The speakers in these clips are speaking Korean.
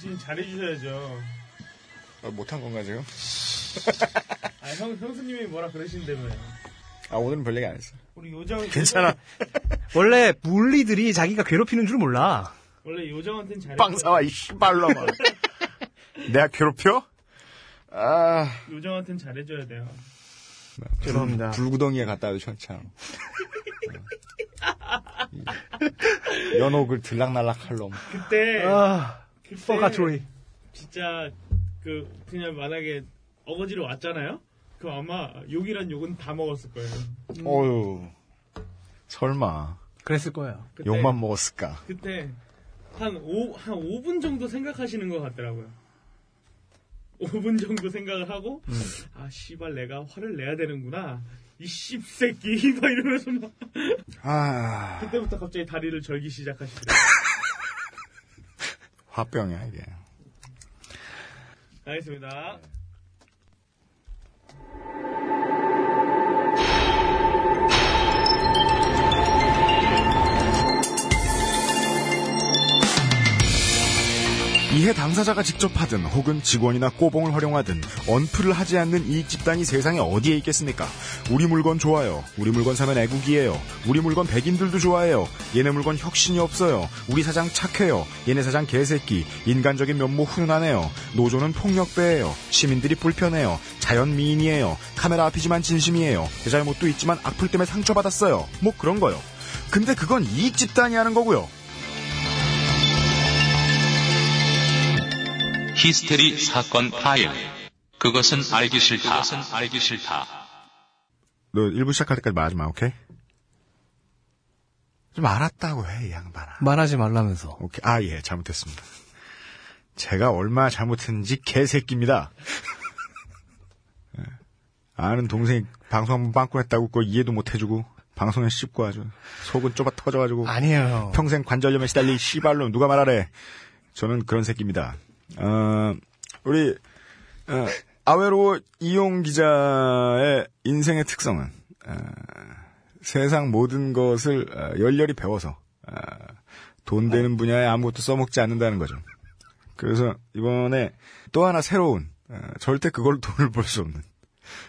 대신 잘해주셔야죠. 아, 못한 건가 지금? 아, 형, 형수님이 뭐라 그러신다며요. 아 오늘은 별 얘기 안 했어. 우리 요정. 괜찮아. 원래 물리들이 자기가 괴롭히는 줄 몰라. 원래 요정한테는 잘해. 빵 사와 이 씨발로만. 내가 괴롭혀? 아 요정한테는 잘해줘야 돼요. 죄송합니다. 불구덩이에 갔다 와도 좋잖아. 연옥을 들락날락 할 놈. 그때. 아, 그때 purgatory. 진짜 그 그냥 만약에 어거지로 왔잖아요. 그럼 아마 욕이란 욕은 다 먹었을 거예요. 어휴. 설마. 그랬을 거예요. 그때, 욕만 먹었을까? 그때 한 5, 한 5분 정도 생각하시는 것 같더라고요. 5분 정도 생각을 하고 아 씨발 내가 화를 내야 되는구나. 이 씹새끼 막 이러면서 막 아, 그때부터 갑자기 다리를 절기 시작하시더라고요. 화병이야, 이게. 알겠습니다. 이해 당사자가 직접 하든 혹은 직원이나 꼬봉을 활용하든 언플을 하지 않는 이익 집단이 세상에 어디에 있겠습니까? 우리 물건 좋아요. 우리 물건 사면 애국이에요. 우리 물건 백인들도 좋아해요. 얘네 물건 혁신이 없어요. 우리 사장 착해요. 얘네 사장 개새끼. 인간적인 면모 훈훈하네요. 노조는 폭력배예요. 시민들이 불편해요. 자연 미인이에요. 카메라 앞이지만 진심이에요. 제 잘못도 있지만 악플 때문에 상처받았어요. 뭐 그런 거요. 근데 그건 이익 집단이 하는 거고요. 히스테리 사건 파일. 그것은 알기 싫다. 그것은 알기 싫다. 너 일부 시작할 때까지 말하지 마, 오케이? 좀 알았다고 해, 이 양반아. 말하지 말라면서. 오케이. 아, 예, 잘못했습니다. 제가 얼마나 잘못했는지 개새끼입니다. 예. 아는 동생이 방송 한번 빵꾸 했다고 그거 이해도 못 해주고, 방송에 씹고 아주, 속은 좁아 터져가지고, 아니에요. 평생 관절염에 시달릴 씨발놈 누가 말하래. 저는 그런 새끼입니다. 어, 우리, 어, 아웨로 이용 기자의 인생의 특성은, 어, 세상 모든 것을 어, 열렬히 배워서, 어, 돈 되는 분야에 아무것도 써먹지 않는다는 거죠. 그래서 이번에 또 하나 새로운, 어, 절대 그걸 돈을 벌 수 없는,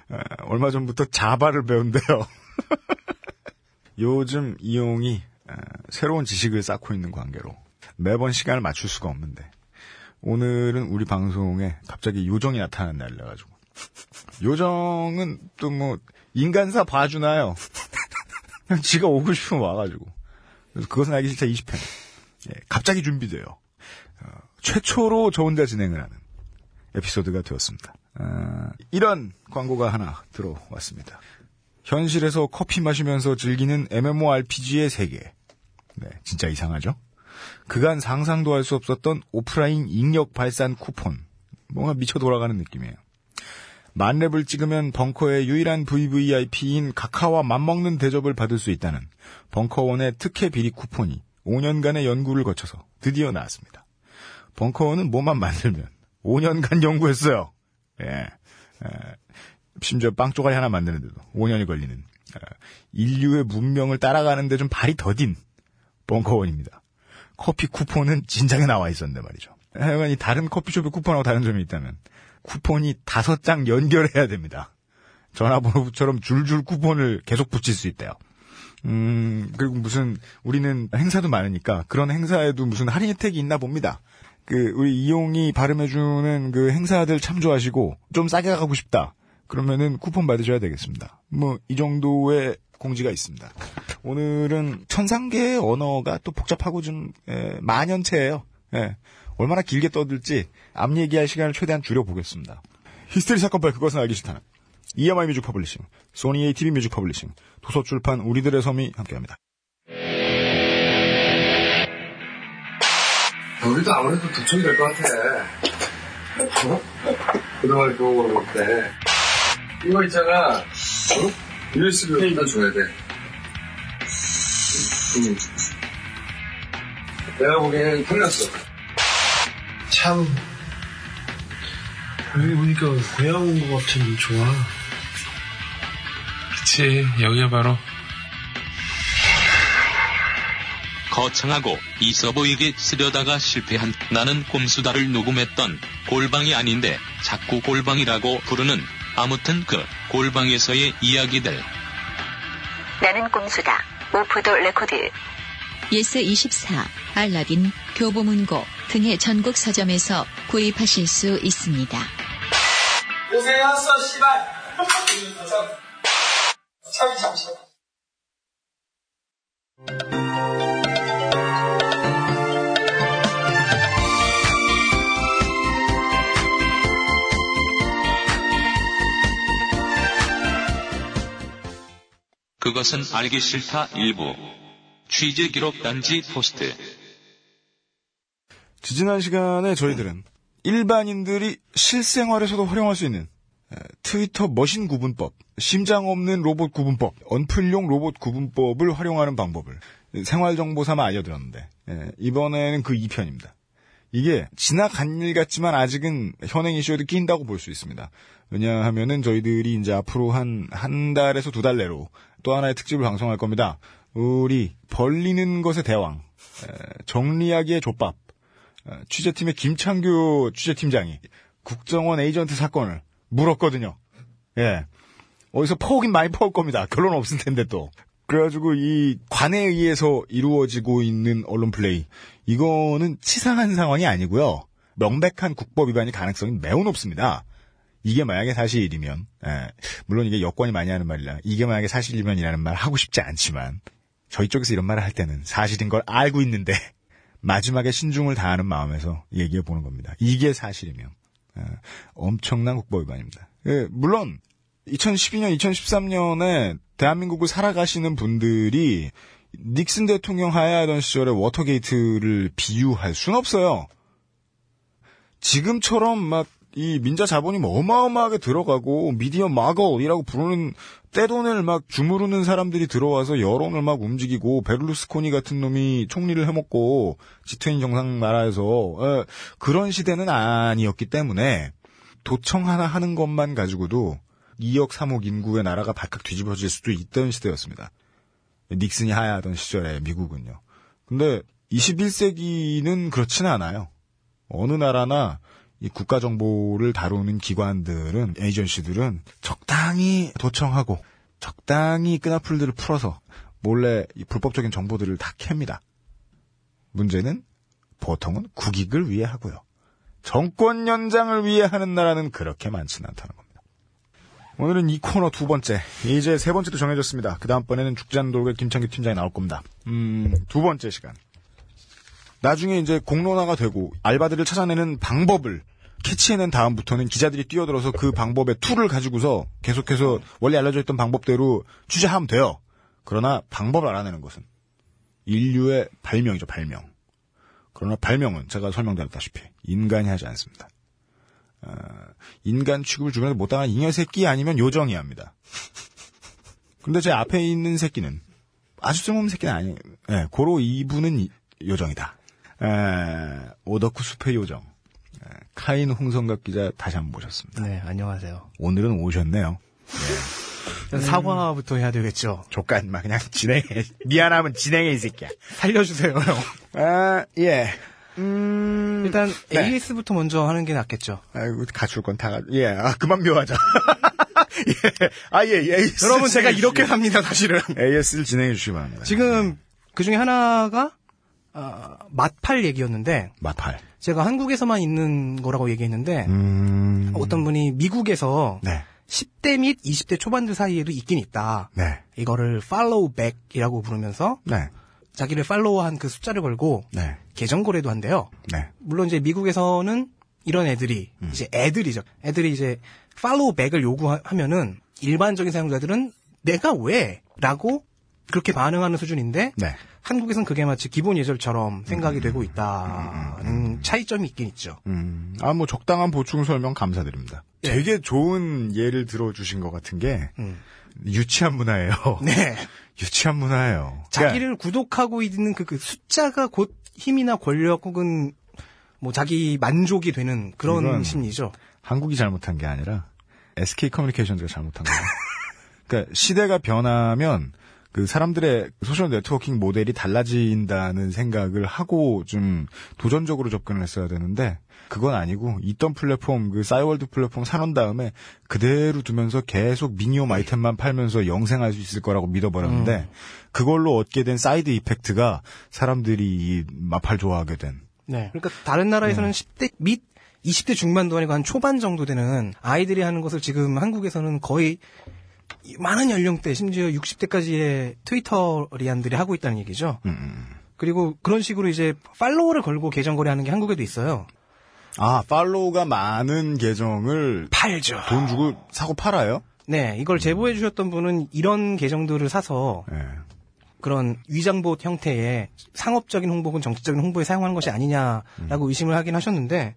어, 얼마 전부터 자바를 배운대요. 요즘 이용이 어, 새로운 지식을 쌓고 있는 관계로 매번 시간을 맞출 수가 없는데 오늘은 우리 방송에 갑자기 요정이 나타난 날이라 가지고 요정은 또 뭐 인간사 봐주나요? 그냥 지가 오고 싶으면 와가지고 그래서 그것은 알기 싫다 20편 예, 갑자기 준비돼요. 어, 최초로 저 혼자 진행을 하는 에피소드가 되었습니다. 어, 이런 광고가 하나 들어왔습니다. 현실에서 커피 마시면서 즐기는 MMORPG의 세계. 네, 진짜 이상하죠? 그간 상상도 할 수 없었던 오프라인 인력 발산 쿠폰. 뭔가 미쳐 돌아가는 느낌이에요. 만렙을 찍으면 벙커의 유일한 VVIP인 카카와 맞먹는 대접을 받을 수 있다는 벙커원의 특혜 비리 쿠폰이 5년간의 연구를 거쳐서 드디어 나왔습니다. 벙커원은 뭐만 만들면 5년간 연구했어요. 예. 예. 심지어 빵 쪼가리 하나 만드는데도 5년이 걸리는 어, 인류의 문명을 따라가는데 좀 발이 더딘 벙커원입니다. 커피 쿠폰은 진작에 나와 있었는데 말이죠. 하여간 이 다른 커피숍의 쿠폰하고 다른 점이 있다면 쿠폰이 다섯 장 연결해야 됩니다. 전화번호처럼 줄줄 쿠폰을 계속 붙일 수 있대요. 음, 그리고 무슨, 우리는 행사도 많으니까 그런 행사에도 무슨 할인 혜택이 있나 봅니다. 그, 우리 이용이 발음해주는 그 행사들 참조하시고 좀 싸게 가고 싶다. 그러면은 쿠폰 받으셔야 되겠습니다. 뭐, 이 정도의 공지가 있습니다. 오늘은 천상계의 언어가 또 복잡하고 좀, 에, 만연체예요 예. 얼마나 길게 떠들지 앞 얘기할 시간을 최대한 줄여보겠습니다. 히스테리 사건 발 그것은 알기 싫다는 EMI 뮤직 퍼블리싱, 소니 ATV 뮤직 퍼블리싱, 도서출판 우리들의 섬이 함께합니다. 우리도 아무래도 도청이 될 것 같아. 어? 그동안 교육을 볼 때. 이거 있잖아. 어? USB로 일단 줘야 돼. 응. 내가 보기에는 틀렸어. 참 여기 보니까 고향 온 것 같은 좋아. 그치, 여기가 바로 거창하고 있어 보이게 쓰려다가 실패한 나는 꼼수다를 녹음했던 골방이 아닌데 자꾸 골방이라고 부르는 아무튼 그 골방에서의 이야기들. 나는 꼼수다. off the record. 예스24, 알라딘, 교보문고 등의 전국 서점에서 구입하실 수 있습니다. 고생했어, 씨발. 참, 참, 참. 그것은 알기 싫다 일부. 취재 기록 단지 포스트. 지지난 시간에 저희들은 일반인들이 실생활에서도 활용할 수 있는 에, 트위터 머신 구분법, 심장 없는 로봇 구분법, 언플용 로봇 구분법을 활용하는 방법을 생활정보 삼아 알려드렸는데 에, 이번에는 그 2편입니다. 이게 지나간 일 같지만 아직은 현행 이슈에도 끼인다고 볼 수 있습니다. 왜냐하면은 저희들이 이제 앞으로 한, 한 달에서 두 달 내로 또 하나의 특집을 방송할 겁니다. 우리 벌리는 것의 대왕, 에, 정리하기의 족밥, 어, 취재팀의 김창규 취재팀장이 국정원 에이전트 사건을 물었거든요. 예. 어디서 퍼오긴 많이 퍼올 겁니다. 결론 없을 텐데 또. 그래가지고 이 관에 의해서 이루어지고 있는 언론 플레이 이거는 치상한 상황이 아니고요. 명백한 국법 위반이 가능성이 매우 높습니다. 이게 만약에 사실이면 예, 물론 이게 여권이 많이 하는 말이라 이게 만약에 사실이면이라는 말 하고 싶지 않지만 저희 쪽에서 이런 말을 할 때는 사실인 걸 알고 있는데 마지막에 신중을 다하는 마음에서 얘기해 보는 겁니다. 이게 사실이면 예, 엄청난 국법 위반입니다. 예, 물론 2012년, 2013년에 대한민국을 살아가시는 분들이 닉슨 대통령 하야하던 시절에 워터게이트를 비유할 순 없어요. 지금처럼 막 이 민자 자본이 뭐 어마어마하게 들어가고 media mogul이라고 부르는 떼돈을 막 주무르는 사람들이 들어와서 여론을 막 움직이고 베를루스코니 같은 놈이 총리를 해먹고 G20 정상 나라에서 에, 그런 시대는 아니었기 때문에 도청 하나 하는 것만 가지고도 2억 3억 인구의 나라가 발칵 뒤집어질 수도 있던 시대였습니다. 닉슨이 하야하던 시절에 미국은요. 근데 21세기는 그렇지는 않아요. 어느 나라나 이 국가 정보를 다루는 기관들은 에이전시들은 적당히 도청하고 적당히 끄나풀들을 풀어서 몰래 이 불법적인 정보들을 다 캡니다. 문제는 보통은 국익을 위해 하고요. 정권 연장을 위해 하는 나라는 그렇게 많지는 않다는 겁니다. 오늘은 이 코너 두 번째, 이제 세 번째도 정해졌습니다. 그 다음번에는 죽지 않는 김창규 팀장이 나올 겁니다. 음, 두 번째 시간. 나중에 이제 공론화가 되고 알바들을 찾아내는 방법을 캐치해낸 다음부터는 기자들이 뛰어들어서 그 방법의 툴을 가지고서 계속해서 원래 알려져 있던 방법대로 취재하면 돼요. 그러나 방법을 알아내는 것은 인류의 발명이죠, 발명. 그러나 발명은 제가 설명드렸다시피 인간이 하지 않습니다. 어, 인간 취급을 주변에서 못당한 잉여 새끼 아니면 요정이 합니다. 근데 제 앞에 있는 새끼는 아주 쓸모없는 새끼는 아니에요. 예, 고로 이분은 이- 요정이다. 에, 오덕후 숲의 요정. 에, 카인 홍성갑 기자 다시 한번 모셨습니다. 네, 안녕하세요. 오늘은 오셨네요. 사과부터 해야 되겠죠. 조카 마 그냥 진행해. 미안하면 진행해 이 새끼야. 살려주세요, 형. 아 예. 음 일단 네. AS부터 먼저 하는 게 낫겠죠. 아이고 갖출 건다 가. 예. 아 그만 묘하자. 예. 아 예. 예. AS 여러분 제가 이렇게 삽니다, 사실은. AS를 진행해 주시기 바랍니다. 지금 그 중에 하나가 아, 맛팔 얘기였는데 마팔. 제가 한국에서만 있는 거라고 얘기했는데 음. 어떤 분이 미국에서 네. 10대 및 20대 초반들 사이에도 있긴 있다. 네. 이거를 팔로우 백이라고 부르면서 네. 자기를 팔로우한 그 숫자를 걸고 네. 계정 거래도 한대요. 네. 물론 이제 미국에서는 이런 애들이 음. 이제 애들이죠. 애들이 이제 팔로우 백을 요구하면은 일반적인 사용자들은 내가 왜 라고 그렇게 반응하는 수준인데 네. 한국에선 그게 마치 기본 예절처럼 생각이 되고 있다는 차이점이 있긴 있죠. 음. 아, 뭐, 적당한 보충 설명 감사드립니다. 예. 되게 좋은 예를 들어주신 것 같은 게, 음. 유치한 문화예요. 네. 유치한 문화예요. 자기를 구독하고 있는 그, 그 숫자가 곧 힘이나 권력 혹은 뭐 자기 만족이 되는 그런 심리죠. 한국이 잘못한 게 아니라, SK 커뮤니케이션즈가 잘못한 거예요. 그러니까, 시대가 변하면, 그 사람들의 소셜 네트워킹 모델이 달라진다는 생각을 하고 좀 도전적으로 접근을 했어야 되는데 그건 아니고 있던 플랫폼 그 싸이월드 플랫폼 사놓은 다음에 그대로 두면서 계속 미니홈 아이템만 팔면서 영생할 수 있을 거라고 믿어버렸는데 그걸로 얻게 된 side effect가 사람들이 이 맞팔 좋아하게 된. 네. 그러니까 다른 나라에서는 10대 및 20대 중반도 아니고 한 초반 정도 되는 아이들이 하는 것을 지금 한국에서는 거의 이 많은 연령대, 심지어 60대까지의 트위터리안들이 하고 있다는 얘기죠. 음, 그리고 그런 식으로 이제 팔로워를 걸고 계정 거래하는 게 한국에도 있어요. 아 팔로우가 많은 계정을 팔죠. 돈 주고 사고 팔아요? 네, 이걸 제보해 주셨던 분은 이런 계정들을 사서 네. 그런 위장봇 형태의 상업적인 홍보 혹은 정치적인 홍보에 사용하는 것이 아니냐라고 의심을 하긴 하셨는데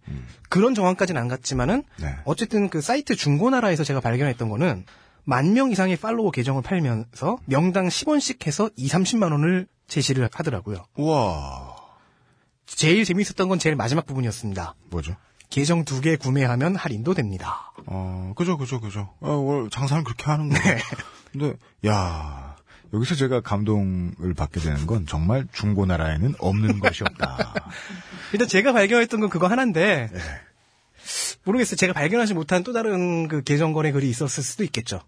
그런 정황까지는 안 갔지만은 네. 어쨌든 그 사이트 중고나라에서 제가 발견했던 거는 만 명 이상의 팔로워 계정을 팔면서 명당 10원씩 해서 2, 30만 원을 제시를 하더라고요. 우와 제일 재밌었던 건 제일 마지막 부분이었습니다. 뭐죠? 계정 두 개 구매하면 할인도 됩니다. 어, 그죠, 그죠, 그죠. 어, 장사는 그렇게 하는 거예요. 네. 근데, 야 여기서 제가 감동을 받게 되는 건 정말 중고나라에는 없는 것이 없다. 일단 제가 발견했던 건 그거 하나인데 네. 모르겠어요. 제가 발견하지 못한 또 다른 그 계정 거래 글이 있었을 수도 있겠죠.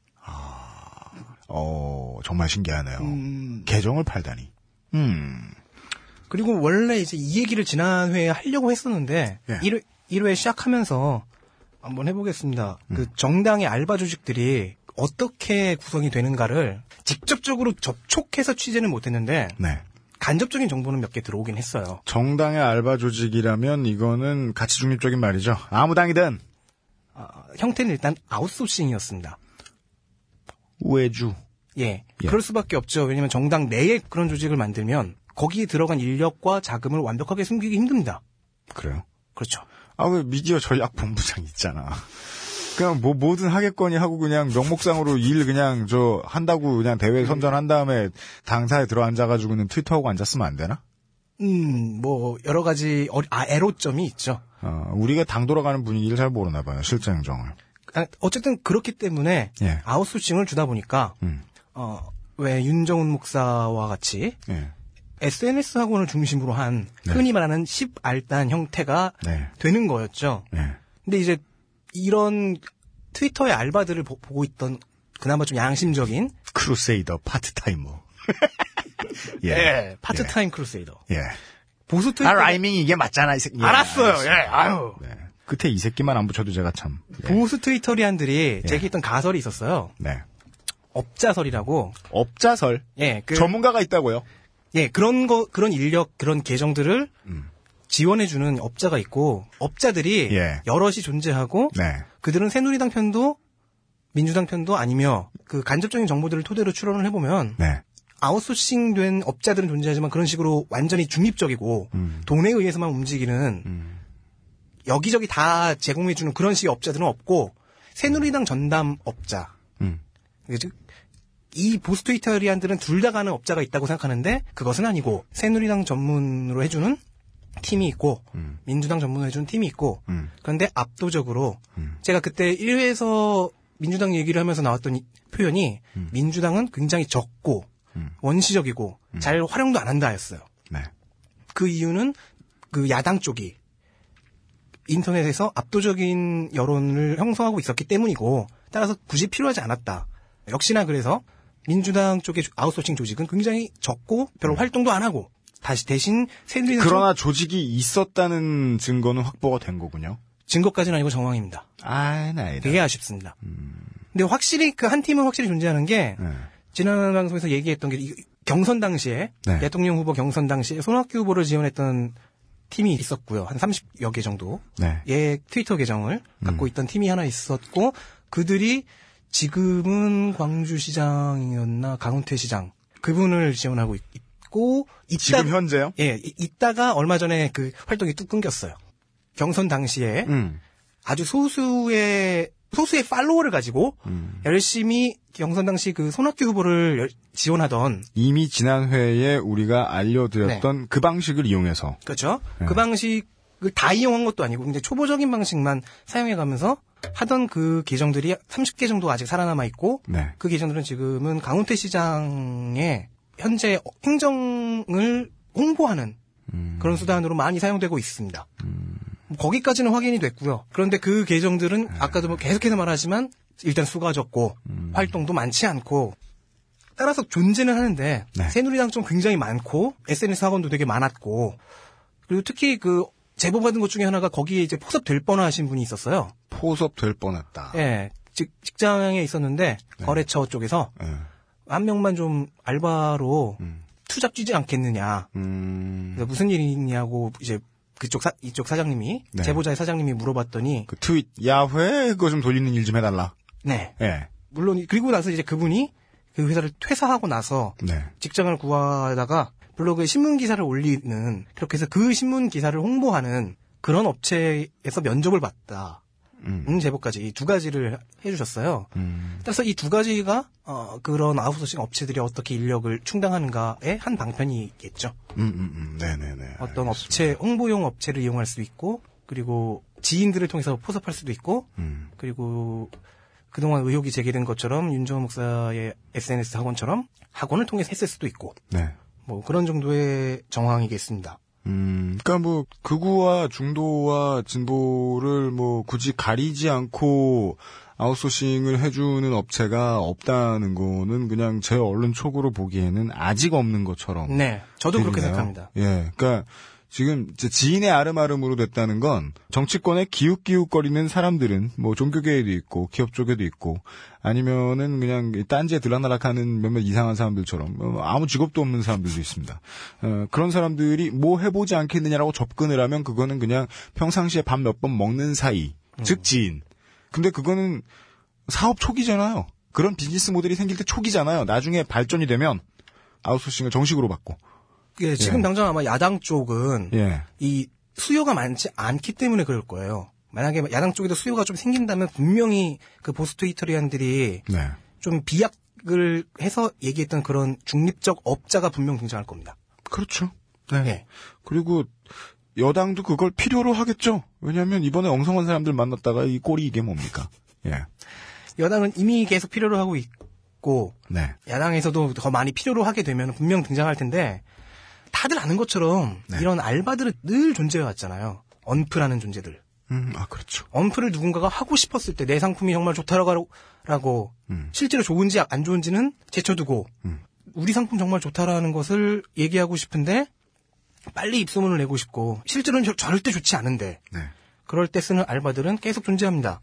어, 정말 신기하네요. 음. 계정을 팔다니. 음, 그리고 원래 이제 이 얘기를 지난 회에 하려고 했었는데 예. 1회, 1회 시작하면서 한번 해보겠습니다. 그 정당의 알바 조직들이 어떻게 구성이 되는가를 직접적으로 접촉해서 취재는 못했는데 네. 간접적인 정보는 몇 개 들어오긴 했어요. 정당의 알바 조직이라면 이거는 가치 중립적인 말이죠. 아무 당이든 아, 형태는 일단 아웃소싱이었습니다. 우회주. 예, 예. 그럴 수밖에 없죠. 왜냐하면 정당 내에 그런 조직을 만들면 거기에 들어간 인력과 자금을 완벽하게 숨기기 힘듭니다. 그래요? 그렇죠. 아, 왜 미디어 전략본부장 있잖아. 그냥 뭐 뭐든 하겠거니 하고 그냥 명목상으로 일 그냥 저 한다고 그냥 대회 선전한 다음에 당사에 들어 앉아가지고 는 트위터하고 앉았으면 안 되나? 음, 뭐 여러 가지 어, 아, 애로점이 있죠. 어, 우리가 당 돌아가는 분위기를 잘 모르나 봐요. 실제 행정을. 아, 어쨌든 그렇기 때문에 예. 아웃소싱을 주다 보니까 음. 어, 왜 윤정훈 목사와 같이 예. SNS 학원을 중심으로 한 네. 흔히 말하는 십알단 형태가 네. 되는 거였죠. 예. 근데 이제 이런 트위터의 알바들을 보, 고 있던 그나마 좀 양심적인 crusader part-timer. 예. 예, part-time crusader 예. 보수 트위터 아, rhyming이 이게 맞잖아, 이 새끼. 예, 알았어요. 알았어요. 예, 아유. 네. 끝에 이 새끼만 안 붙여도 제가 참. 예. 보수 트위터리안들이 예. 제기했던 가설이 있었어요. 네. 업자설이라고. 업자설. 예, 그 전문가가 있다고요? 예, 그런 거, 그런 인력, 그런 계정들을 음. 지원해주는 업자가 있고, 업자들이 예. 여럿이 존재하고, 네. 그들은 새누리당 편도, 민주당 편도 아니며, 그 간접적인 정보들을 토대로 추론을 해보면, 네. 아웃소싱 된 업자들은 존재하지만 그런 식으로 완전히 중립적이고, 음. 돈에 의해서만 움직이는, 음. 여기저기 다 제공해주는 그런 식의 업자들은 없고, 새누리당 전담 업자, 음. 즉, 이 보수 트위터리안들은 둘 다 가는 업자가 있다고 생각하는데 그것은 아니고 새누리당 전문으로 해주는 팀이 있고 음. 민주당 전문으로 해주는 팀이 있고 음. 그런데 압도적으로 음. 제가 그때 1회에서 민주당 얘기를 하면서 나왔던 이 표현이 민주당은 굉장히 적고 음. 원시적이고 잘 활용도 안 한다였어요. 네. 그 이유는 그 야당 쪽이 인터넷에서 압도적인 여론을 형성하고 있었기 때문이고 따라서 굳이 필요하지 않았다. 역시나 그래서 민주당 쪽의 아웃소싱 조직은 굉장히 적고 별로 활동도 안 하고 다시 대신 새누리당 그러나 조직이 있었다는 증거는 확보가 된 거군요. 쪽 증거까지는 아니고 정황입니다. 아, 나이다. 되게 아쉽습니다. 근데 확실히 그 한 팀은 확실히 존재하는 게 네. 지난 방송에서 얘기했던 게 이- 경선 당시에 네. 대통령 후보 경선 당시에 손학규 후보를 지원했던 팀이 있었고요. 한 30여 개 정도. 네. 의 트위터 계정을 갖고 있던 팀이 하나 있었고 그들이 지금은 광주시장이었나 강원태시장 그분을 지원하고 있- 있고 있다 지금 현재요? 예 이- 있다가 얼마 전에 그 활동이 뚝 끊겼어요. 경선 당시에 음. 아주 소수의 소수의 팔로워를 가지고 음. 열심히 경선 당시 그 손학규 후보를 열- 지원하던 이미 지난 회에 우리가 알려드렸던 그 방식을 이용해서 그렇죠. 네. 그 방식 그걸 다 이용한 것도 아니고 굉장히 초보적인 방식만 사용해가면서 하던 그 계정들이 30개 정도 아직 살아남아 있고 네. 그 계정들은 지금은 강원태 시장의 현재 행정을 홍보하는 음. 그런 수단으로 많이 사용되고 있습니다. 뭐 거기까지는 확인이 됐고요. 그런데 그 계정들은 아까도 뭐 계속해서 말하지만 일단 수가 적고 활동도 많지 않고 따라서 존재는 하는데 네. 새누리당 좀 굉장히 많고 SNS 학원도 되게 많았고 그리고 특히 그 제보 받은 것 중에 하나가 거기에 이제 포섭될 뻔하신 분이 있었어요. 포섭 될 뻔했다. 예, 직, 직장에 있었는데 거래처 쪽에서 예. 한 명만 좀 알바로 음. 투잡 뛰지 않겠느냐. 음. 그래서 무슨 일이냐고 이제 그쪽 사, 이쪽 사장님이 네. 제보자의 사장님이 물어봤더니 그 트윗 야회 그거 좀 돌리는 일 좀 해달라. 네 예. 물론 이- 그리고 나서 이제 그분이 그 회사를 퇴사하고 나서 네. 직장을 구하다가 블로그에 신문 기사를 올리는 그렇게 해서 그 신문 기사를 홍보하는 그런 업체에서 면접을 봤다. 음. 음, 제보까지 이 두 가지를 해주셨어요. 음. 따라서 이 두 가지가 어, 그런 아웃소싱 업체들이 어떻게 인력을 충당하는가의 한 방편이겠죠. 음, 음, 음. 네네네. 어떤 업체 홍보용 업체를 이용할 수 있고 그리고 지인들을 통해서 포섭할 수도 있고 음. 그리고 그동안 의혹이 제기된 것처럼 윤정호 목사의 SNS 학원처럼 학원을 통해서 했을 수도 있고 네. 뭐 그런 정도의 정황이겠습니다. 음, 그니까 뭐, 극우와 중도와 진보를 뭐, 굳이 가리지 않고, 아웃소싱을 해주는 업체가 없다는 거는 그냥 제 언론 촉으로 보기에는 아직 없는 것처럼. 네, 저도 그렇게 들리네요. 생각합니다. 예, 그니까, 지금 지인의 아름아름으로 됐다는 건 정치권에 기웃기웃거리는 사람들은 뭐 종교계에도 있고 기업 쪽에도 있고 아니면은 그냥 딴지에 들락날락하는 몇몇 이상한 사람들처럼 어, 아무 직업도 없는 사람들도 있습니다. 어, 그런 사람들이 뭐 해보지 않겠느냐라고 접근을 하면 그거는 그냥 평상시에 밥 몇 번 먹는 사이 즉 지인. 근데 그거는 사업 초기잖아요. 그런 비즈니스 모델이 생길 때 초기잖아요. 나중에 발전이 되면 아웃소싱을 정식으로 받고. 예, 지금 예. 당장 아마 야당 쪽은 예. 이 수요가 많지 않기 때문에 그럴 거예요. 만약에 야당 쪽에도 수요가 좀 생긴다면 분명히 그 보수 트위터리안들이 네. 좀 비약을 해서 얘기했던 그런 중립적 업자가 분명 등장할 겁니다. 그렇죠. 네. 예. 그리고 여당도 그걸 필요로 하겠죠. 왜냐하면 이번에 엉성한 사람들 만났다가 이 꼴이 이게 뭡니까? 예. 여당은 이미 계속 필요로 하고 있고 네. 야당에서도 더 많이 필요로 하게 되면 분명 등장할 텐데 다들 아는 것처럼 네. 이런 알바들은 늘 존재해 왔잖아요. 언프라는 존재들. 음, 아 그렇죠. 언프를 누군가가 하고 싶었을 때 내 상품이 정말 좋다라고 라고 음. 실제로 좋은지 안 좋은지는 제쳐두고 음. 우리 상품 정말 좋다라는 것을 얘기하고 싶은데 빨리 입소문을 내고 싶고 실제로는 저- 절대 좋지 않은데 네. 그럴 때 쓰는 알바들은 계속 존재합니다.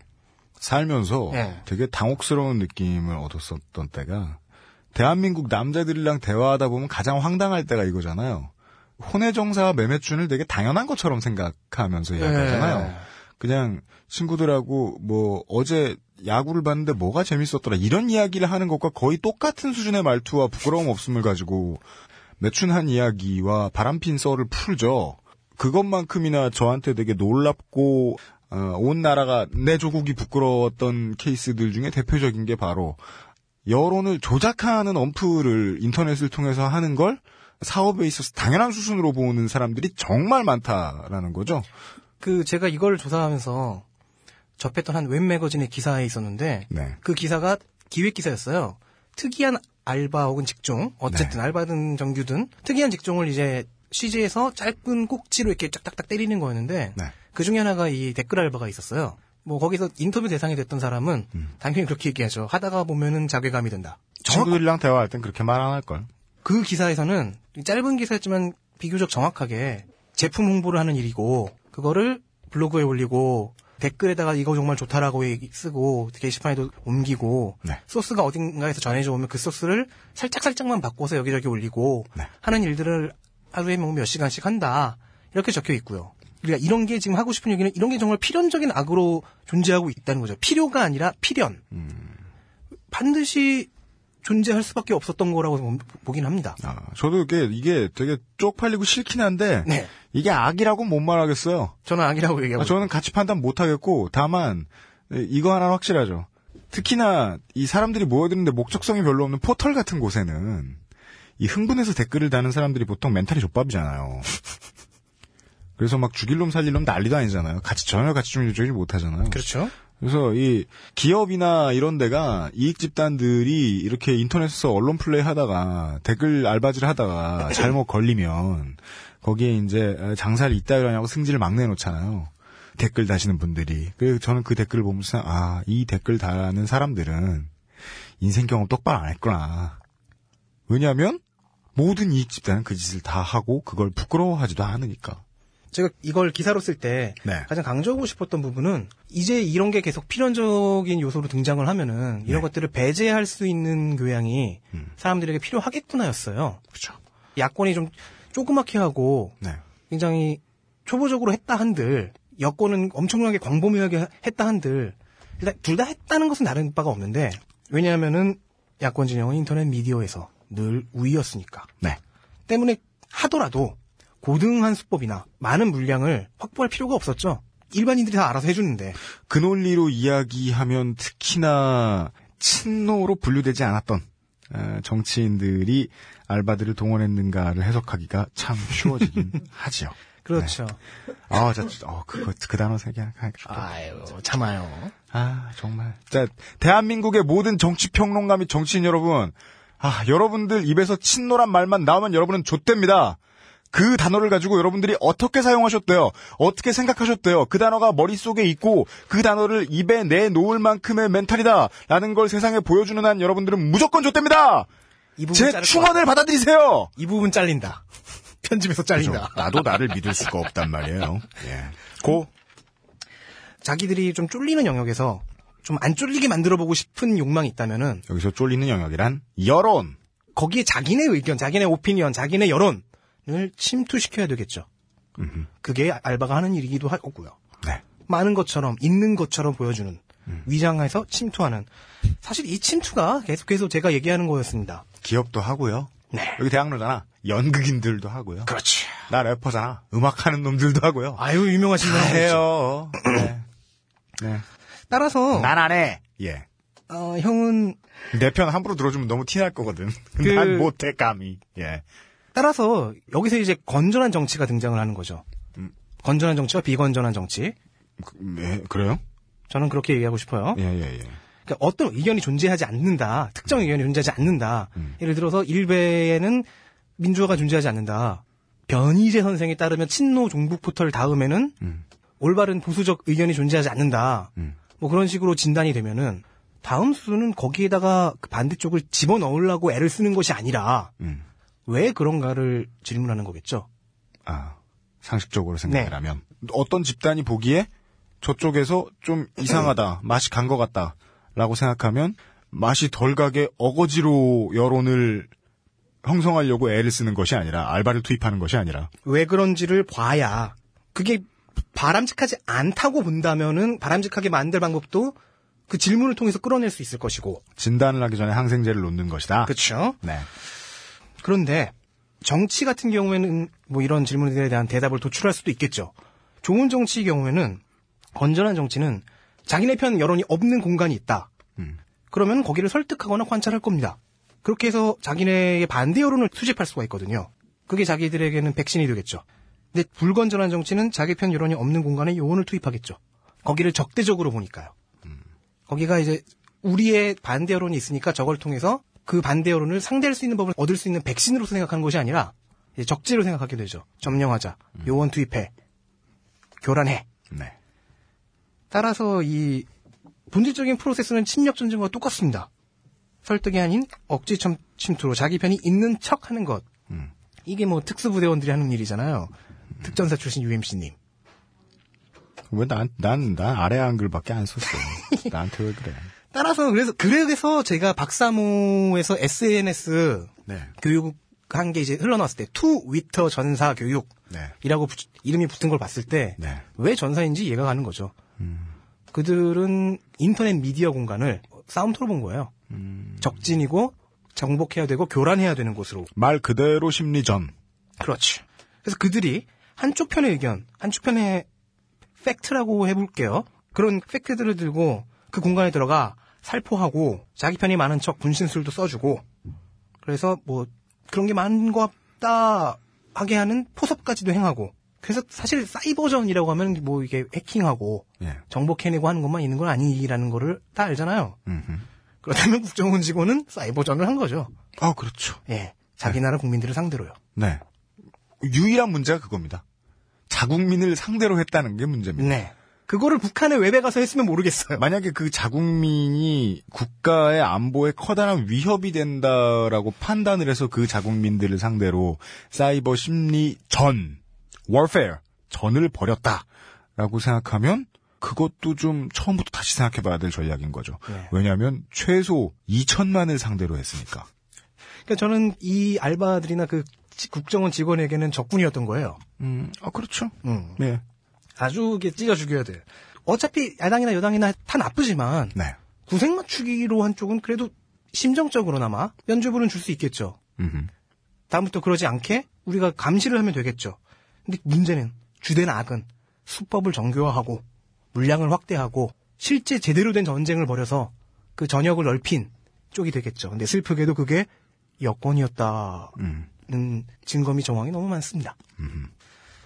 살면서 예. 되게 당혹스러운 느낌을 얻었었던 때가 대한민국 남자들이랑 대화하다 보면 가장 황당할 때가 이거잖아요. 혼외정사와 매매춘을 되게 당연한 것처럼 생각하면서 이야기하잖아요. 예. 그냥 친구들하고 뭐 어제 야구를 봤는데 뭐가 재밌었더라 이런 이야기를 하는 것과 거의 똑같은 수준의 말투와 부끄러움 없음을 가지고 매춘한 이야기와 바람핀 썰을 풀죠. 그것만큼이나 저한테 되게 놀랍고 어, 온 나라가 내 조국이 부끄러웠던 케이스들 중에 대표적인 게 바로 여론을 조작하는 언프를 인터넷을 통해서 하는 걸 사업에 있어서 당연한 수순으로 보는 사람들이 정말 많다라는 거죠. 그 제가 이걸 조사하면서 접했던 한 웹 매거진의 기사에 있었는데 네. 그 기사가 기획 기사였어요. 특이한 알바 혹은 직종, 어쨌든 네. 알바든 정규든 특이한 직종을 이제 취재해서 짧은 꼭지로 이렇게 짝딱딱 때리는 거였는데 네. 그 중에 하나가 이 댓글 알바가 있었어요. 뭐 거기서 인터뷰 대상이 됐던 사람은 음. 당연히 그렇게 얘기하죠. 하다가 보면은 자괴감이 든다. 친구들이랑 대화할 땐 그렇게 말 안 할 걸. 그 기사에서는 짧은 기사였지만 비교적 정확하게 제품 홍보를 하는 일이고 그거를 블로그에 올리고 댓글에다가 이거 정말 좋다라고 얘기- 쓰고 게시판에도 옮기고 네. 소스가 어딘가에서 전해져 오면 그 소스를 살짝 살짝만 바꿔서 여기저기 올리고 네. 하는 일들을 하루에 뭐몇 시간씩 한다 이렇게 적혀 있고요. 그러니까 이런 게 지금 하고 싶은 얘기는 이런 게 정말 필연적인 악으로 존재하고 있다는 거죠. 필요가 아니라 필연. 반드시 존재할 수밖에 없었던 거라고 보- 보긴 합니다. 아, 저도 이게, 이게 되게 쪽팔리고 싫긴 한데, 네. 이게 악이라고 못 말하겠어요. 저는 악이라고 얘기하고 아, 저는 같이 판단 못 하겠고, 다만, 에, 이거 하나는 확실하죠. 특히나, 이 사람들이 모여드는데 목적성이 별로 없는 포털 같은 곳에는, 이 흥분해서 댓글을 다는 사람들이 보통 mental이 좆밥이잖아요. 그래서 막 죽일 놈 살릴 놈 난리도 아니잖아요. 같이 전혀 가치 중립적이지 못하잖아요. 그렇죠. 그래서 이 기업이나 이런 데가 이익 집단들이 이렇게 인터넷에서 언론 플레이 하다가 댓글 알바질 하다가 잘못 걸리면 거기에 이제 장사를 이따위로 하냐고 승질을 막 내놓잖아요. 댓글 다시는 분들이. 그래서 저는 그 댓글을 보면서 아, 이 댓글 다는 사람들은 인생 경험 똑바로 안 했구나. 왜냐하면 모든 이익 집단은 그 짓을 다 하고 그걸 부끄러워하지도 않으니까. 제가 이걸 기사로 쓸때 네. 가장 강조하고 싶었던 부분은 이제 이런 게 계속 필연적인 요소로 등장을 하면은 이런 네. 것들을 배제할 수 있는 교양이 음. 사람들에게 필요하겠구나였어요. 그렇죠. 야권이 좀 조그맣게 하고 네. 굉장히 초보적으로 했다 한들 여권은 엄청나게 광범위하게 했다 한들 일단 둘 다 했다는 것은 다른 바가 없는데 왜냐하면은 야권 진영은 인터넷 미디어에서 늘 우위였으니까 네. 때문에 하더라도 고등한 수법이나 많은 물량을 확보할 필요가 없었죠. 일반인들이 다 알아서 해주는데 그 논리로 이야기하면 특히나 친노로 분류되지 않았던 어, 정치인들이 알바들을 동원했는가를 해석하기가 참 쉬워지긴 하지요. 그렇죠. 아, 자, 어, 그거, 그 단어 세개하니까 아유 참아요. 아, 정말. 자, 대한민국의 모든 정치평론가 및 정치인 여러분, 아, 여러분들 입에서 친노란 말만 나오면 여러분은 좆됩니다. 그 단어를 가지고 여러분들이 어떻게 사용하셨대요? 어떻게 생각하셨대요? 그 단어가 머릿속에 있고 그 단어를 입에 내놓을 만큼의 멘탈이다. 라는 걸 세상에 보여주는 한 여러분들은 무조건 부분 제 충원을 받아들이세요. 이 부분 잘린다. 편집에서 잘린다. 나도 나를 믿을 수가 없단 말이에요. 예. 고 자기들이 좀 쫄리는 영역에서 좀 안 쫄리게 만들어 보고 싶은 욕망이 있다면은 여기서 쫄리는 영역이란 여론. 거기에 자기네 의견, 자기네 오피니언, 자기네 여론 을 침투시켜야 되겠죠. 그게 알바가 하는 일이기도 하고요. 네. 많은 것처럼 있는 것처럼 보여주는 위장해서 침투하는 사실 이 침투가 계속해서 제가 얘기하는 거였습니다. 기업도 하고요. 네. 여기 대학로잖아. 연극인들도 하고요. 그렇지. 나 래퍼잖아. 음악하는 놈들도 하고요. 아유 유명하신 분. 해요. 네. 네. 따라서 난 안 해. 예. 어, 형은 내 편 함부로 들어주면 너무 티 날 거거든. 그- 난 못해 감히. 예. 따라서 여기서 이제 건전한 정치가 등장을 하는 거죠. 음. 건전한 정치와 비건전한 정치. 그, 예, 그래요? 저는 그렇게 얘기하고 싶어요. 예, 예, 예. 그러니까 어떤 의견이 존재하지 않는다. 특정 의견이 존재하지 않는다. 음. 예를 들어서 일베에는 민주화가 존재하지 않는다. 변희재 선생에 따르면 친노 종북 포털 다음에는 음. 올바른 보수적 의견이 존재하지 않는다. 음. 뭐 그런 식으로 진단이 되면은 다음 수는 거기에다가 그 반대쪽을 집어넣으려고 애를 쓰는 것이 아니라 음. 왜 그런가를 질문하는 거겠죠. 아, 상식적으로 생각을 하면. 어떤 집단이 보기에 저쪽에서 좀 이상하다, 맛이 간 것 같다, 라고 생각하면 맛이 덜 가게 어거지로 여론을 형성하려고 애를 쓰는 것이 아니라, 알바를 투입하는 것이 아니라, 왜 그런지를 봐야 그게 바람직하지 않다고 본다면은 바람직하게 만들 방법도 그 질문을 통해서 끌어낼 수 있을 것이고. 진단을 하기 전에 항생제를 놓는 것이다. 그렇죠. 네. 그런데 정치 같은 경우에는 뭐 이런 질문들에 대한 대답을 도출할 수도 있겠죠. 좋은 정치의 경우에는 건전한 정치는 자기네 편 여론이 없는 공간이 있다. 음. 그러면 거기를 설득하거나 관찰할 겁니다. 그렇게 해서 자기네의 반대 여론을 수집할 수가 있거든요. 그게 자기들에게는 백신이 되겠죠. 근데 불건전한 정치는 자기 편 여론이 없는 공간에 요원을 투입하겠죠. 거기를 적대적으로 보니까요. 거기가 이제 우리의 반대 여론이 있으니까 저걸 통해서 그 반대 여론을 상대할 수 있는 법을 얻을 수 있는 백신으로 생각하는 것이 아니라 이제 적재로 생각하게 되죠. 점령하자. 요원 투입해. 교란해. 네. 따라서 이 본질적인 프로세스는 침략 전쟁과 똑같습니다. 설득이 아닌 억지 첨- 침투로 자기 편이 있는 척 하는 것. 음. 이게 뭐 특수부대원들이 하는 일이잖아요. 특전사 출신 UMC님. 왜 난, 난, 난 아래 한글밖에 안 썼어. 나한테 왜 그래. 따라서 그래서 그래서 제가 박사모에서 SNS 네. 교육 한 게 이제 흘러나왔을 때 트위터 전사 교육이라고 네. 붙- 이름이 붙은 걸 봤을 때 왜 네. 전사인지 이해가 가는 거죠. 그들은 인터넷 미디어 공간을 싸움터로 본 거예요. 적진이고 정복해야 되고 교란해야 되는 곳으로. 말 그대로 심리전. 그렇지. 그래서 그들이 한쪽 편의 의견, 한쪽 편의 팩트라고 해볼게요. 그런 팩트들을 들고 그 공간에 들어가 살포하고 자기 편이 많은 척 분신술도 써주고 그래서 뭐 그런 게 많은 것 같다 하게 하는 포섭까지도 행하고 그래서 사실 사이버전이라고 하면 뭐 이게 해킹하고 예. 정보 캐내고 하는 것만 있는 건 아니라는 거를 다 알잖아요. 음흠. 그렇다면 국정원 직원은 사이버전을 한 거죠. 아, 그렇죠. 예. 자기 나라 국민들을 상대로요. 네. 유일한 문제가 그겁니다. 자국민을 상대로 했다는 게 문제입니다. 네. 그거를 북한의 웹에 가서 했으면 모르겠어요. 만약에 그 자국민이 국가의 안보에 커다란 위협이 된다라고 판단을 해서 그 자국민들을 상대로 사이버 심리 전, warfare, 전을 벌였다라고 생각하면 그것도 좀 처음부터 다시 생각해봐야 될 전략인 거죠. 네. 왜냐하면 최소 2천만을 상대로 했으니까. 그러니까 저는 이 알바들이나 그 지- 국정원 직원에게는 적군이었던 거예요. 음, 아 그렇죠. 음. 네, 아주 이게 찢어 죽여야 돼. 어차피 야당이나 여당이나 다 나쁘지만 네. 구색 맞추기로 한 쪽은 그래도 심정적으로나마 면죄부는 줄 수 있겠죠. 음흠. 다음부터 그러지 않게 우리가 감시를 하면 되겠죠. 근데 문제는 주된 악은 수법을 정교화하고 물량을 확대하고 실제 제대로 된 전쟁을 벌여서 그 전역을 넓힌 쪽이 되겠죠. 근데 슬프게도 그게 여권이었다는 음. 증거미 정황이 너무 많습니다.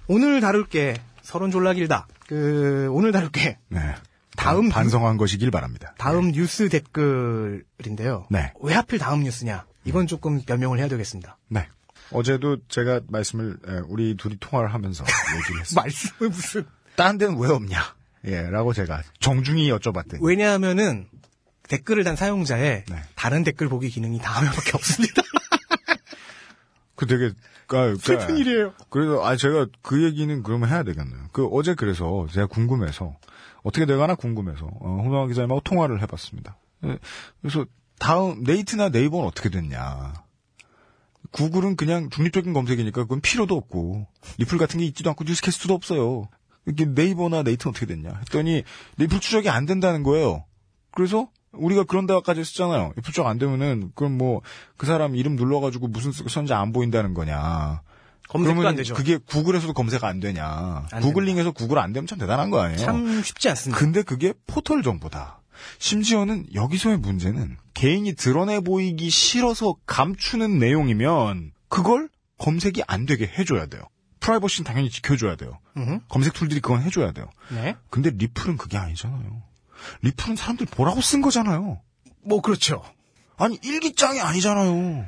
오늘 다룰 게 서론 졸라 길다. 그 오늘 다룰 게 네. 다음 반성한 것이길 바랍니다. 다음 뉴스 댓글인데요. 네. 왜 하필 다음 뉴스냐? 이건 조금 변명을 해야 되겠습니다. 네. 어제도 제가 말씀을 에, 우리 둘이 통화를 하면서 얘기를 했어요. 말씀을 무슨 딴 데는 왜 없냐? 예, 라고 제가 정중히 여쭤봤더니 왜냐하면은 댓글을 단 사용자의 네. 다른 댓글 보기 기능이 다음에밖에 없습니다. 그 되게 아, 슬픈 일이에요. 그래서 아 제가 그 얘기는 그러면 해야 되겠네요. 그 어제 그래서 제가 궁금해서 어떻게 돼가나 궁금해서 어, 홍성환 기자님하고 통화를 해봤습니다. 예, 그래서 다음 네이트나 네이버는 어떻게 됐냐? 구글은 그냥 중립적인 검색이니까 그건 필요도 없고 리플 같은 게 있지도 않고 뉴스캐스트도 없어요. 이게 네이버나 네이트는 어떻게 됐냐 했더니 리플 추적이 안 된다는 거예요. 그래서 우리가 그런 데까지 했잖아요. 추적 안 되면은 그럼 뭐 그 사람 이름 눌러가지고 무슨 선지 안 보인다는 거냐. 검색도 그러면 안 되죠. 그게 구글에서도 검색 안 되냐. 안 구글링에서 구글 안 되면 참 대단한 거 아니에요. 참 쉽지 않습니다. 근데 그게 포털 정보다. 심지어는 여기서의 문제는 개인이 드러내 보이기 싫어서 감추는 내용이면 그걸 검색이 안 되게 해줘야 돼요. 프라이버시는 당연히 지켜줘야 돼요. 음, 검색 tool들이 그건 해줘야 돼요. 네. 근데 리플은 그게 아니잖아요. 리플은 사람들 보라고 쓴 거잖아요. 뭐 그렇죠. 아니 일기장이 아니잖아요.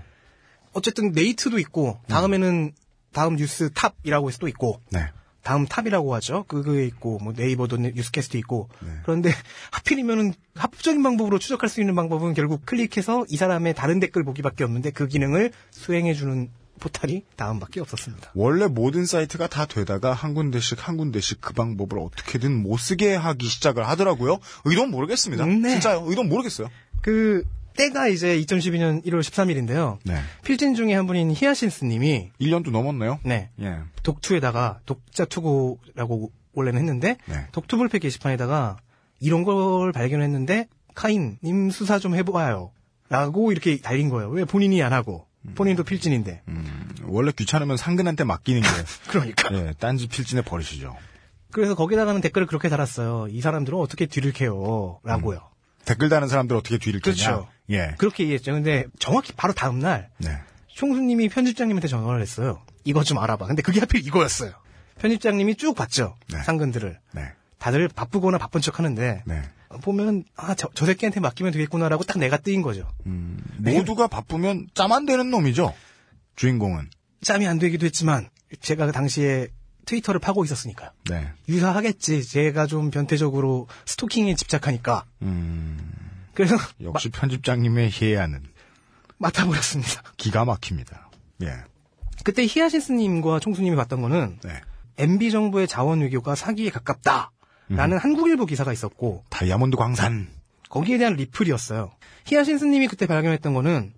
어쨌든 네이트도 있고 다음에는 다음 뉴스 top이라고 해서 또 있고 네. 다음 top이라고 하죠. 그거에 있고 뭐 네이버도 네- 뉴스캐스트 있고 네. 그런데 하필이면은 합법적인 방법으로 추적할 수 있는 방법은 결국 클릭해서 이 사람의 다른 댓글 보기밖에 없는데 그 기능을 수행해 주는 포탈이 다음밖에 없었습니다. 원래 모든 사이트가 다 되다가 한 군데씩 한 군데씩 그 방법을 어떻게든 못 쓰게 하기 시작을 하더라고요. 의도는 모르겠습니다. 음, 네. 진짜요. 의도는 모르겠어요. 그 때가 이제 2012년 1월 13일인데요. 네. 필진 중에 한 분인 히아신스 님이 1년도 넘었네요. 네 예. 독투에다가 독자 투고라고 원래는 했는데 네. 독투불패 게시판에다가 이런 걸 발견했는데 카인 님 수사 좀 해봐요. 라고 이렇게 달린 거예요. 왜 본인이 안 하고 본인도 필진인데 음, 원래 귀찮으면 상근한테 맡기는 게 그러니까 예, 딴지 필진에 버리시죠. 그래서 거기다가는 댓글을 그렇게 달았어요. 이 사람들은 어떻게 뒤를 캐요? 라고요. 댓글 다는 사람들 어떻게 뒤를 캐냐. 그렇죠. 예. 그렇게 얘기했죠. 근데 정확히 바로 다음날 네. 총수님이 편집장님한테 전화를 했어요. 이것 좀 알아봐. 근데 그게 하필 이거였어요. 편집장님이 쭉 봤죠. 네. 상근들을. 네. 다들 바쁘거나 바쁜 척 하는데 네. 보면 아저 저 새끼한테 맡기면 되겠구나라고 딱 내가 뜨인 거죠. 음, 모두가 바쁘면 짬 안 되는 놈이죠. 주인공은. 짬이 안 되기도 했지만 제가 그 당시에 트위터를 파고 있었으니까요. 네. 유사하겠지. 제가 좀 변태적으로 스토킹에 집착하니까. 음, 그래서 역시 편집장님의 해야는 마, 맡아버렸습니다. 기가 막힙니다. 예. 그때 히아신스님과 총수님이 봤던 거는 네. MB 정부의 자원 외교가 사기에 가깝다 라는 한국일보 기사가 있었고 다이아몬드 광산. 거기에 대한 리플이었어요. 히아신스님이 그때 발견했던 거는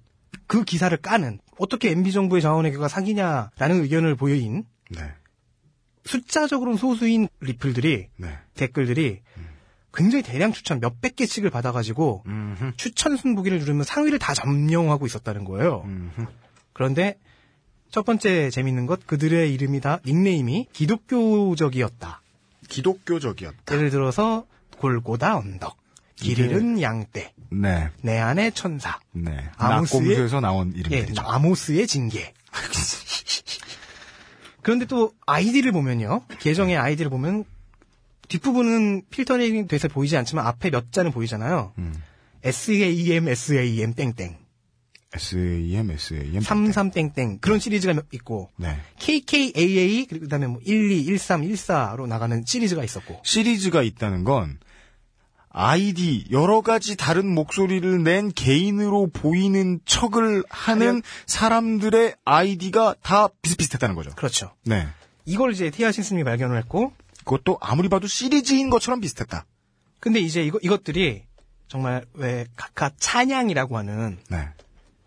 그 기사를 까는 어떻게 MB 정부의 자원 외교가 사기냐라는 의견을 보인 네. 숫자적으로는 소수인 리플들이 네. 댓글들이 굉장히 대량 추천 몇백 개씩을 받아가지고 음흠. 추천 순보기를 누르면 상위를 다 점령하고 있었다는 거예요. 음흠. 그런데 첫 번째 재밌는 것 그들의 이름이 다 닉네임이 기독교적이었다. 기독교적이었다. 예를 들어서 골고다 언덕, 길 잃은 양떼, 네. 내 안의 천사, 네. 아모스의- 나꼼수에서 나온 예, 이름들이죠. 아모스의 징계. 그런데 또 아이디를 보면요. 계정의 아이디를 보면 뒷부분은 필터링 돼서 보이지 않지만 앞에 몇 자는 보이잖아요. 음. SAM, SAM, 땡땡. SAM, SAM. 33 땡땡. 그런 시리즈가 몇- 있고. 네. KKAA, 그리고 그 다음에 뭐 12, 13, 14로 나가는 시리즈가 있었고. 시리즈가 있다는 건 아이디 여러 가지 다른 목소리를 낸 개인으로 보이는 척을 하는 사람들의 아이디가 다 비슷비슷했다는 거죠. 그렇죠. 네. 이걸 이제 티아 신스님이 발견을 했고. 그것도 아무리 봐도 시리즈인 것처럼 비슷했다. 근데 이제 이거, 이것들이 정말 왜 각각 찬양이라고 하는 네.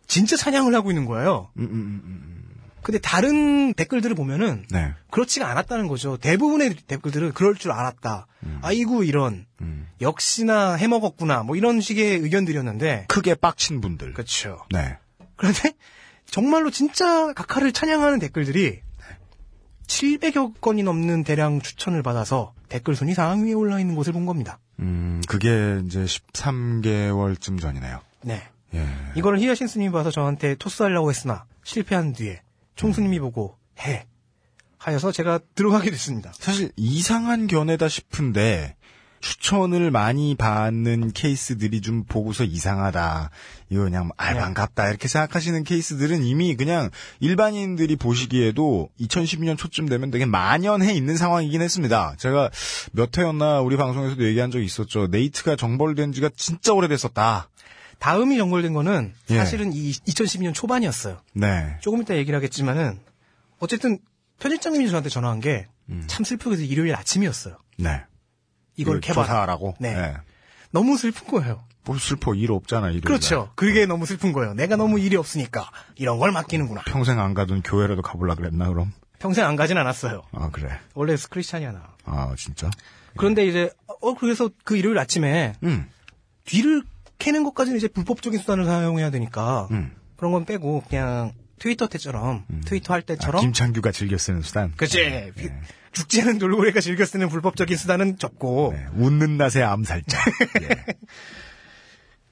진짜 찬양을 하고 있는 거예요. 음, 음, 음, 근데 다른 댓글들을 보면은 네. 그렇지가 않았다는 거죠. 대부분의 댓글들은 그럴 줄 알았다. 아이고 이런 음. 역시나 해먹었구나. 뭐 이런 식의 의견들이었는데 크게 빡친 분들. 그렇죠. 네. 그런데 정말로 진짜 각하를 찬양하는 댓글들이 700여 건이 넘는 대량 추천을 받아서 댓글 순위 상위에 올라 있는 곳을 본 겁니다. 음, 그게 이제 13개월쯤 전이네요. 네. 예. 이거를 히야신 스님이 봐서 저한테 토스하려고 했으나 실패한 뒤에 총수님이 보고 해 하여서 제가 들어가게 됐습니다. 사실 이상한 견해다 싶은데 추천을 많이 받는 케이스들이 좀 보고서 이상하다. 이거 그냥 알반갑다 이렇게 생각하시는 케이스들은 이미 그냥 일반인들이 보시기에도 2012년 초쯤 되면 되게 만연해 있는 상황이긴 했습니다. 제가 몇 회였나 우리 방송에서도 얘기한 적이 있었죠. 네이트가 정벌된 지가 진짜 오래됐었다. 다음이 연결된 거는 예. 사실은 이 2012년 초반이었어요. 네. 조금 이따 얘기를 하겠지만은 어쨌든 편집장님이 저한테 전화한 게참 슬프게도 일요일 아침이었어요. 네. 이걸 이걸 개발 조사하라고? 네. 네. 너무 슬픈 거예요. 뭐 슬퍼 일 없잖아 일 그렇죠. 그게 너무 슬픈 거예요. 내가 너무 일이 없으니까 이런 걸 맡기는구나. 평생 안 가던 교회라도 가볼라 그랬나 그럼? 평생 안 가진 않았어요. 아 그래. 원래 크리스찬이야 나. 아 진짜? 그런데 이제 어 그래서 그 일요일 아침에 음. 뒤를 캐는 것까지는 이제 불법적인 수단을 사용해야 되니까 음. 그런 건 빼고 그냥 트위터 때처럼 트위터 할 아, 때처럼 김창규가 즐겨 쓰는 수단. 그치 죽지 않은 돌고래가 즐겨 쓰는 불법적인 수단은 접고 네, 웃는 낯의 암살자. 예.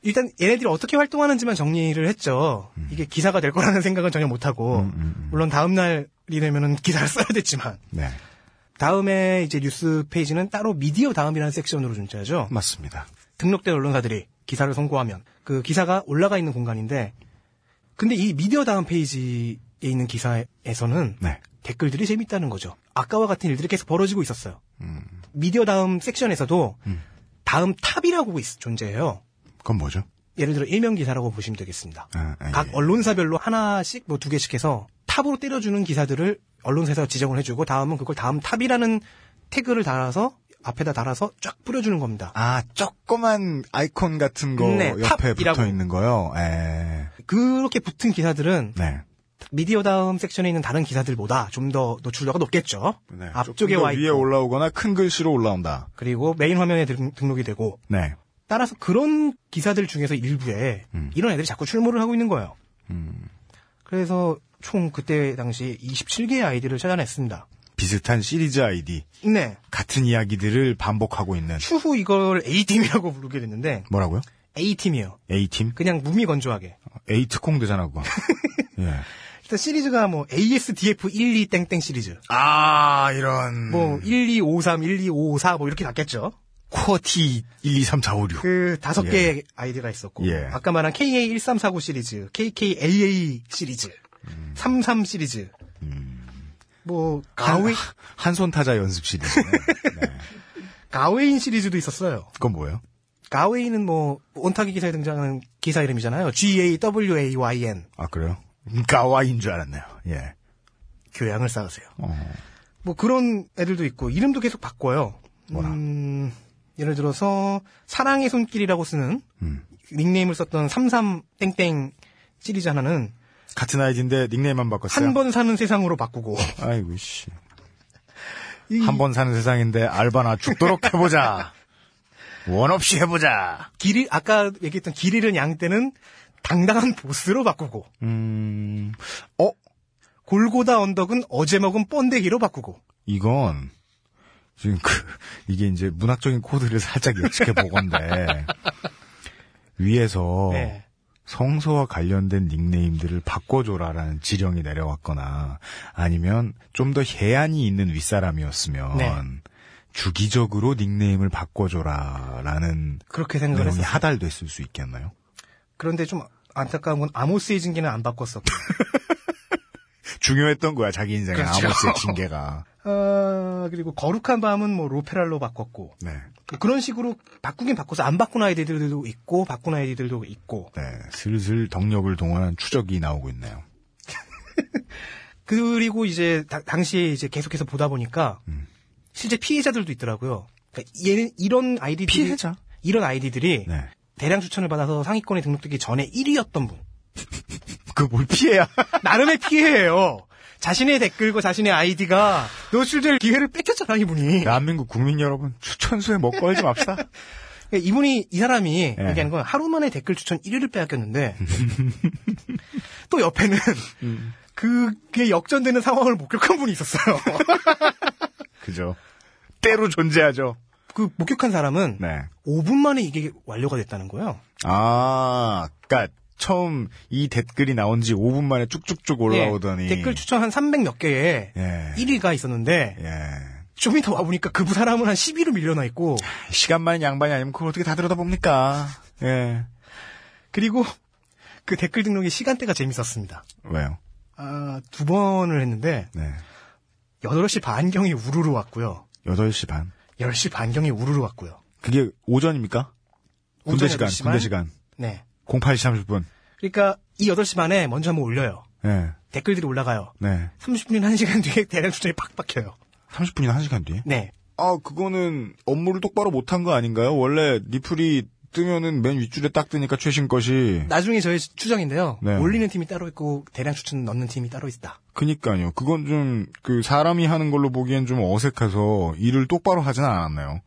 일단 얘네들이 어떻게 활동하는지만 정리를 했죠. 음. 이게 기사가 될 거라는 생각은 전혀 못하고 물론 다음 날이 되면은 기사를 써야 됐지만 네, 다음에 이제 뉴스 페이지는 따로 미디어 다음이라는 섹션으로 존재하죠. 맞습니다. 등록된 언론사들이 기사를 송고하면 그 기사가 올라가 있는 공간인데 근데 이 미디어 다음 페이지에 있는 기사에서는 네. 댓글들이 재밌다는 거죠. 아까와 같은 일들이 계속 벌어지고 있었어요. 음. 미디어 다음 섹션에서도 다음 top이라고 있- 존재해요. 그건 뭐죠? 예를 들어 일면 기사라고 보시면 되겠습니다. 아, 아, 각 예. 언론사별로 하나씩 뭐 두 개씩 해서 top으로 때려주는 기사들을 언론사에서 지정을 해주고 다음은 그걸 다음 top이라는 태그를 달아서 앞에다 달아서 쫙 뿌려주는 겁니다. 아, 조그만 아이콘 같은 거 네, 옆에. 붙어 있는 거요. 에. 그렇게 붙은 기사들은 네. 미디어 다음 섹션에 있는 다른 기사들보다 좀 더 노출도가 높겠죠. 네. 앞쪽에 와 위에 올라오거나 큰 글씨로 올라온다. 그리고 메인 화면에 등- 등록이 되고 네. 따라서 그런 기사들 중에서 일부에 이런 애들이 자꾸 출몰을 하고 있는 거예요. 음. 그래서 총 그때 당시 27개의 아이디를 찾아냈습니다. 비슷한 시리즈 아이디. 네. 같은 이야기들을 반복하고 있는. 추후 이걸 A팀이라고 부르게 됐는데 뭐라고요? A팀이에요. A팀? 그냥 무미건조하게. A 특공대잖아, 그거. 예. 일단 시리즈가 뭐 ASDF 12 땡땡 시리즈. 아, 이런. 뭐 1253, 1254 뭐 이렇게 났겠죠. 쿼티 1, 2, 3, 4, 5, 6. 그 다섯 개의 아이디가 있었고 예. 아까 말한 KA1349 시리즈, KKAA 시리즈, 33 시리즈. 뭐 가웨 한손 타자 연습 시리즈. 가웨인 시리즈도 있었어요. 그건 뭐예요? 가웨인은 뭐 온타기 기사에 등장하는 기사 이름이잖아요. G A W A Y N. 아, 그래요? 가와인 줄 알았네요. 예. 교양을 쌓으세요. 어. 뭐 그런 애들도 있고 이름도 계속 바꿔요. 음, 예를 들어서 사랑의 손길이라고 쓰는 음. 닉네임을 썼던 33 땡땡 시리즈 하나는 같은 아이디인데 닉네임만 바꿨어요. 한 번 사는 세상으로 바꾸고 아이고 씨. 한번 사는 세상인데 알바나 죽도록 해보자. 원 없이 해보자. 길이 아까 얘기했던 길 잃은 양 때는 당당한 보스로 바꾸고 음, 어? 골고다 언덕은 어제 먹은 번데기로 바꾸고 이건 지금 그 이게 이제 문학적인 코드를 살짝 예측해 보건데 위에서 네. 성서와 관련된 닉네임들을 바꿔줘라라는 지령이 내려왔거나 아니면 좀 더 해안이 있는 윗사람이었으면 네. 주기적으로 닉네임을 바꿔줘라라는 그렇게 생각을 했어요. 하달됐을 수 있겠나요? 그런데 좀 안타까운 건 아모스의 징계는 안 바꿨었고. 중요했던 거야 자기 인생에 그렇죠. 아모스의 징계가. 아, 그리고 거룩한 밤은 뭐 로페랄로 바꿨고. 네. 그런 식으로 바꾸긴 바꿔서 안 바꾼 아이디들도 있고 바꾼 아이디들도 있고. 네, 슬슬 덕력을 동원한 추적이 나오고 있네요. 그리고 이제 다- 당시에 이제 계속해서 보다 보니까 음. 실제 피해자들도 있더라고요. 그러니까 얘 이런 아이디들이 피해자? 이런 아이디들이 네. 대량 추천을 받아서 상위권에 등록되기 전에 1위였던 분. 그뭘 피해야? 나름의 피해예요. 자신의 댓글과 자신의 아이디가 노출될 기회를 뺏겼잖아 이분이. 대한민국 국민 여러분 추천수에 먹 걸지 맙시다. 그러니까 이분이 이 사람이 네. 얘기하는 건 하루 만에 댓글 추천 1위를 빼앗겼는데 또 옆에는 음. 그게 역전되는 상황을 목격한 분이 있었어요. 그죠. 때로 존재하죠. 그 목격한 사람은 네. 5분 만에 이게 완료가 됐다는 거예요. 아, 그니까, 처음 이 댓글이 나온 지 5분 만에 쭉쭉쭉 올라오더니. 네, 댓글 추천 한 300 몇 개에 예. 1위가 있었는데 예. 좀 이따 와보니까 그 사람은 한 10위로 밀려나 있고 시간 많은 양반이 아니면 그걸 어떻게 다 들여다봅니까? 예. 그리고 그 댓글 등록의 시간대가 재밌었습니다. 왜요? 아, 두 번을 했는데 네. 8시 반경이 우르르 왔고요. 8시 반. 10시 반경이 우르르 왔고요. 그게 오전입니까? 군대 시간, 8시 군대 반? 시간. 네. 08시 30분. 그러니까 이 8시 반에 먼저 한번 올려요. 예. 댓글들이 올라가요. 네. 30분이나 1시간 뒤에 대량 추천이 팍 박혀요. 30분이나 1시간 뒤에? 네. 아, 그거는 업무를 똑바로 못한 거 아닌가요? 원래 리플이 뜨면은 맨 윗줄에 딱 뜨니까 최신 것이. 나중에 저의 추정인데요. 네. 올리는 팀이 따로 있고 대량 추천 넣는 팀이 따로 있다. 그니까요. 그건 좀, 그, 사람이 하는 걸로 보기엔 좀 어색해서 일을 똑바로 하진 않았나요?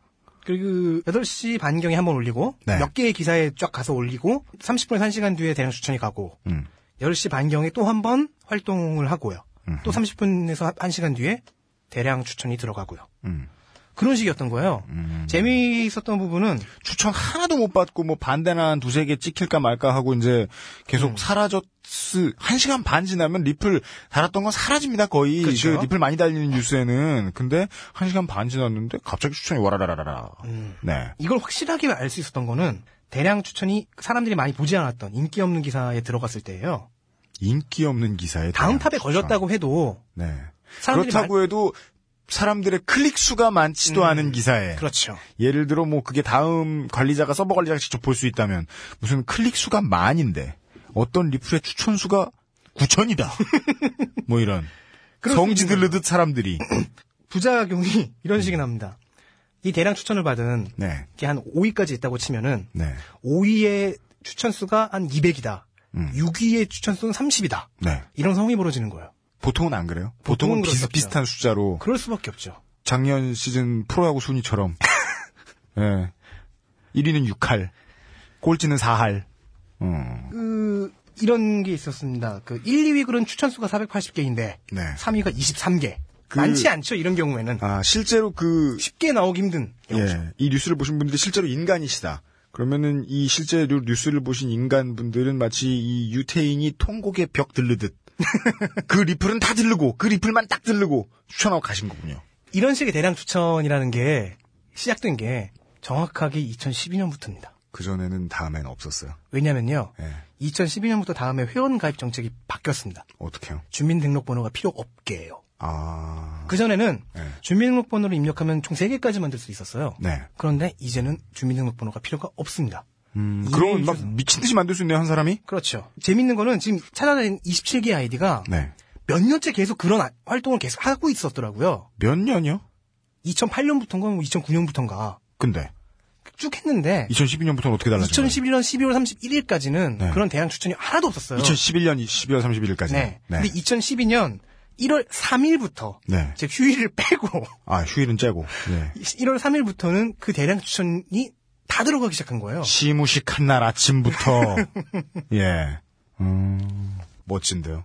그리고 8시 반경에 한 번 올리고 네. 몇 개의 기사에 쫙 가서 올리고 30분에서 1시간 뒤에 대량 추천이 가고 음. 10시 반경에 또 한 번 활동을 하고요. 또 30분에서 1시간 뒤에 대량 추천이 들어가고요. 음. 그런 식이었던 거예요. 재미있었던 부분은 추천 하나도 못 받고 뭐 반대나 한 두세 개 찍힐까 말까 하고 이제 계속 음. 사라졌을 한 시간 반 지나면 리플 달았던 건 사라집니다 거의 그렇죠. 그 리플 많이 달리는 뉴스에는 근데 한 시간 반 지났는데 갑자기 추천이 와라라라라 음. 네 이걸 확실하게 알 수 있었던 거는 대량 추천이 사람들이 많이 보지 않았던 인기 없는 기사에 들어갔을 때예요. 인기 없는 기사에 다음 탑에 추천. 걸렸다고 해도 네 그렇다고 해도 사람들의 클릭 수가 많지도 음. 않은 기사에 그렇죠. 예를 들어 뭐 그게 다음 관리자가 서버 관리자가 직접 볼 수 있다면 무슨 클릭 수가 만인데 어떤 리플의 추천 수가 9천이다. 뭐 이런 성지 들르듯 사람들이 부작용이 이런 식이 납니다. 이 대량 추천을 받은 네. 게 한 5위까지 있다고 치면은 네. 5위의 추천 수가 한 200이다. 음. 6위의 추천 수는 30이다. 네. 이런 상황이 벌어지는 거예요. 보통은 안 그래요? 보통은 보통은. 비슷비슷한 숫자로 그럴 수밖에 없죠. 작년 시즌 프로야구 순위처럼 예. 1위는 6할, 꼴찌는 4할. 어. 그 이런 게 있었습니다. 그 1, 2위 그런 추천 수가 480개인데 네. 3위가 23개. 그- 많지 않죠. 이런 경우에는 아, 실제로 그 쉽게 나오기 힘든 경우죠. 예, 이 뉴스를 보신 분들이 실제로 인간이시다. 그러면은 이 실제 로 뉴스를 보신 인간분들은 마치 이 유태인이 통곡의 벽 들르듯 그 리플은 다 들르고 그 리플만 딱 들르고 추천하고 가신 거군요. 이런 식의 대량 추천이라는 게 시작된 게 정확하게 2012년부터입니다. 그 전에는 다음엔 없었어요. 왜냐면요. 예, 2012년부터 다음에 회원 가입 정책이 바뀌었습니다. 어떻게요? 주민등록번호가 필요 없게 해요. 아, 그전에는 네. 주민등록번호를 입력하면 총 3개까지 만들 수 있었어요. 네. 그런데 이제는 주민등록번호가 필요가 없습니다. 음, 그러면 막. 미친 듯이 만들 수 있네요 한 사람이. 그렇죠. 재밌는 거는 지금 찾아낸 27개 아이디가 네. 몇 년째 계속 그런 아- 활동을 계속 하고 있었더라고요. 몇 년이요? 2008년부터인가 뭐 2009년부터인가 근데 쭉 했는데 2012년부터는 어떻게 달라진 거예요? 2011년 12월 31일까지는 네. 그런 대량 추천이 하나도 없었어요. 2011년 12월 31일까지. 네. 네. 근데 2012년 1월 3일부터 네. 즉 휴일을 빼고 아 휴일은 째고. 네. 1월 3일부터는 그 대량 추천이 다 들어가기 시작한 거예요. 시무식한 날 아침부터 예 음, 멋진데요.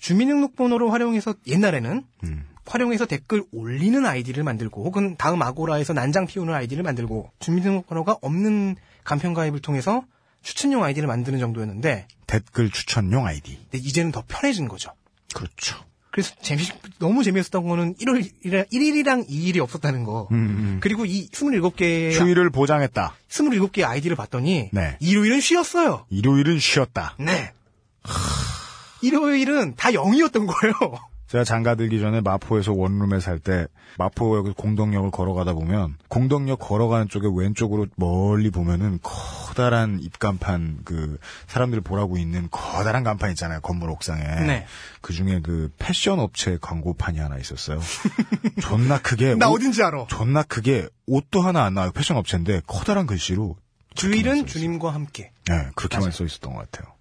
주민등록번호를 활용해서 옛날에는 음. 활용해서 댓글 올리는 아이디를 만들고 혹은 다음 아고라에서 난장 피우는 아이디를 만들고 주민등록번호가 없는 간편 가입을 통해서 추천용 아이디를 만드는 정도였는데 댓글 추천용 아이디. 근데 이제는 더 편해진 거죠. 그렇죠. 그래서 재미 너무 재미있었던 거는 1월 1일이랑 2일이 없었다는 거. 음, 음. 그리고 이 27개의 휴일을 보장했다. 27개의 아이디를 봤더니 네. 일요일은 쉬었어요. 일요일은 쉬었다. 네. 일요일은 다 0이었던 거예요. 제가 장가 들기 전에 마포에서 원룸에 살 때 마포역 공덕역을 걸어가다 보면 공덕역 걸어가는 쪽에 왼쪽으로 멀리 보면은 커다란 입간판 그 사람들 보라고 있는 커다란 간판 있잖아요 건물 옥상에 네. 그 중에 그 패션 업체 광고판이 하나 있었어요. 존나 크게 나 옷- 어딘지 알아. 존나 크게 옷도 하나 안 나와요 패션 업체인데 커다란 글씨로 주일은 주님과 함께. 네 그렇게만 써 있었던 것 같아요.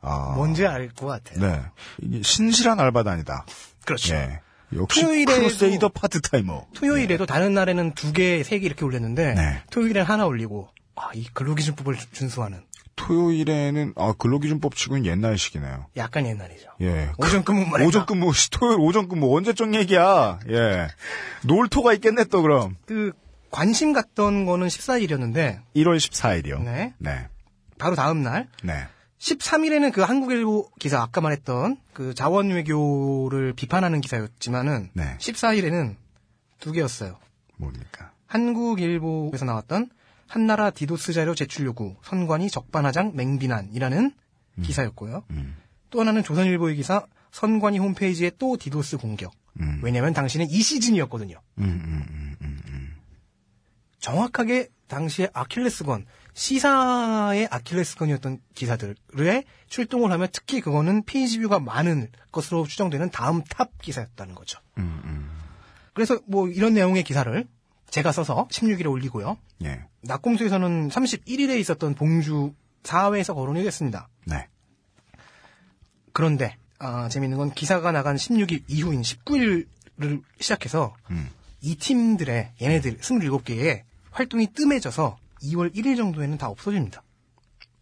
아 뭔지 알 것 같아요. 네 신실한 알바단이다. 그렇죠. 예. 역시 토요일에도- crusader 파트타이머. 토요일에도 다른 날에는 두 개, 세 개 이렇게 올렸는데 네. 토요일엔 하나 올리고 아, 이 근로기준법을 주- 준수하는 토요일에는 아 근로기준법 치고는 옛날식이네요. 약간 옛날이죠. 예. 오전 근무만. 오전 근무 토요일 오전 근무 언제적 얘기야. 예. 놀토가 있겠네 또 그럼. 그 관심 갔던 거는 14일이었는데 1월 14일이요. 네. 네. 바로 다음 날 네. 13일에는 그 한국일보 기사 아까 말했던 그 자원 외교를 비판하는 기사였지만은 네. 14일에는 두 개였어요. 뭡니까? 한국일보에서 나왔던 한나라 디도스 자료 제출 요구 선관위 적반하장 맹비난이라는 기사였고요. 음. 또 하나는 조선일보의 기사 선관위 홈페이지에 또 디도스 공격. 음. 왜냐하면 당시는 이 시즌이었거든요. 음, 음, 음, 음, 음. 정확하게 당시에 아킬레스건 시사의 아킬레스건이었던 기사들에 출동을 하면 특히 그거는 page view가 많은 것으로 추정되는 다음 top 기사였다는 거죠. 음, 음. 그래서 뭐 이런 내용의 기사를 제가 써서 16일에 올리고요. 예. 낙곰수에서는 31일에 있었던 봉주 4회에서 거론이 됐습니다. 네. 그런데 아, 재밌는 건 기사가 나간 16일 이후인 19일을 시작해서 음. 이 팀들의 얘네들 27개의 활동이 뜸해져서 2월 1일 정도에는 다 없어집니다.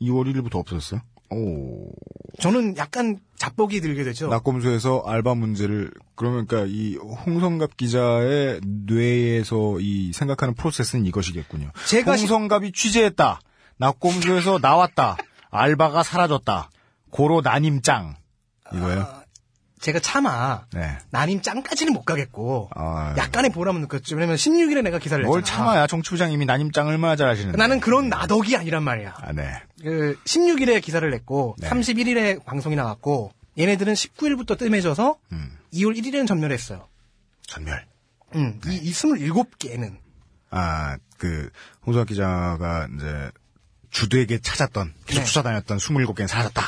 2월 1일부터 없었어요? 오. 저는 약간 자뻑이 들게 되죠. 낙검소에서 알바 문제를 그러면 그러니까 이 홍성갑 기자의 뇌에서 이 생각하는 프로세스는 이것이겠군요. 제가 시- 홍성갑이 취재했다. 낙검소에서 나왔다. 알바가 사라졌다. 고로 난임짱 이거예요. 제가 차마 네. 난임 짱까지는 못 가겠고 아, 약간의 보람은 느꼈죠. 왜냐면 16일에 내가 기사를 뭘 냈잖아. 참아야 정치부장님이 난임 짱 얼마나 잘하시는데. 나는 그런 나덕이 아니란 말이야. 아, 네. 그 16일에 기사를 냈고 네. 31일에 방송이 나왔고 얘네들은 19일부터 뜸해져서 음. 2월 1일에는 전멸했어요. 전멸. 음, 이, 이 27개는 아, 그 홍성갑 기자가 이제 주되게 찾았던 계속 네. 쫓아다녔던 27개는 사라졌다.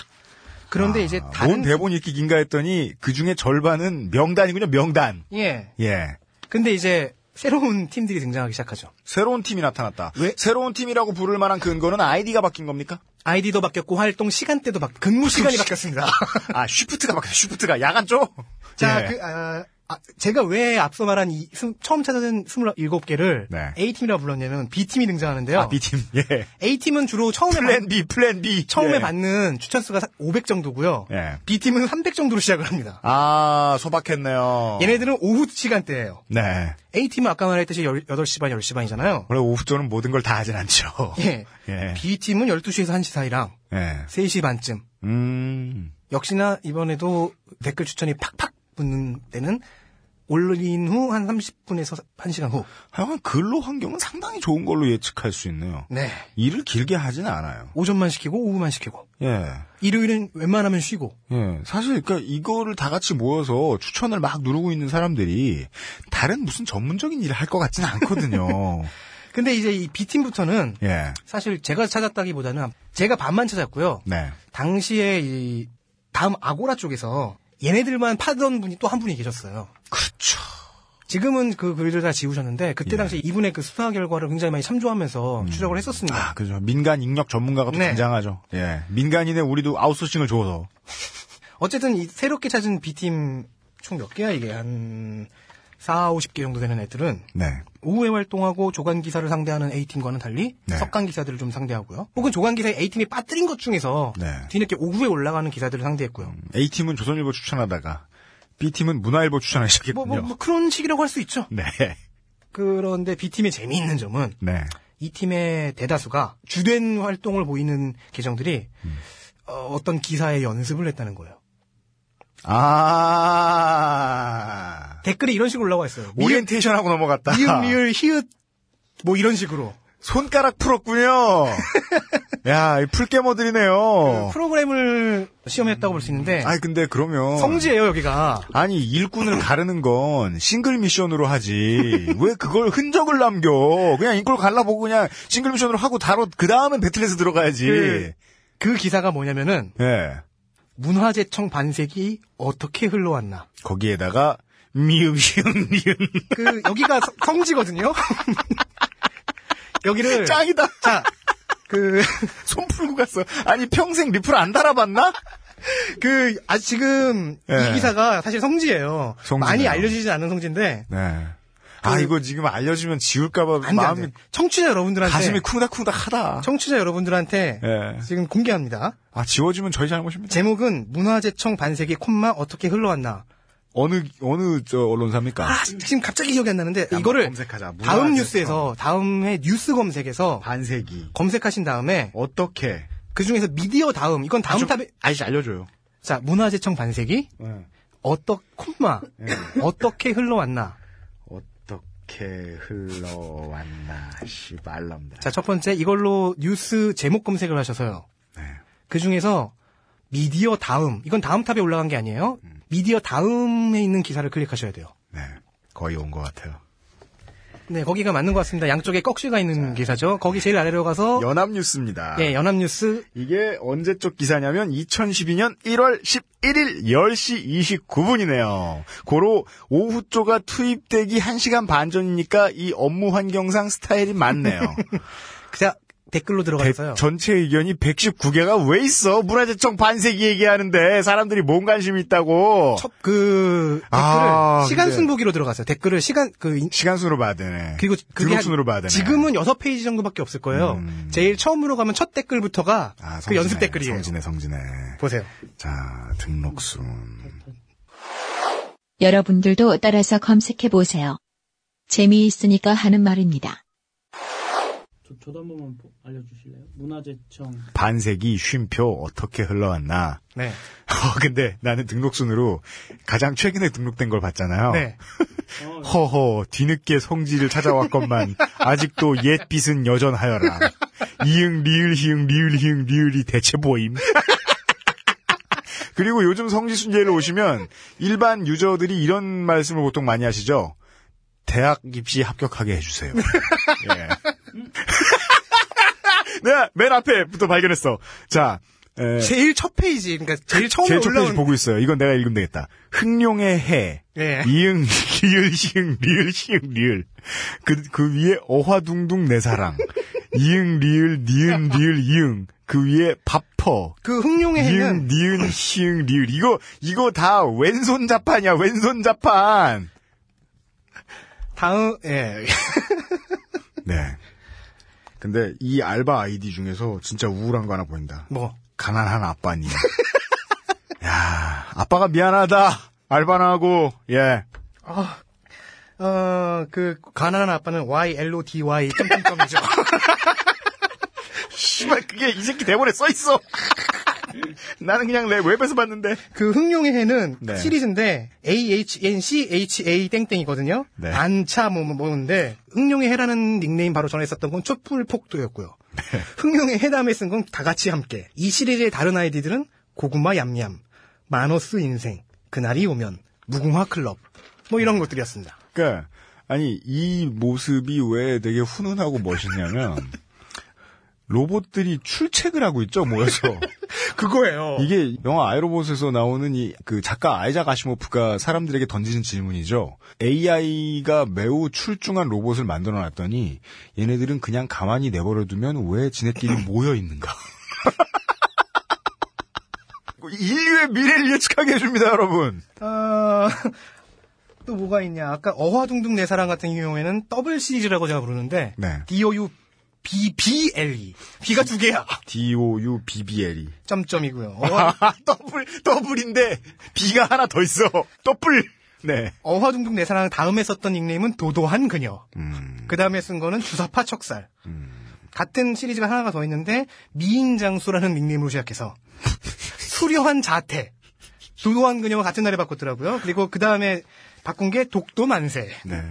그런데 아, 이제 뭔 다른 대본 읽기 긴가 했더니 그 중에 절반은 명단이군요, 명단. 예. 예. 근데 이제 새로운 팀들이 등장하기 시작하죠. 새로운 팀이 나타났다. 왜? 새로운 팀이라고 부를 만한 근거는 아이디가 바뀐 겁니까? 아이디도 바뀌었고 활동 시간대도 바뀌 근무 시간이 바뀌었습니다. 아, 쉬프트가 바뀌었어, 쉬프트가. 야간 쪽? 자, 예. 그, 아, 아, 제가 왜 앞서 말한 이 스- 처음 찾아낸 27개를 네. A팀이라고 불렀냐면 B팀이 등장하는데요. 아, B팀. 예. A팀은 주로 처음에 플랜 받, B, plan B. 처음에 예. 받는 추천 수가 500 정도고요. 예. B팀은 300 정도로 시작을 합니다. 아, 소박했네요. 얘네들은 오후 시간대예요. 네. A팀은 아까 말했듯이 8시 반, 10시 반이잖아요. 원래 오후조는 모든 걸 다 하진 않죠. 예. 예. B팀은 12시에서 1시 사이랑 예. 3시 반쯤. 음. 역시나 이번에도 댓글 추천이 팍팍 붙는 때는 올린 후 한 30분에서 1시간 후. 하여간 근로 환경은 상당히 좋은 걸로 예측할 수 있네요. 네. 일을 길게 하진 않아요. 오전만 시키고 오후만 시키고. 예. 일요일은 웬만하면 쉬고. 예. 사실, 그니까 이거를 다 같이 모여서 추천을 막 누르고 있는 사람들이 다른 무슨 전문적인 일을 할 것 같지는 않거든요. 근데 이제 이 B팀부터는 예. 사실 제가 찾았다기보다는 제가 반만 찾았고요. 네. 당시에 이 다음 아고라 쪽에서 얘네들만 파던 분이 또 한 분이 계셨어요. 그렇죠. 지금은 그 글들 다 지우셨는데 그때 예. 당시 이분의 그 수사 결과를 굉장히 많이 참조하면서 추적을 했었습니다. 아, 그죠. 민간 인력 전문가가 또 네. 등장하죠. 예. 민간인의 우리도 아웃소싱을 줘서. 어쨌든 이 새롭게 찾은 B팀 총 몇 개야 이게 한 4, 50개 정도 되는 애들은 네. 오후에 활동하고 조간 기사를 상대하는 A팀과는 달리 네. 석간 기사들을 좀 상대하고요. 혹은 조간 기사에 A팀이 빠뜨린 것 중에서 네. 뒤늦게 오후에 올라가는 기사들을 상대했고요. A팀은 조선일보 추천하다가 B팀은 문화일보 추천하기 뭐, 시작했군요. 뭐, 뭐 그런 식이라고 할 수 있죠. 네. 그런데 B팀의 재미있는 점은 네. 이 팀의 대다수가 주된 활동을 보이는 계정들이 어, 떤 기사의 연습을 했다는 거예요. 아. 댓글이 이런 식으로 올라와 있어요. 오리엔테이션하고 넘어갔다. 미음, 리을, 히읗, 뭐 이런 식으로. 손가락 풀었군요. 야, 이 풀게머들이네요. 프로그램을 시험했다고 볼 수 있는데 아니, 근데 그러면. 성지예요 여기가. 아니, 일꾼을 가르는 건 싱글 미션으로 하지. 왜 그걸 흔적을 남겨? 그냥 인골 갈라보고 그냥 싱글 미션으로 하고 다로, 그 다음엔 배틀에서 들어가야지. 그, 그 기사가 뭐냐면은 예. 문화재청 반색이 어떻게 흘러왔나. 거기에다가, 미음, 시음, 니은. 그 여기가 서- 성지거든요. 여기를 짱이다. 자, 그, 손 풀고 갔어. 아니, 평생 리플 안 달아봤나? 그, 아, 지금, 예. 이 기사가 사실 성지예요. 성지네요. 많이 알려지지 않은 성지인데, 네. 아, 이거 지금 알려주면 지울까봐 안 돼, 안 마음이, 돼. 청취자 여러분들한테, 가슴이 쿵닥쿵닥 하다. 청취자 여러분들한테 예. 지금 공개합니다. 아, 지워주면 저희 잘못입니다. 제목은 문화재청 반색이 콤마 어떻게 흘러왔나. 어느, 어느, 저, 언론사입니까? 아, 지금 갑자기 기억이 안 나는데, 이거를 검색하자. 다음. 뉴스에서, 다음에 뉴스 검색에서 반세기. 검색하신 다음에, 어떻게? 그 중에서 미디어 다음, 이건 다음 좀- 탑에, 아저씨 알려줘요. 자, 문화재청 반색이 네. 어떠, 콤마, 어떻게 흘러왔나. 어떻게 흘러왔나, 씨발람들. 자, 첫 번째, 이걸로 뉴스 제목 검색을 하셔서요. 네. 그 중에서 미디어 다음, 이건 다음 탑에 올라간 게 아니에요. 미디어 다음에 있는 기사를 클릭하셔야 돼요. 네. 거의 온 것 같아요. 네, 거기가 맞는 것 같습니다. 양쪽에 꺽쇠가 있는 기사죠. 거기 제일 아래로 가서, 연합뉴스입니다. 예, 연합뉴스, 이게 언제적 기사냐면 2012년 1월 11일 10시 29분이네요. 고로 오후 조가 투입되기 1시간 반 전이니까 이 업무 환경상 스타일이 맞네요. 자, 댓글로 들어가서요. 대- 전체 의견이 119개가 왜 있어? 문화재청 반세기 얘기하는데 사람들이 뭔 관심 이 있다고. 첫, 그, 댓글을 아, 시간 근데- 순보기로 들어갔어요. 댓글을 시간, 그, 인- 시간 순으로 봐야 되네. 그리고 그게 한- 등록순으로 봐야 되네. 지금은 여섯 페이지 정도밖에 없을 거예요. 음. 제일 처음으로 가면 첫 댓글부터가 아, 그 성지네, 연습 댓글이에요. 성지네, 성지네. 보세요. 자, 등록순. 여러분들도 따라서 검색해 보세요. 재미있으니까 하는 말입니다. 저, 저도 한 번만 보- 알려주실래요? 문화재청. 반세기 쉼표 어떻게 흘러왔나. 네. 어, 근데 나는 등록순으로 가장 최근에 등록된 걸 봤잖아요. 네. 어, 허허, 뒤늦게 성지를 찾아왔건만, 아직도 옛 빛은 여전하여라. 이응, 리을, 히응, 리을, 히응, 리을이 대체 보임. 그리고 요즘 성지 순례를 오시면, 일반 유저들이 이런 말씀을 보통 많이 하시죠. 대학 입시 합격하게 해주세요. 예. 내가 맨 앞에부터 발견했어. 자, 에, 제일 첫 페이지, 그러니까 제일 처음에 제일 첫 페이지 올라온 보고 있어요. 이건 내가 읽으면 되겠다. 흑룡의 해. 예. 이응, 리을, 시응, 리을, 시응, 리을. 그, 그 위에 어화둥둥 내 사랑. 이응, 리을, 니은, 리을, 이응. 그 위에 밥퍼. 그 흑룡의 해는 니은, 시응, 리을. 이거, 이거 다 왼손 자판이야, 왼손 자판. 다음 예. 네. 근데 이 알바 아이디 중에서 진짜 우울한 거 하나 보인다. 뭐 가난한 아빠님. 야, 아빠가 미안하다. 알바나 하고, 예. 어, 그, 가난한 아빠는 YLODY 점점점이죠. 씨발, 그게 이 새끼 대본에 써 있어. 나는 그냥 내 웹에서 봤는데. 그 흥룡의 해는 네. 시리즈인데, AHNCHA 땡땡이거든요. 네. 안차 뭐, 뭐, 뭐인데, 흥룡의 해라는 닉네임 바로 전에 썼던 건 촛불폭도였고요. 네. 흥룡의 해 다음에 쓴 건 다 같이 함께. 이 시리즈의 다른 아이디들은 고구마 얌얌, 마노스 인생, 그날이 오면, 무궁화 클럽, 뭐 이런 것들이었습니다. 그니까, 아니, 이 모습이 왜 되게 훈훈하고 멋있냐면, 로봇들이 출첵을 하고 있죠, 모여서. 그거예요. 이게 영화 아이로봇에서 나오는 이 그 작가 아이작 아시모프가 사람들에게 던지는 질문이죠. AI가 매우 출중한 로봇을 만들어 놨더니 얘네들은 그냥 가만히 내버려 두면 왜 지네끼리 모여 있는가? 인류의 미래를 예측하게 해줍니다, 여러분. 아, 또 뭐가 있냐. 아까 어화둥둥 내 사랑 같은 경우에는 더블 시리즈라고 제가 부르는데, 네. DOU B, BLE. B가 두 개야. D-O-U B-B-L-E. 점점이고요. 어화, 아, 더블, 더블인데, B가 하나 더 있어. 더블. 네. 어화둥둥 내 사랑 다음에 썼던 닉네임은 도도한 그녀. 음, 그 다음에 쓴 거는 주사파 척살. 같은 시리즈가 하나가 더 있는데 미인장수라는 닉네임으로 시작해서 수려한 자태. 도도한 그녀와 같은 날에 바꿨더라고요. 그리고 그 다음에 바꾼 게 독도 만세. 네.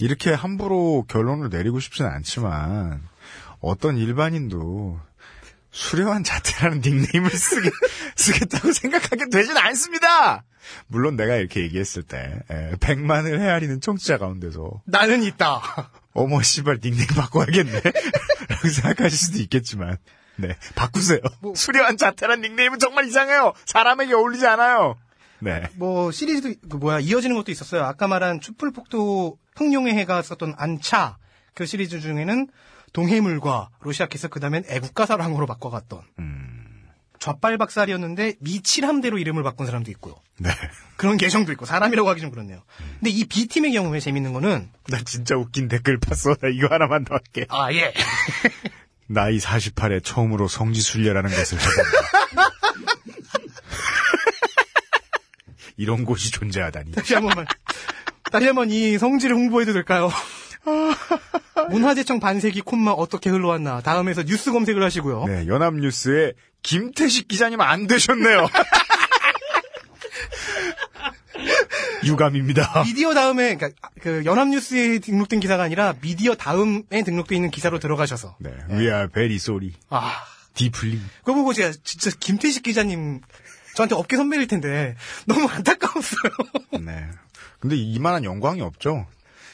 이렇게 함부로 결론을 내리고 싶지는 않지만 어떤 일반인도 수려한 자태라는 닉네임을 쓰게, 쓰겠다고 생각하게 되진 않습니다. 물론 내가 이렇게 얘기했을 때 에, 100만을 헤아리는 청취자 가운데서 나는 있다. 어머 씨발 닉네임 바꿔야겠네 라고 생각하실 수도 있겠지만 네 바꾸세요. 수려한 자태란 닉네임은 정말 이상해요. 사람에게 어울리지 않아요. 네. 뭐 시리즈도 그 뭐야 이어지는 것도 있었어요. 아까 말한 촛불폭도 흥룡의 해가 썼던 안차 그 시리즈 중에는 동해물과로 시작해서 그 다음엔 애국가사랑으로 바꿔갔던 좌빨박살이었는데 미칠함대로 이름을 바꾼 사람도 있고요. 네. 그런 계정도 있고 사람이라고 하기 좀 그렇네요. 근데 이 B팀의 경우에 재밌는 거는 나 진짜 웃긴 댓글 봤어. 나 이거 하나만 더 할게. 아 예. 나이 48에 처음으로 성지순례라는 것을 해본다. 이런 곳이 존재하다니. 다시 한 번만 다시 한 번 이 성지를 홍보해도 될까요? 문화재청 반세기 콤마 어떻게 흘러왔나 다음에서 뉴스 검색을 하시고요. 네, 연합뉴스에 김태식 기자님 안 되셨네요. 유감입니다. 미디어 다음에 그러니까 그 연합뉴스에 등록된 기사가 아니라 미디어 다음에 등록돼 있는 기사로 들어가셔서 네, we are very sorry. 아 deeply. 그거 보고 제가 진짜 김태식 기자님 저한테 업계 선배일 텐데 너무 안타까웠어요. 네. 근데 이만한 영광이 없죠.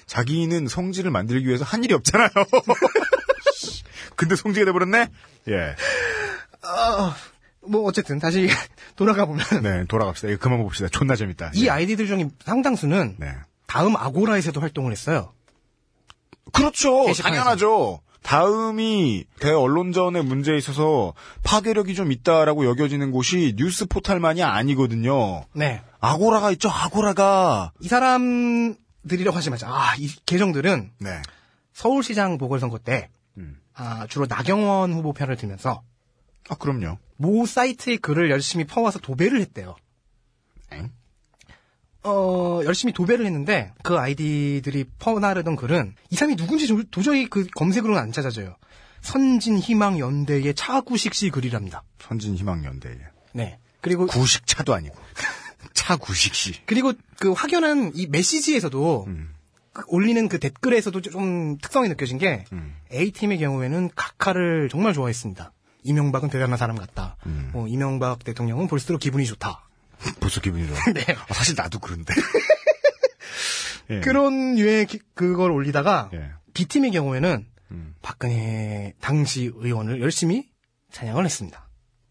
자기는 성지를 만들기 위해서 한 일이 없잖아요. 근데 성지가 돼버렸네? 예. 아, 뭐 어쨌든 다시 돌아가 보면 네, 돌아갑시다. 이거 그만 봅시다. 존나 재밌다. 이 예. 아이디들 중에 상당수는 네. 다음 아고라에서도 활동을 했어요. 그렇죠. 게시판에서. 당연하죠. 다음이 대언론전의 문제에 있어서 파괴력이 좀 있다라고 여겨지는 곳이 뉴스 포탈만이 아니거든요. 네. 아고라가 있죠, 아고라가. 이 사람 하지 마자. 아, 이 계정들은 네. 서울시장 보궐선거 때 음. 아, 주로 나경원 후보 편을 들면서 아, 그럼요. 모 사이트의 글을 열심히 퍼와서 도배를 했대요. 엥? 어, 열심히 도배를 했는데 그 아이디들이 퍼나르던 글은 이 사람이 누군지 도- 도저히 그 검색으로는 안 찾아져요. 선진 희망 연대의 차구식 씨 글이랍니다. 선진 희망 연대에. 네. 그리고 구식차도 아니고. 차구식 씨. 그리고 그 확연한 이 메시지에서도 그 올리는 그 댓글에서도 좀 특성이 느껴진 게 A팀의 경우에는 각하를 정말 좋아했습니다. 이명박은 대단한 사람 같다. 뭐 이명박 대통령은 볼수록 기분이 좋다. 벌써 기분이 좋아. 네. 아, 사실 나도 그런데. 예. 그런 유의 기- 그걸 올리다가 예. B팀의 경우에는 음. 박근혜 당시 의원을 열심히 찬양을 했습니다.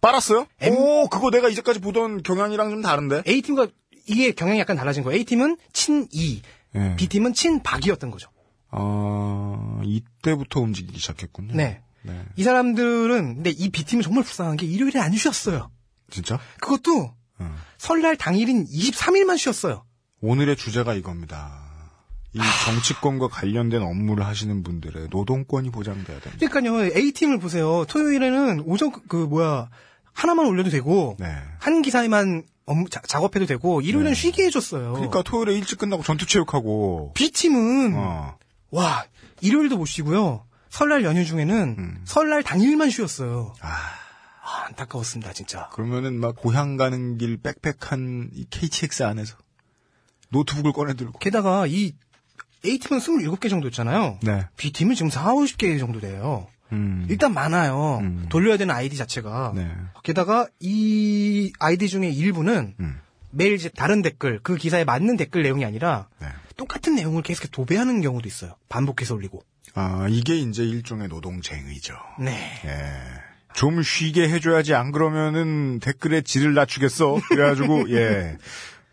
빨았어요? M- 오, 그거 내가 이제까지 보던 경향이랑 좀 다른데? A팀과 이게 경향이 약간 달라진 거예요. A팀은 친이, 예. B팀은 친박이었던 거죠. 아, 이때부터 움직이기 시작했군요. 네. 네. 이 사람들은 근데 이 B팀은 정말 불쌍한 게 일요일에 안 쉬었어요. 진짜? 그것도 음. 설날 당일인 23일만 쉬었어요. 오늘의 주제가 이겁니다. 이 정치권과 관련된 업무를 하시는 분들의 노동권이 보장돼야 됩니다. 그러니까요, A팀을 보세요. 토요일에는 오전, 그, 그 뭐야, 하나만 올려도 되고, 네. 한 기사에만 업무, 자- 작업해도 되고, 일요일은 쉬게 해줬어요. 그러니까 토요일에 일찍 끝나고 전투 체육하고. B팀은, 어. 와, 일요일도 못 쉬고요. 설날 연휴 중에는 음. 설날 당일만 쉬었어요. 아, 아, 안타까웠습니다, 진짜. 그러면은 막 고향 가는 길 빽빽한 이 KTX 안에서 노트북을 꺼내 들고. 게다가 이 A팀은 27개 정도 있잖아요. 네. B팀은 지금 4, 50개 정도 돼요. 음. 일단 많아요. 음. 돌려야 되는 아이디 자체가. 네. 게다가 이 아이디 중에 일부는 음. 매일 이제 다른 댓글, 그 기사에 맞는 댓글 내용이 아니라 네. 똑같은 내용을 계속 도배하는 경우도 있어요. 반복해서 올리고. 아, 이게 이제 일종의 노동쟁의죠. 네. 예. 좀 쉬게 해줘야지 안 그러면은 댓글의 질을 낮추겠어. 그래가지고 예.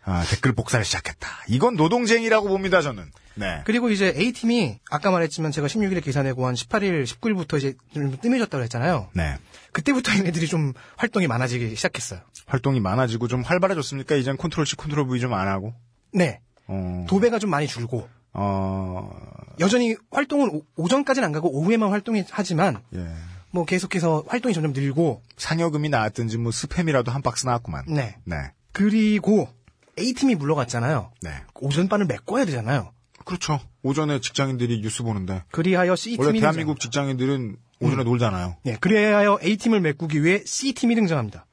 아, 댓글 복사를 시작했다. 이건 노동쟁이라고 봅니다, 저는. 네. 그리고 이제 A팀이 아까 말했지만 제가 16일에 기사 내고 한 18일, 19일부터 이제 좀 뜸해졌다고 했잖아요. 네. 그때부터 얘네들이 좀 활동이 많아지기 시작했어요. 활동이 많아지고 좀 활발해졌습니까? 이젠 컨트롤 C, 컨트롤 V 좀 안 하고. 네. 어. 도배가 좀 많이 줄고 어. 여전히 활동은 오, 전까지는안 가고 오후에만 활동하지만 예. 뭐 계속해서 활동이 점점 늘고 상여금이 나왔든지 뭐 스팸이라도 한 박스 나왔구만. 네. 네. 그리고 A팀이 물러갔잖아요. 네. 오전반을 메꿔야 되잖아요. 그렇죠. 오전에 직장인들이 뉴스 보는데 그리하여 C팀이 원래 등장. 대한민국 직장인들은 오전에 놀잖아요. 네, 그리하여 A팀을 메꾸기 위해 C팀이 등장합니다.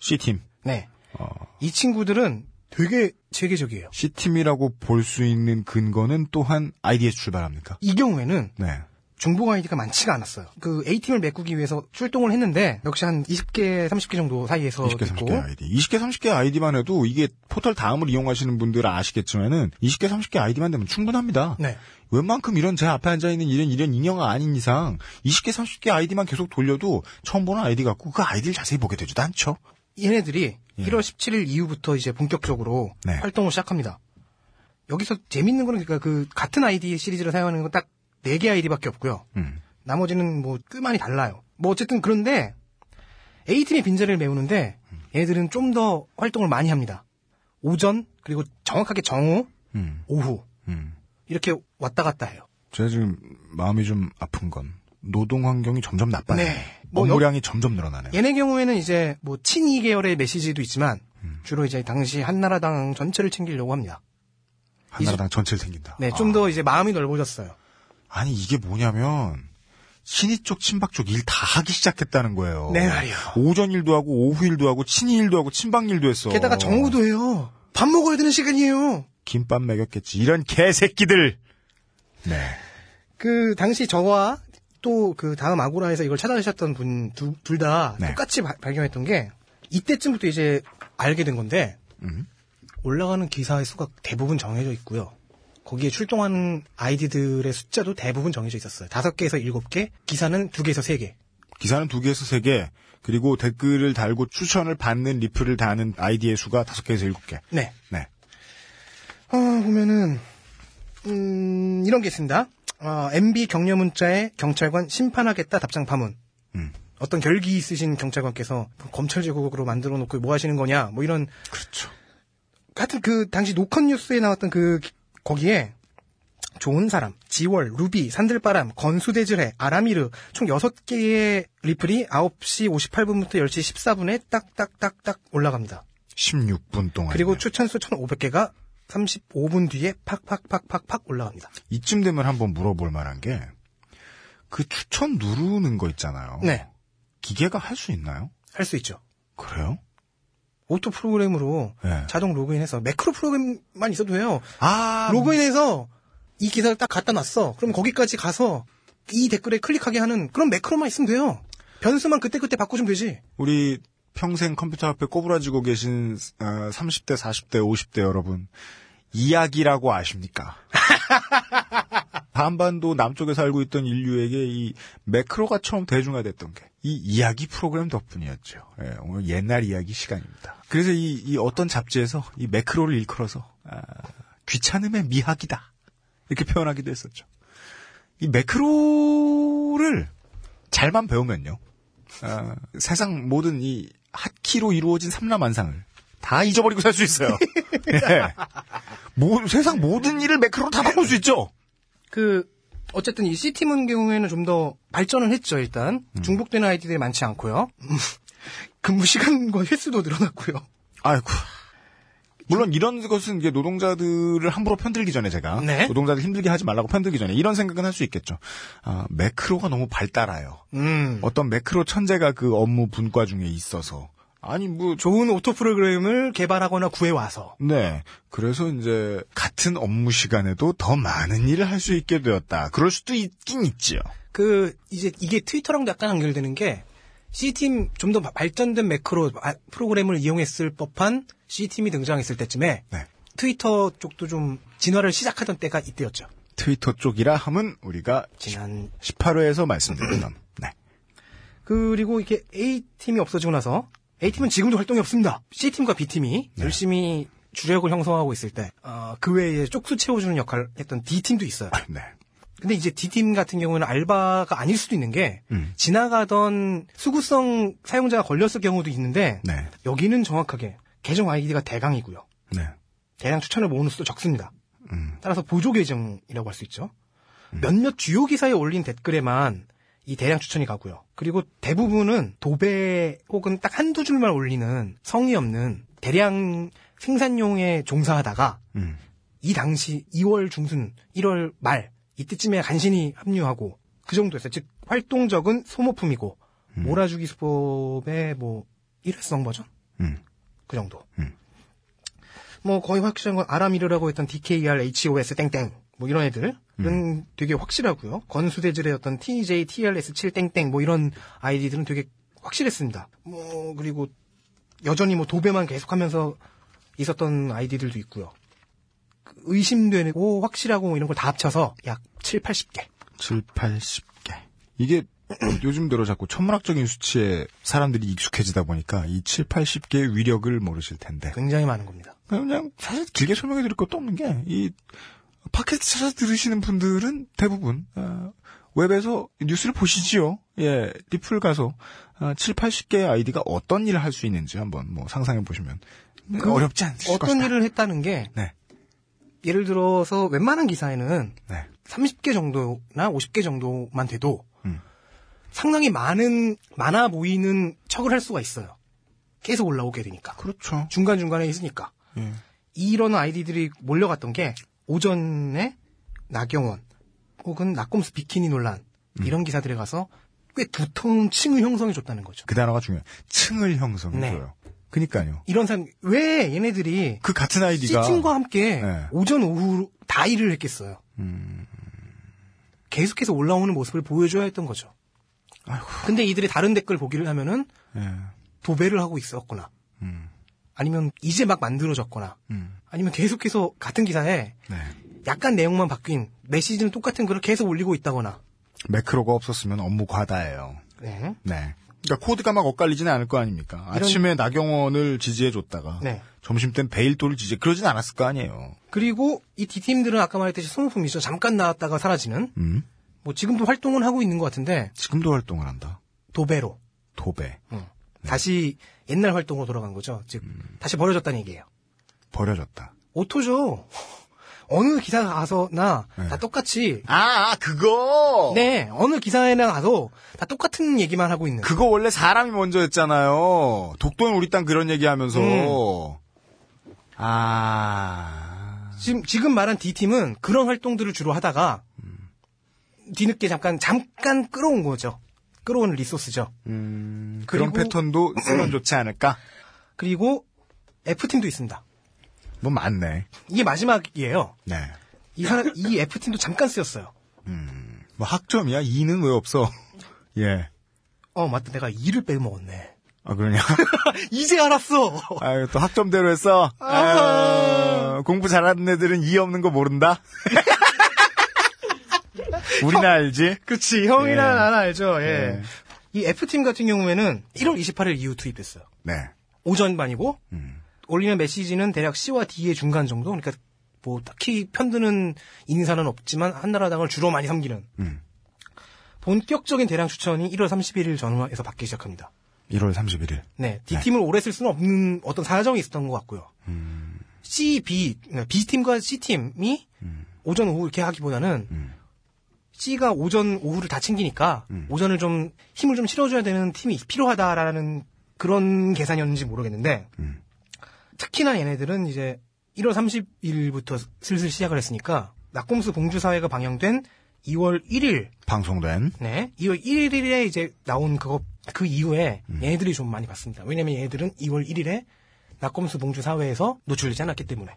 C팀. 네. 어, 이 친구들은 되게 체계적이에요. C팀이라고 볼 수 있는 근거는 또한 아이디에서 출발합니까? 이 경우에는 네. 중복 아이디가 많지가 않았어요. 그 A팀을 메꾸기 위해서 출동을 했는데 역시 한 20개, 30개 정도 사이에서 20개, 있고 30개 아이디. 20개, 30개 아이디만 해도 이게 포털 다음을 이용하시는 분들은 아시겠지만은 20개, 30개 아이디만 되면 충분합니다. 네. 웬만큼 이런 제 앞에 앉아있는 이런 이런 인형가 아닌 이상 20개, 30개 아이디만 계속 돌려도 처음 보는 아이디 같고 그 아이디를 자세히 보게 되지도 않죠. 얘네들이 예. 1월 17일 이후부터 이제 본격적으로 네. 활동을 시작합니다. 여기서 재밌는 거는 그러니까 그 같은 아이디 시리즈를 사용하는 건 딱 4개 아이디밖에 없고요. 음. 나머지는 뭐꽤 많이 달라요. 뭐 어쨌든 그런데 A팀의 빈자리를 메우는데 얘네들은 좀 더 활동을 많이 합니다. 오전 그리고 정확하게 정오, 음. 오후 음. 이렇게 왔다 갔다 해요. 제가 지금 마음이 좀 아픈 건 노동 환경이 점점 나빠요. 네. 뭐 업무량이 점점 늘어나네요. 얘네 경우에는 이제 뭐 친이 계열의 메시지도 있지만 음. 주로 이제 당시 한나라당 전체를 챙기려고 합니다. 한나라당 전체를 챙긴다. 네, 좀더 이제 마음이 넓어졌어요. 아니 이게 뭐냐면 친이 쪽 친박 쪽 일 다 하기 시작했다는 거예요. 네, 말이요. 오전 일도 하고 오후 일도 하고 친이 일도 하고 친박 일도 했어. 게다가 정오도 해요. 밥 먹어야 되는 시간이에요. 김밥 먹였겠지. 이런 개새끼들. 네. 그 당시 저와 또 그 다음 아고라에서 이걸 찾아주셨던 분 둘다 네. 똑같이 바- 발견했던 게 이때쯤부터 이제 알게 된 건데 음. 올라가는 기사의 수가 대부분 정해져 있고요. 거기에 출동하는 아이디들의 숫자도 대부분 정해져 있었어요. 다섯 개에서 일곱 개, 기사는 두 개에서 세 개. 기사는 두 개에서 세 개. 그리고 댓글을 달고 추천을 받는 리플을 다는 아이디의 수가 다섯 개에서 일곱 개. 네. 네. 아, 보면은, 음, 이런 게 있습니다. 어, MB 격려 문자에 경찰관 심판하겠다 답장 파문. 음. 어떤 결기 있으신 경찰관께서 검찰 제국으로 만들어 놓고 뭐 하시는 거냐, 뭐 이런. 그렇죠. 하여튼 그 당시 노컷 뉴스에 나왔던 그, 기- 거기에 좋은 사람, 지월, 루비, 산들바람, 건수대질해, 아라미르 총 6개의 리플이 9시 58분부터 10시 14분에 딱딱딱딱 올라갑니다. 16분 동안. 그리고 추천수 1,500개가 35분 뒤에 팍팍팍팍팍 올라갑니다. 이쯤 되면 한번 물어볼 만한 게, 그 추천 누르는 거 있잖아요. 네. 기계가 할 수 있나요? 할 수 있죠. 그래요? 오토 프로그램으로 네. 자동 로그인해서 매크로 프로그램만 있어도 돼요. 아, 로그인해서 이 기사를 딱 갖다 놨어. 그럼 거기까지 가서 이 댓글에 클릭하게 하는 그런 매크로만 있으면 돼요. 변수만 그때그때 바꾸시면 되지. 우리 평생 컴퓨터 앞에 꼬부라지고 계신 어, 30대, 40대, 50대 여러분 이야기라고 아십니까? 한반도 남쪽에 살고 있던 인류에게 이 매크로가 처음 대중화됐던 게 이 이야기 프로그램 덕분이었죠. 예, 오늘 옛날 이야기 시간입니다. 그래서 이, 이 어떤 잡지에서 이 매크로를 일컬어서 아, 귀찮음의 미학이다 이렇게 표현하기도 했었죠. 이 매크로를 잘만 배우면요. 아, 세상 모든 이 핫키로 이루어진 삼라만상을 다 잊어버리고 살 수 있어요. 예. 모- 세상 모든 일을 매크로로 다 바꿀 수 있죠. 그 어쨌든 이 C팀은 경우에는 좀 더 발전을 했죠. 일단 중복되는 아이디들이 많지 않고요. 음, 근무 시간과 횟수도 늘어났고요. 아이고. 물론 이런 것은 이제 노동자들을 함부로 편들기 전에 제가 네. 노동자들 힘들게 하지 말라고 편들기 전에 이런 생각은 할 수 있겠죠. 아, 매크로가 너무 발달하여 음. 어떤 매크로 천재가 그 업무 분과 중에 있어서 아니 뭐 좋은 오토 프로그램을 개발하거나 구해 와서 네. 그래서 이제 같은 업무 시간에도 더 많은 일을 할 수 있게 되었다. 그럴 수도 있긴 있지요. 그 이제 이게 트위터랑도 약간 연결되는 게 C팀 좀 더 발전된 매크로 아, 프로그램을 이용했을 법한 C팀이 등장했을 때쯤에 네. 트위터 쪽도 좀 진화를 시작하던 때가 이때였죠. 트위터 쪽이라 함은 우리가 지난 18회에서 말씀드렸던 네. 그리고 이게 A팀이 없어지고 나서 A팀은 지금도 활동이 없습니다. C팀과 B팀이 네. 열심히 주력을 형성하고 있을 때, 어, 그 외에 쪽수 채워주는 역할을 했던 D팀도 있어요. 네. 근데 이제 D팀 같은 경우는 알바가 아닐 수도 있는 게, 음. 지나가던 수구성 사용자가 걸렸을 경우도 있는데, 네. 여기는 정확하게 계정 아이디가 대강이고요. 네. 대량 추천을 모으는 수도 적습니다. 음. 따라서 보조 계정이라고 할 수 있죠. 몇몇 주요 기사에 올린 댓글에만 이 대량 추천이 가고요. 그리고 대부분은 도배 혹은 딱 한두 줄만 올리는 성의 없는 대량 생산용에 종사하다가 음. 이 당시 2월 중순, 1월 말 이때쯤에 간신히 합류하고 그 정도였어요. 즉 활동적은 소모품이고 몰아주기 수법의 뭐 일회성 버전 음. 그 정도. 음. 뭐 거의 확실한 건 아라미르라고 했던 DKR, HOS 땡땡 뭐 이런 애들은 음. 되게 확실하고요. 건수대질의 어떤 TJ, TLS 7 땡땡 뭐 이런 아이디들은 되게 확실했습니다. 뭐 그리고 여전히 뭐 도배만 계속하면서 있었던 아이디들도 있고요. 그 의심되고 확실하고 뭐 이런 걸 다 합쳐서 약 7, 80개. 7, 80개. 이게 요즘 들어 자꾸 천문학적인 수치에 사람들이 익숙해지다 보니까 이 7, 80개의 위력을 모르실 텐데. 굉장히 많은 겁니다. 그냥 사실 길게 설명해 드릴 것도 없는 게, 이, 팟캐스트 찾아서 들으시는 분들은 대부분, 어, 웹에서 뉴스를 보시지요. 예, 리플 가서, 어, 7, 80개의 아이디가 어떤 일을 할 수 있는지 한번 뭐 상상해 보시면 그 어렵지 않으실 어떤 것이다. 일을 했다는 게 네. 예를 들어서 웬만한 기사에는 네. 30개 정도나 50개 정도만 돼도 음. 상당히 많은 많아 보이는 척을 할 수가 있어요. 계속 올라오게 되니까. 그렇죠. 중간 중간에 있으니까. 예. 이런 아이디들이 몰려갔던 게 오전에 나경원 혹은 낙곰수 비키니 논란 음. 이런 기사들에 가서 꽤 두터운 층을 형성해 줬다는 거죠. 그 단어가 중요해요. 층을 형성해줘요. 그니까요. 이런 사람 왜 얘네들이 그 같은 아이디가. 시즌과 함께 네. 오전 오후 다 일을 했겠어요. 음. 계속해서 올라오는 모습을 보여줘야 했던 거죠. 근데 이들이 다른 댓글 보기를 하면은 예. 도배를 하고 있었거나 음. 아니면 이제 막 만들어졌거나 음. 아니면 계속해서 같은 기사에 네. 약간 내용만 바뀐 메시지는 똑같은 글을 계속 올리고 있다거나 매크로가 없었으면 업무 과다예요. 네. 네. 그러니까 코드가 막 엇갈리지는 않을 거 아닙니까? 이런- 아침에 나경원을 지지해줬다가 네. 점심 땐 베일도를 지지 그러진 않았을 거 아니에요. 그리고 이 D팀들은 아까 말했듯이 소모품이죠. 잠깐 나왔다가 사라지는 음? 뭐 지금도 활동은 하고 있는 것 같은데 지금도 활동을 한다. 도배로 도배. 응. 다시 옛날 활동으로 돌아간 거죠. 즉 다시 버려졌다는 얘기예요. 버려졌다. 오토죠. 어느 기사 가서나 네. 다 똑같이 아, 아, 그거! 네 어느 기사에나 가도 다 똑같은 얘기만 하고 있는 그거 원래 사람이 먼저 했잖아요. 독도는 우리 땅 그런 얘기 하면서. 음. 아. 지금 지금 말한 D 팀은 그런 활동들을 주로 하다가 뒤늦게 잠깐 잠깐 끌어온 거죠. 끌어온 리소스죠. 음, 그런 패턴도 쓰면 좋지 않을까? 그리고 F 팀도 있습니다. 뭐 많네. 이게 마지막이에요. 네. 이, 하- 이 F 팀도 잠깐 쓰였어요. 뭐 학점이야? 2는 왜 없어? 예. 어 맞다 내가 2를 빼먹었네. 아, 그러냐? 이제 알았어. 아유, 또 학점대로 했어? 아유, 공부 잘하는 애들은 이 없는 거 모른다? 우리나 알지? 그치 형이나 예. 나는 알죠. 예. 예. 이 F 팀 같은 경우에는 1월 28일 이후 투입됐어요. 네. 오전반이고 음. 올리는 메시지는 대략 C와 D의 중간 정도. 그러니까 뭐 딱히 편드는 인사는 없지만 한나라당을 주로 많이 섬기는 음. 본격적인 대량 추천이 1월 31일 전후에서 받기 시작합니다. 1월 31일. 네, D팀을 오래 쓸 수는 없는 어떤 사정이 있었던 것 같고요. C, B, 네, B팀과 C팀이 오전, 오후 이렇게 하기보다는 C가 오전, 오후를 다 챙기니까 오전을 좀 힘을 좀 실어줘야 되는 팀이 필요하다라는 그런 계산이었는지 모르겠는데 특히나 얘네들은 이제 1월 30일부터 슬슬 시작을 했으니까 낙곰수 봉주사회가 방영된 2월 1일 방송된. 네. 2월 1일에 이제 나온 그거, 그 이후에 얘네들이 좀 많이 봤습니다. 왜냐면 얘네들은 2월 1일에 낙검수 봉주 사회에서 노출되지 않았기 때문에.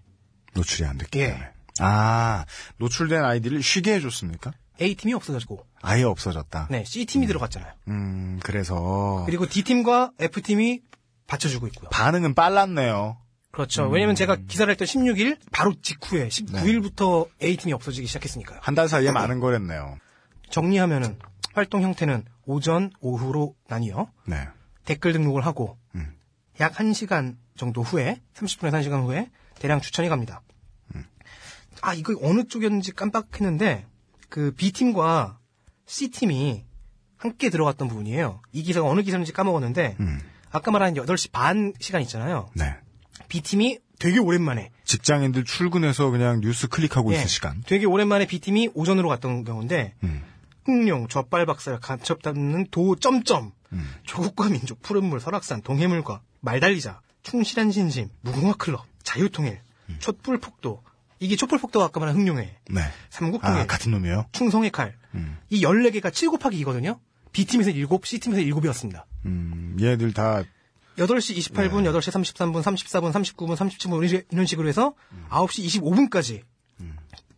노출이 안 됐기 예. 때문에. 아, 노출된 아이디를 쉬게 해줬습니까? A팀이 없어졌고, 아예 없어졌다. 네, C팀이 들어갔잖아요. 음, 그래서. 그리고 D팀과 F팀이 받쳐주고 있고요. 반응은 빨랐네요. 그렇죠. 왜냐면 제가 기사를 했던 16일, 바로 직후에 19일부터 A팀이 없어지기 시작했으니까요. 한 달 사이에 많은 거랬네요. 정리하면은, 활동 형태는 오전, 오후로 나뉘어 네. 댓글 등록을 하고 음. 약 1시간 정도 후에 30분에서 1시간 후에 대량 추천이 갑니다. 아 이거 어느 쪽이었는지 깜빡했는데 그 B팀과 C팀이 함께 들어갔던 부분이에요. 이 기사가 어느 기사인지 까먹었는데 음. 아까 말한 8시 반 시간 있잖아요. 네. B팀이 되게 오랜만에 직장인들 출근해서 그냥 뉴스 클릭하고 예, 있을 시간. 되게 오랜만에 B팀이 오전으로 갔던 경우인데 음. 흑룡, 젖발박살, 간첩 담는 도 점점, 음. 조국과 민족, 푸른물, 설악산, 동해물과 말달리자, 충실한 신심, 무궁화 클럽, 자유통일, 촛불폭도. 이게 촛불폭도가 아까 말한 흑룡회, 네. 삼국통일, 아, 같은 놈이에요? 충성의 칼. 음. 이 14개가 7 곱하기 2거든요. B팀에서 7, C팀에서 7이었습니다. 음, 얘들 다 8시 28분, 8시 33분, 34분, 39분, 37분 이런- 이런 식으로 해서 9시 25분까지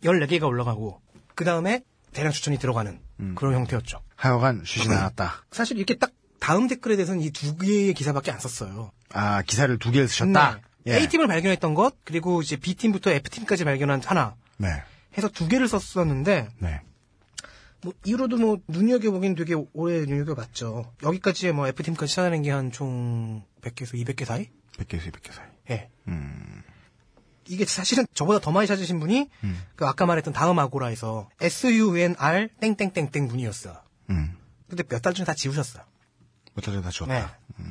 14개가 올라가고 그 다음에 대량 추천이 들어가는 그런 형태였죠. 하여간 쉬진 않았다. 사실 이렇게 딱 다음 댓글에 대해서는 이 두 개의 기사밖에 안 썼어요. 아, 기사를 두 개를 쓰셨다? 네. 예. A팀을 발견했던 것, 그리고 이제 B팀부터 F팀까지 발견한 하나 네. 해서 두 개를 썼었는데 네. 뭐 이로도 뭐 눈여겨보긴 되게 오래 눈여겨봤죠. 여기까지 뭐 F팀까지 찾아낸 게 한 총 100개에서 200개 사이? 100개에서 200개 사이. 예. 음. 이게 사실은 저보다 더 많이 찾으신 분이 음. 그 아까 말했던 다음 아고라에서 SUNR 땡땡땡땡 분이었어요. 음. 근데 몇달 전에 다 지우셨어요. 몇달 전에 다 지웠다. 네.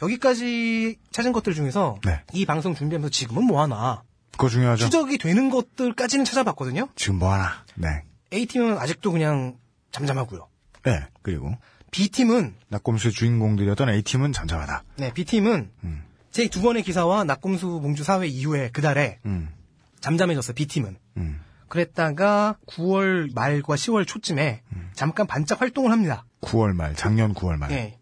여기까지 찾은 것들 중에서 네. 이 방송 준비하면서 지금은 뭐 하나 그거 중요하죠. 추적이 되는 것들까지는 찾아봤거든요. 지금 뭐 하나. 네. A팀은 아직도 그냥 잠잠하고요. 네. 그리고 B팀은 낙곰수의 주인공들이었던 A팀은 잠잠하다. 네, B팀은 음. 제두 번의 기사와 낙곰수 몽주 사회 이후에 그달에 음. 잠잠해졌어요. B팀은. 음. 그랬다가 9월 말과 10월 초쯤에 잠깐 반짝 활동을 합니다. 9월 말, 작년 9월 말. 예.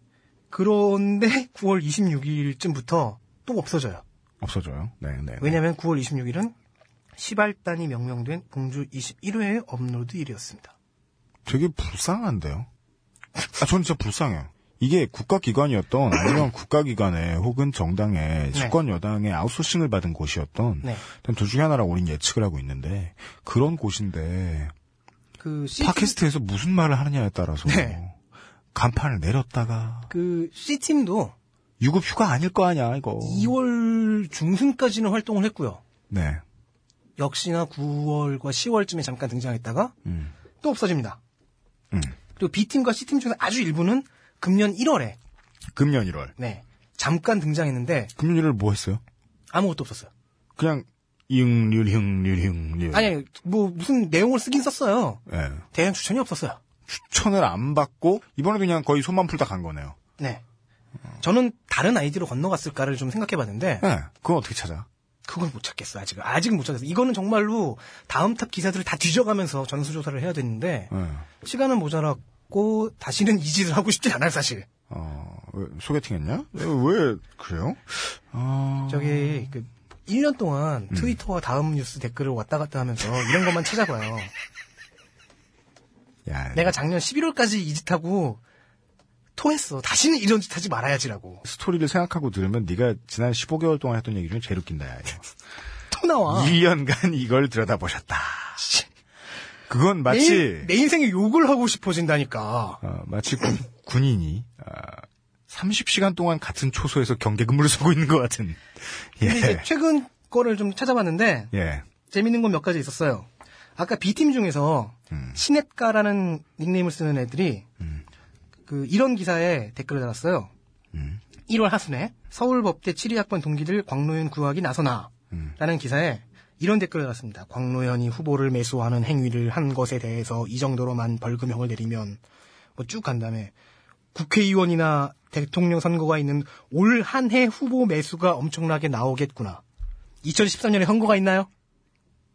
그런데 9월 26일쯤부터 또 없어져요. 없어져요. 네, 네. 네. 왜냐면 9월 26일은 시발단이 명명된 공주 21회 업로드 일이었습니다. 되게 불쌍한데요. 아, 저는 진짜 불쌍해요. 이게 국가기관이었던 아니면 국가기관에 혹은 정당의 집권 여당의 아웃소싱을 받은 곳이었던 네. 둘 중에 하나라고 우리는 예측을 하고 있는데 그런 곳인데 그 C 팟캐스트에서 무슨 말을 하느냐에 따라서 네. 간판을 내렸다가 그 C팀도 유급 휴가 아닐 거 아니야 이거. 2월 중순까지는 활동을 했고요. 네. 역시나 9월과 10월쯤에 잠깐 등장했다가 음. 또 없어집니다. 음. 그리고 B팀과 C팀 중에서 아주 일부는 금년 1월에 금년 1월. 네. 잠깐 등장했는데 금년 1월 뭐 했어요? 아무것도 없었어요. 그냥 이응률흉률흉률. 아니, 아니, 뭐, 무슨 내용을 쓰긴 썼어요. 예. 대형 추천이 없었어요. 추천을 안 받고 이번에도 그냥 거의 손만 풀다 간 거네요. 네. 저는 다른 아이디로 건너갔을까를 좀 생각해 봤는데, 네. 그건 어떻게 찾아? 그걸 못 찾겠어, 아직은. 아직은 못 찾았어. 이거는 정말로 다음 탑 기사들을 다 뒤져가면서 전수 조사를 해야 되는데, 네. 시간은 모자랐고, 다시는 이 짓을 하고 싶진 않아요, 사실. 어, 왜, 소개팅 했냐? 왜, 왜 그래요? 어... 저기, 그, 1년 동안 음. 트위터와 다음 뉴스 댓글을 왔다 갔다 하면서 이런 것만 찾아봐요. 야, 내가 작년 11월까지 이 짓하고 토했어. 다시는 이런 짓 하지 말아야지라고. 스토리를 생각하고 들으면 네가 지난 15개월 동안 했던 얘기 중에 제일 웃긴다, 야. 또 나와. 1년간 이걸 들여다보셨다. 그건 마치 내, 내 인생에 욕을 하고 싶어진다니까. 어, 마치 군, 군인이 어, 30시간 동안 같은 초소에서 경계 근무를 서고 있는 것 같은. 예. 최근 거를 좀 찾아봤는데 예. 재밌는 건 몇 가지 있었어요. 아까 B팀 중에서 음. 시넷가라는 닉네임을 쓰는 애들이 그 이런 기사에 댓글을 달았어요. 음. 1월 하순에 서울법대 7위학번 동기들 광노현 구하기 나서나 음. 라는 기사에 이런 댓글을 달았습니다. 광노현이 후보를 매수하는 행위를 한 것에 대해서 이 정도로만 벌금형을 내리면 뭐 쭉 간 다음에 국회의원이나 대통령 선거가 있는 올 한 해 후보 매수가 엄청나게 나오겠구나. 2013년에 선거가 있나요?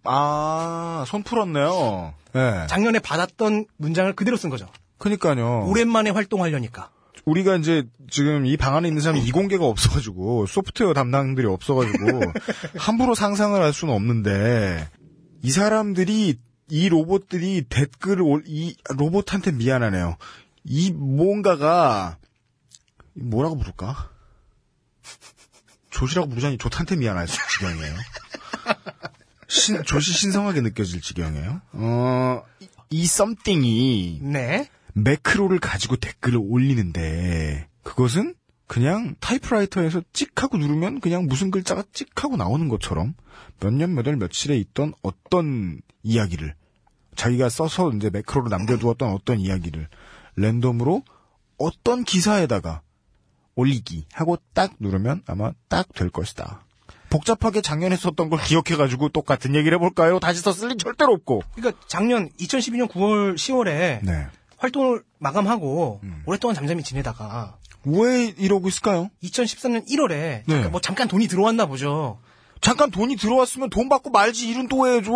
아, 손 풀었네요. 예. 작년에 받았던 문장을 그대로 쓴 거죠. 그니까요. 오랜만에 활동하려니까. 우리가 이제 지금 이 방 안에 있는 사람이 이공계가 없어가지고 소프트웨어 담당들이 없어가지고 함부로 상상을 할 수는 없는데 이 사람들이 이 로봇들이 댓글을 올, 이 로봇한테 미안하네요. 이 뭔가가 뭐라고 부를까? 조시라고 부르자니 조탄테 미안할 지경이에요. 신, 조시 신성하게 느껴질 지경이에요. 어, 이- 이 썸띵이 네. 매크로를 가지고 댓글을 올리는데 그것은 그냥 타이프라이터에서 찍 하고 누르면 그냥 무슨 글자가 찍 하고 나오는 것처럼 몇 년 몇 월 며칠에 있던 어떤 이야기를 자기가 써서 이제 매크로로 남겨두었던 어떤 이야기를 랜덤으로 어떤 기사에다가 올리기 하고 딱 누르면 아마 딱 될 것이다. 복잡하게 작년에 썼던 걸 기억해가지고 똑같은 얘기를 해볼까요? 다시 썼을 리 절대로 없고. 그러니까 작년 2012년 9월 10월에 네. 활동을 마감하고 음. 오랫동안 잠잠히 지내다가 왜 이러고 있을까요? 2013년 1월에 네. 뭐 잠깐 돈이 들어왔나 보죠. 잠깐 돈이 들어왔으면 돈 받고 말지 일은 또 해줘.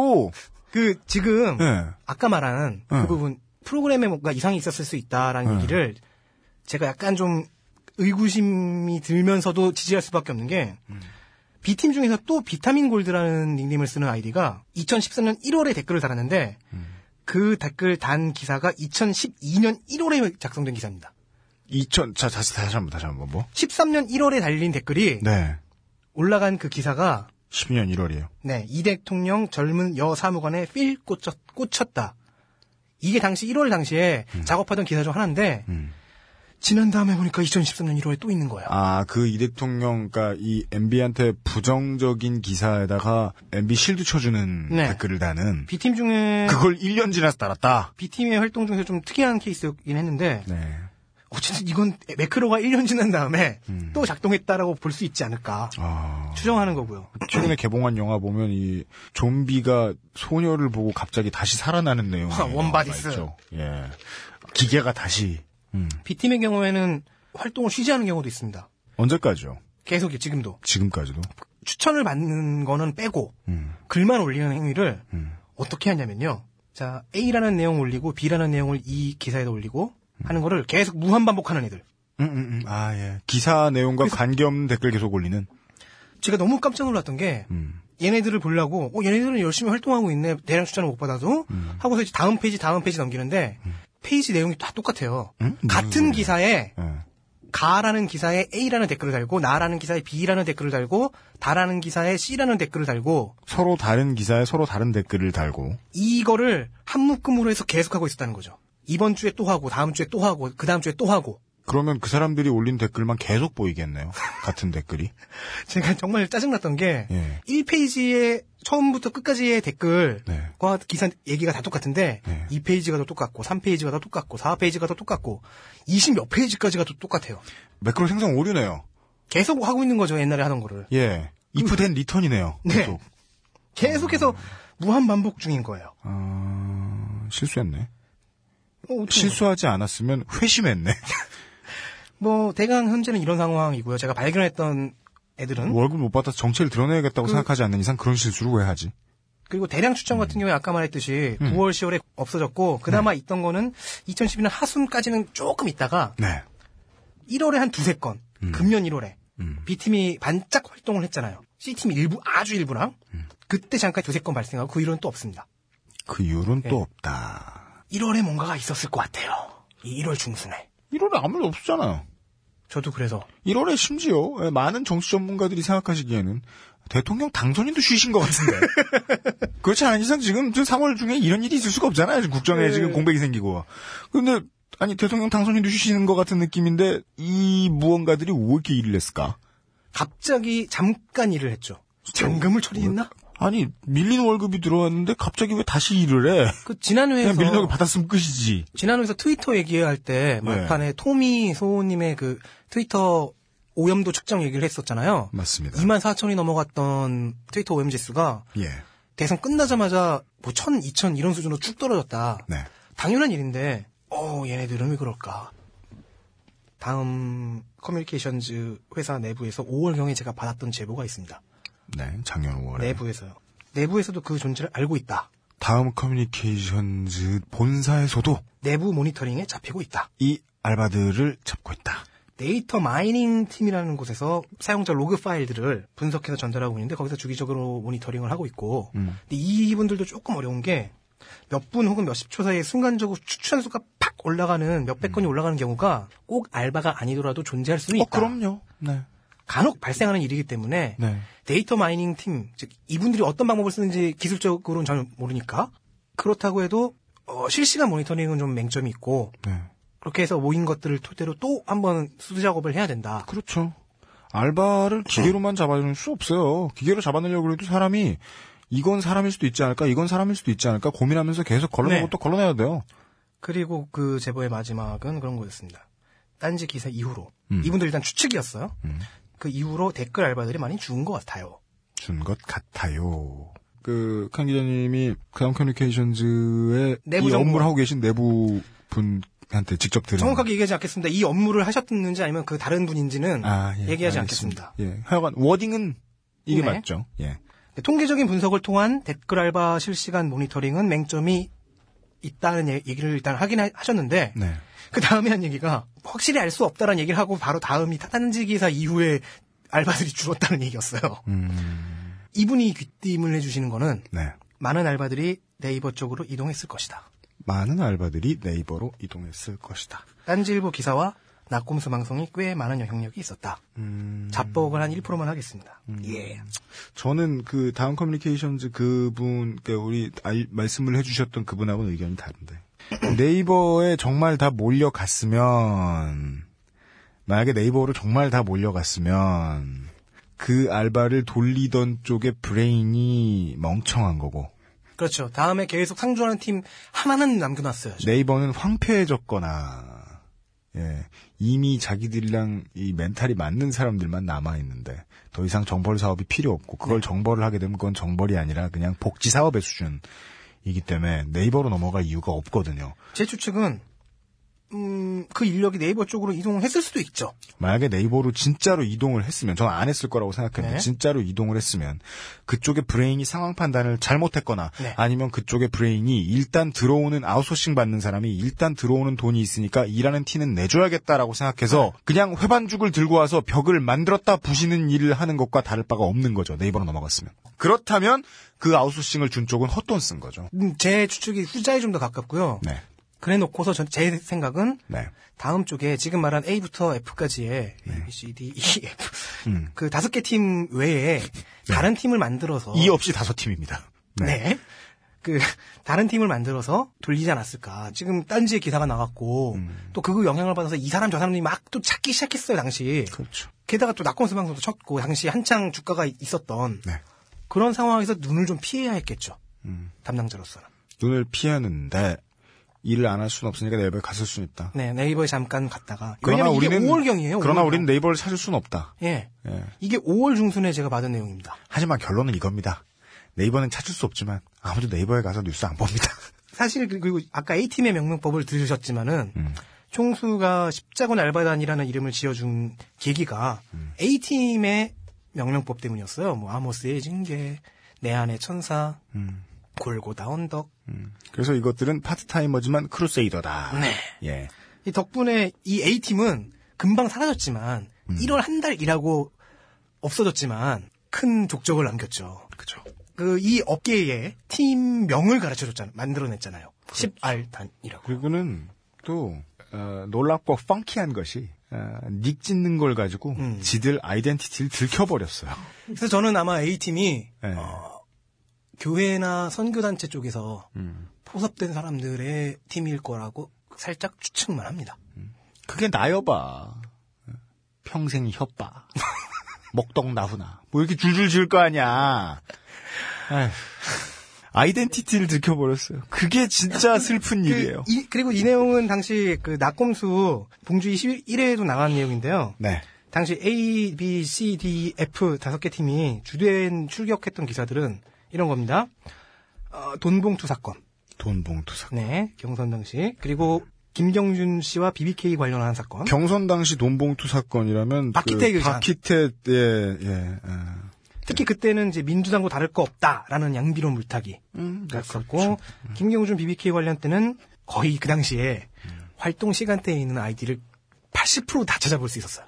그 지금 예. 아까 말한 그 네. 부분 프로그램에 뭔가 이상이 있었을 수 있다라는 네. 얘기를 제가 약간 좀 의구심이 들면서도 지지할 수밖에 없는 게 음. B팀 중에서 또 비타민 골드라는 닉네임을 쓰는 아이디가 2014년 1월에 댓글을 달았는데 음. 그 댓글 단 기사가 2012년 1월에 작성된 기사입니다. 2000, 자, 다시, 다시 한 번, 다시 한 번, 뭐? 13년 1월에 달린 댓글이 네. 올라간 그 기사가 12년 1월이에요. 네, 이 대통령 젊은 여 사무관에 필 꽂혔, 꽂혔다. 이게 당시 1월 당시에 음. 작업하던 기사 중 하나인데 지난 다음에 보니까 2013년 1월에 또 있는 거야. 아, 그 이 대통령, 그니까 이 MB한테 부정적인 기사에다가 MB 실드 쳐주는 네. 댓글을 다는 B팀 중에 그걸 1년 지나서 달았다. B팀의 활동 중에서 좀 특이한 케이스이긴 했는데 네. 어쨌든 이건 매크로가 1년 지난 다음에 음. 또 작동했다라고 볼 수 있지 않을까 아. 추정하는 거고요. 최근에 개봉한 영화 보면 이 좀비가 소녀를 보고 갑자기 다시 살아나는 내용. 아, Warm Bodies. 예. 기계가 다시. 음. B팀의 경우에는 활동을 쉬지 않은 경우도 있습니다. 언제까지요? 계속 지금도 지금까지도. 추천을 받는 거는 빼고 음. 글만 올리는 행위를 음. 어떻게 하냐면요. 자, A라는 내용 올리고 B라는 내용을 이 기사에다 올리고 하는 거를 계속 무한 반복하는 애들. 음, 음, 음. 아, 예. 기사 내용과 관계없는 댓글 계속 올리는. 제가 너무 깜짝 놀랐던 게 음. 얘네들을 보려고 어 얘네들은 열심히 활동하고 있네. 대량 추천을 못 받아도 음. 하고서 이제 다음 페이지 다음 페이지 넘기는데 페이지 내용이 다 똑같아요. 음? 무슨 같은? 기사에 예. 가라는 기사에 A라는 댓글을 달고 나라는 기사에 B라는 댓글을 달고 다라는 기사에 C라는 댓글을 달고 서로 다른 기사에 서로 다른 댓글을 달고. 이거를 한 묶음으로 해서 계속하고 있었다는 거죠. 이번 주에 또 하고 다음 주에 또 하고 그 다음 주에 또 하고 그러면 그 사람들이 올린 댓글만 계속 보이겠네요. 같은 댓글이. 제가 정말 짜증났던 게 예. 1페이지에 처음부터 끝까지의 댓글과 네. 기사 얘기가 다 똑같은데 네. 2페이지가 더 똑같고 3페이지가 더 똑같고 4페이지가 더 똑같고 20몇 페이지까지가 더 똑같아요. 매크로 생성 오류네요. 계속 하고 있는 거죠. 옛날에 하던 거를. 예. 이프된 리턴이네요. 네. 계속. 계속해서 무한 반복 중인 거예요. 아, 실수했네. 어. 실수하지 않았으면 회심했네. 뭐 대강 현재는 이런 상황이고요. 제가 발견했던 애들은 월급 못 받아서 정체를 드러내야겠다고 그- 생각하지 않는 이상 그런 실수를 왜 하지? 그리고 대량 추천 음. 같은 경우에 아까 말했듯이 9월, 10월에 없어졌고 그나마 있던 거는 2012년 하순까지는 조금 있다가 네. 1월에 한 두세 건, 음. 금년 1월에 음. B팀이 반짝 활동을 했잖아요. C팀이 일부 아주 일부랑 음. 그때 잠깐 두세 건 발생하고 그 이후로는 또 없습니다. 그 이유는 네. 또 없다. 1월에 뭔가가 있었을 것 같아요. 이 1월 중순에. 1월에 아무 일 없었잖아요. 저도 그래서 1월에 심지어 예, 많은 정치 전문가들이 생각하시기에는 대통령 당선인도 쉬신 것 같은데. 그렇지 않은 이상 지금 3월 중에 이런 일이 있을 수가 없잖아요. 지금 국정에 네. 지금 공백이 생기고. 근데 아니 대통령 당선인도 쉬시는 것 같은 느낌인데 이 무언가들이 왜 이렇게 일을 했을까? 갑자기 잠깐 일을 했죠. 잔금을 처리했나? 아니 밀린 월급이 들어왔는데 갑자기 왜 다시 일을 해? 그 지난 그냥 회에서 밀린 월급 받았으면 끝이지. 지난 회에서 트위터 얘기할 때 네. 막판에 토미 소호님의 그 트위터 오염도 측정 얘기를 했었잖아요. 맞습니다. 2만 4천이 넘어갔던 트위터 오염 지 수가 예. 대선 끝나자마자 뭐 1000, 2000 이런 수준으로 쭉 떨어졌다. 네. 당연한 일인데 어 얘네들은 왜 그럴까? 다음 커뮤니케이션즈 회사 내부에서 5월경에 제가 받았던 제보가 있습니다. 네. 작년 5월에. 내부에서요. 내부에서도 그 존재를 알고 있다. 다음 커뮤니케이션즈 본사에서도 내부 모니터링에 잡히고 있다. 이 알바들을 잡고 있다. 데이터 마이닝 팀이라는 곳에서 사용자 로그 파일들을 분석해서 전달하고 있는데 거기서 주기적으로 모니터링을 하고 있고 음. 근데 이분들도 조금 어려운 게 몇 분 혹은 몇십 초 사이에 순간적으로 추천 수가 팍 올라가는 몇백 건이 올라가는 경우가 꼭 알바가 아니더라도 존재할 수는 어, 있다. 그럼요. 네. 간혹 발생하는 일이기 때문에 네. 데이터 마이닝 팀, 즉 이분들이 어떤 방법을 쓰는지 기술적으로는 전혀 모르니까 그렇다고 해도 어, 실시간 모니터링은 좀 맹점이 있고 네. 그렇게 해서 모인 것들을 토대로 또 한번 수동 작업을 해야 된다. 그렇죠. 알바를 기계로만 잡아줄 수 없어요. 기계로 잡아내려고 해도 사람이 이건 사람일 수도 있지 않을까, 이건 사람일 수도 있지 않을까 고민하면서 계속 걸러내고 네. 또 걸러내야 돼요. 그리고 그 제보의 마지막은 그런 거였습니다. 딴지 기사 이후로 음. 이분들 일단 추측이었어요. 음. 그 이후로 댓글 알바들이 많이 죽은 것 같아요. 준 것 같아요. 그, 칸 기자님이 그다음 커뮤니케이션즈의 내부 이 정보. 업무를 하고 계신 내부 분한테 직접 들은. 정확하게 얘기하지 않겠습니다. 이 업무를 하셨는지 아니면 그 다른 분인지는 아, 예, 얘기하지 알겠습니다. 않겠습니다. 예. 하여간 워딩은 이게 네. 맞죠. 예. 네, 통계적인 분석을 통한 댓글 알바 실시간 모니터링은 맹점이 있다는 얘- 얘기를 일단 하긴 하- 하셨는데 네. 그 다음에 한 얘기가 확실히 알 수 없다는 얘기를 하고 바로 다음이 딴지 기사 이후에 알바들이 줄었다는 얘기였어요. 음, 이분이 귀띔을 해주시는 거는 네. 많은 알바들이 네이버 쪽으로 이동했을 것이다. 많은 알바들이 네이버로 이동했을 것이다. 딴지일보 기사와 낙곰수 방송이 꽤 많은 영향력이 있었다. 음, 잡복을 한 1%만 하겠습니다. 예. 저는 그 다음 커뮤니케이션즈 그분, 그 우리 알- 말씀을 해주셨던 그분하고는 의견이 다른데 네이버에 정말 다 몰려갔으면 만약에 네이버로 정말 다 몰려갔으면 그 알바를 돌리던 쪽의 브레인이 멍청한 거고 그렇죠. 다음에 계속 상주하는 팀 하나는 남겨놨어요. 네이버는 황폐해졌거나 예, 이미 자기들이랑 이 멘탈이 맞는 사람들만 남아 있는데 더 이상 정벌 사업이 필요 없고 그걸 정벌을 하게 되면 그건 정벌이 아니라 그냥 복지 사업의 수준 이기 때문에 네이버로 넘어갈 이유가 없거든요. 제 추측은 음, 그 인력이 네이버 쪽으로 이동했을 수도 있죠. 만약에 네이버로 진짜로 이동을 했으면 저는 안 했을 거라고 생각했는데 네. 진짜로 이동을 했으면 그쪽의 브레인이 상황 판단을 잘못했거나 네. 아니면 그쪽의 브레인이 일단 들어오는 아웃소싱 받는 사람이 일단 들어오는 돈이 있으니까 일하는 티는 내줘야겠다라고 생각해서 네. 그냥 회반죽을 들고 와서 벽을 만들었다 부시는 일을 하는 것과 다를 바가 없는 거죠 네이버로 넘어갔으면 그렇다면 그 아웃소싱을 준 쪽은 헛돈 쓴 거죠 음, 제 추측이 후자에 좀 더 가깝고요. 네. 그래 놓고서 전, 제 생각은 네. 다음 쪽에 지금 말한 A부터 F까지의 A, B, C, D, E, F 음. 그 다섯 개 팀 외에 다른 팀을 만들어서 이 없이 다섯 팀입니다 네. 그 다른 팀을 만들어서 돌리지 않았을까. 지금 딴지에 기사가 나갔고 음. 또 그거 영향을 받아서 이 사람 저 사람들이 막 또 찾기 시작했어요 당시. 그렇죠 게다가 또 낙검수 방송도 쳤고 당시 한창 주가가 있었던 네. 그런 상황에서 눈을 좀 피해야 했겠죠. 음. 담당자로서는. 눈을 피하는데 일을 안 할 수는 없으니까 네이버에 갔을 수는 있다. 네, 네이버에 잠깐 갔다가. 그러나 우리는 5월경이에요. 그러나 우리는 네이버를 찾을 수는 없다. 예. 예. 이게 5월 중순에 제가 받은 내용입니다. 하지만 결론은 이겁니다. 네이버는 찾을 수 없지만 아무도 네이버에 가서 뉴스 안 봅니다. 사실 그- 그리고 아까 A팀의 명명법을 들으셨지만은 음. 총수가 십자군 알바단이라는 이름을 지어준 계기가 음. A팀의 명명법 때문이었어요. 뭐 아모스의 징계, 내 안의 천사, 음. 골고다 언덕. 그래서 이것들은 파트타이머지만 크루세이더다. 네. 예. 이 덕분에 이 A팀은 금방 사라졌지만 음. 1월 한 달 일하고 없어졌지만 큰 족적을 남겼죠. 그죠. 그 이 업계에 팀명을 가르쳐줬잖아요. 만들어냈잖아요. 10알단이라고. 그리고는 또 어, 놀랍고 펑키한 것이 어, 닉 짓는 걸 가지고 음. 지들 아이덴티티를 들켜버렸어요. 그래서 저는 아마 A팀이 예. 교회나 선교단체 쪽에서 음. 포섭된 사람들의 팀일 거라고 살짝 추측만 합니다. 그게 나여봐. 평생 협박. 먹떡 나후나. 뭐 이렇게 줄줄 지을 거 아니야. 아휴. 아이덴티티를 들켜버렸어요. 그게 진짜 슬픈 일이에요. 그, 이, 그리고 이 내용은 당시 그 낙검수 봉주이 11회에도 나간 내용인데요. 네. 당시 A, B, C, D, F 다섯 개 팀이 주된 출격했던 기사들은 이런 겁니다. 어, 돈봉투 사건. 돈봉투 사건. 네, 경선 당시. 그리고 김경준 씨와 BBK 관련한 사건. 경선 당시 돈봉투 사건이라면 박희태 그. 박희태 예 예. 예. 특히 그때는 이제 민주당과 다를 거 없다라는 양비론 물타기. 음, 였었고 김경준 BBK 관련 때는 거의 그 당시에 활동 시간대에 있는 아이디를 80%다 찾아볼 수 있었어요.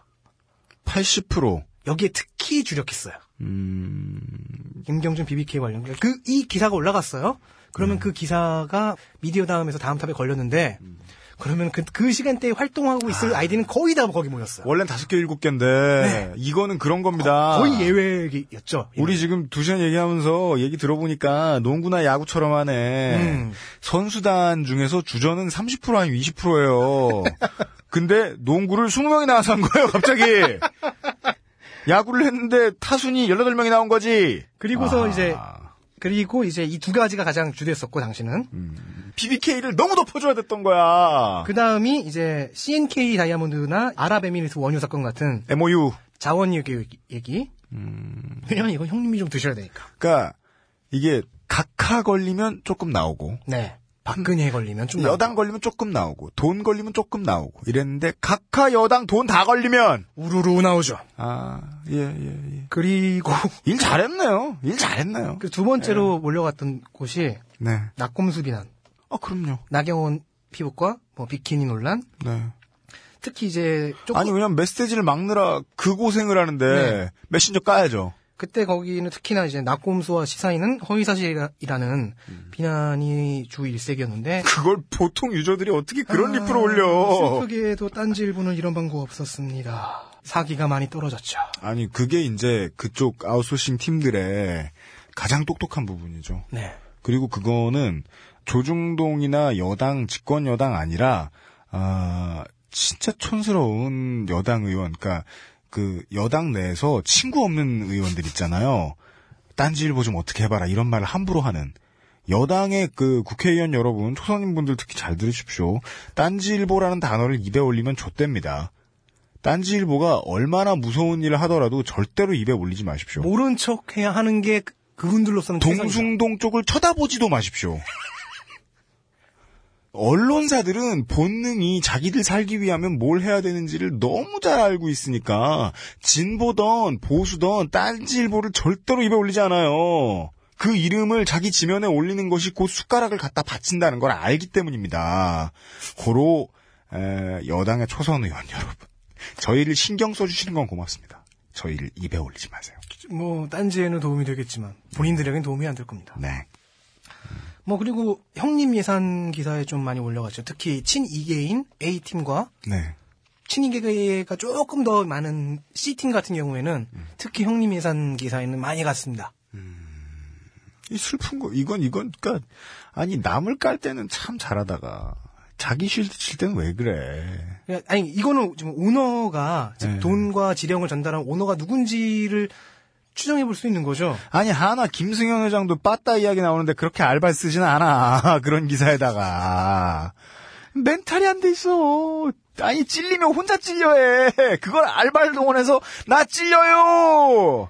80% 여기에 특히 주력했어요. 음, 김경준 BBK 관련 그 이 기사가 올라갔어요. 그러면 그 기사가 미디어 다음에서 다음 탑에 걸렸는데 그러면 그, 그 시간대에 활동하고 있을 아. 이디는 거의 다 거기 모였어요. 원래는 다섯 개 일곱 개인데 이거는 그런 겁니다. 거 의 예외였죠. 우리 지금 두 시간 얘기하면서 얘기 들어보니까 농구나 야구처럼 하네. 음. 선수단 중에서 주전은 30% 아니면 20%예요. 근데 농구를 20명이 나와서 한 거예요, 갑자기. 야구를 했는데 타순이 18명이 나온 거지. 그리고서 아. 이제 그리고 이제 이 두 가지가 가장 주됐었고 당시는 BBK를 너무 덮어줘야 됐던 거야. 그 다음이 이제 CNK 다이아몬드나 아랍에미리트 원유 사건 같은 MOU. 자원 얘기, 얘기. 왜냐면 이건 형님이 좀 드셔야 되니까. 그러니까 이게 각하 걸리면 조금 나오고 네. 박근혜 걸리면 좀 나오고. 여당 걸리면 조금 나오고 돈 걸리면 조금 나오고 이랬는데 각하 여당 돈 다 걸리면 우르르 나오죠. 아예예 예. 그리고 일 잘했네요. 일 잘했네요. 그 두 번째로 몰려갔던 곳이 네. 낙곰수 비난. 아 그럼요. 나경원 피부과 뭐 비키니 논란. 네. 특히 이제 조금 아니 왜냐면 메시지를 막느라 그 고생을 하는데 네. 메신저 까야죠. 그때 거기는 특히나 이제 낙곰수와 시사인은 허위사실이라는 음. 비난이 주 일색이었는데 그걸 보통 유저들이 어떻게 그런 아, 리플을 올려? 슬프게도 딴지일보는 이런 방법 없었습니다. 사기가 많이 떨어졌죠. 아니 그게 이제 그쪽 아웃소싱 팀들의 가장 똑똑한 부분이죠. 네. 그리고 그거는 조중동이나 여당 집권 여당 아니라 아 진짜 촌스러운 여당 의원, 그러니까 그 여당 내에서 친구 없는 의원들 있잖아요. 딴지일보 좀 어떻게 해봐라 이런 말을 함부로 하는 여당의 그 국회의원 여러분, 초선인분들 특히 잘 들으십시오. 딴지일보라는 단어를 입에 올리면 좆됩니다. 딴지일보가 얼마나 무서운 일을 하더라도 절대로 입에 올리지 마십시오. 모른 척 해야 하는 게 그- 그분들로서는. 동숭동 쪽을 쳐다보지도 마십시오. 언론사들은 본능이 자기들 살기 위하면 뭘 해야 되는지를 너무 잘 알고 있으니까 진보던 보수던 딴지일보를 절대로 입에 올리지 않아요. 그 이름을 자기 지면에 올리는 것이 곧 숟가락을 갖다 바친다는 걸 알기 때문입니다. 고로 에, 여당의 초선 의원 여러분, 저희를 신경 써주시는 건 고맙습니다. 저희를 입에 올리지 마세요. 뭐 딴지에는 도움이 되겠지만 본인들에겐 도움이 안 될 겁니다. 네. 뭐 그리고 형님 예산 기사에 좀 많이 올려갔죠. 특히 친이계인 A팀과 네. 친이계가 조금 더 많은 C팀 같은 경우에는 특히 형님 예산 기사에는 많이 갔습니다. 이 슬픈 거 이건 이건 그니까 아니 남을 깔 때는 참 잘하다가 자기 쉴드 칠 때는 왜 그래? 아니 이거는 지금 오너가 즉 네. 돈과 지령을 전달한 오너가 누군지를 추정해 볼 수 있는 거죠. 아니 하나 김승현 회장도 빠따 이야기 나오는데 그렇게 알바 쓰지는 않아 그런 기사에다가 멘탈이 안 돼 있어. 아니 찔리면 혼자 찔려해. 그걸 알바를 동원해서 나 찔려요.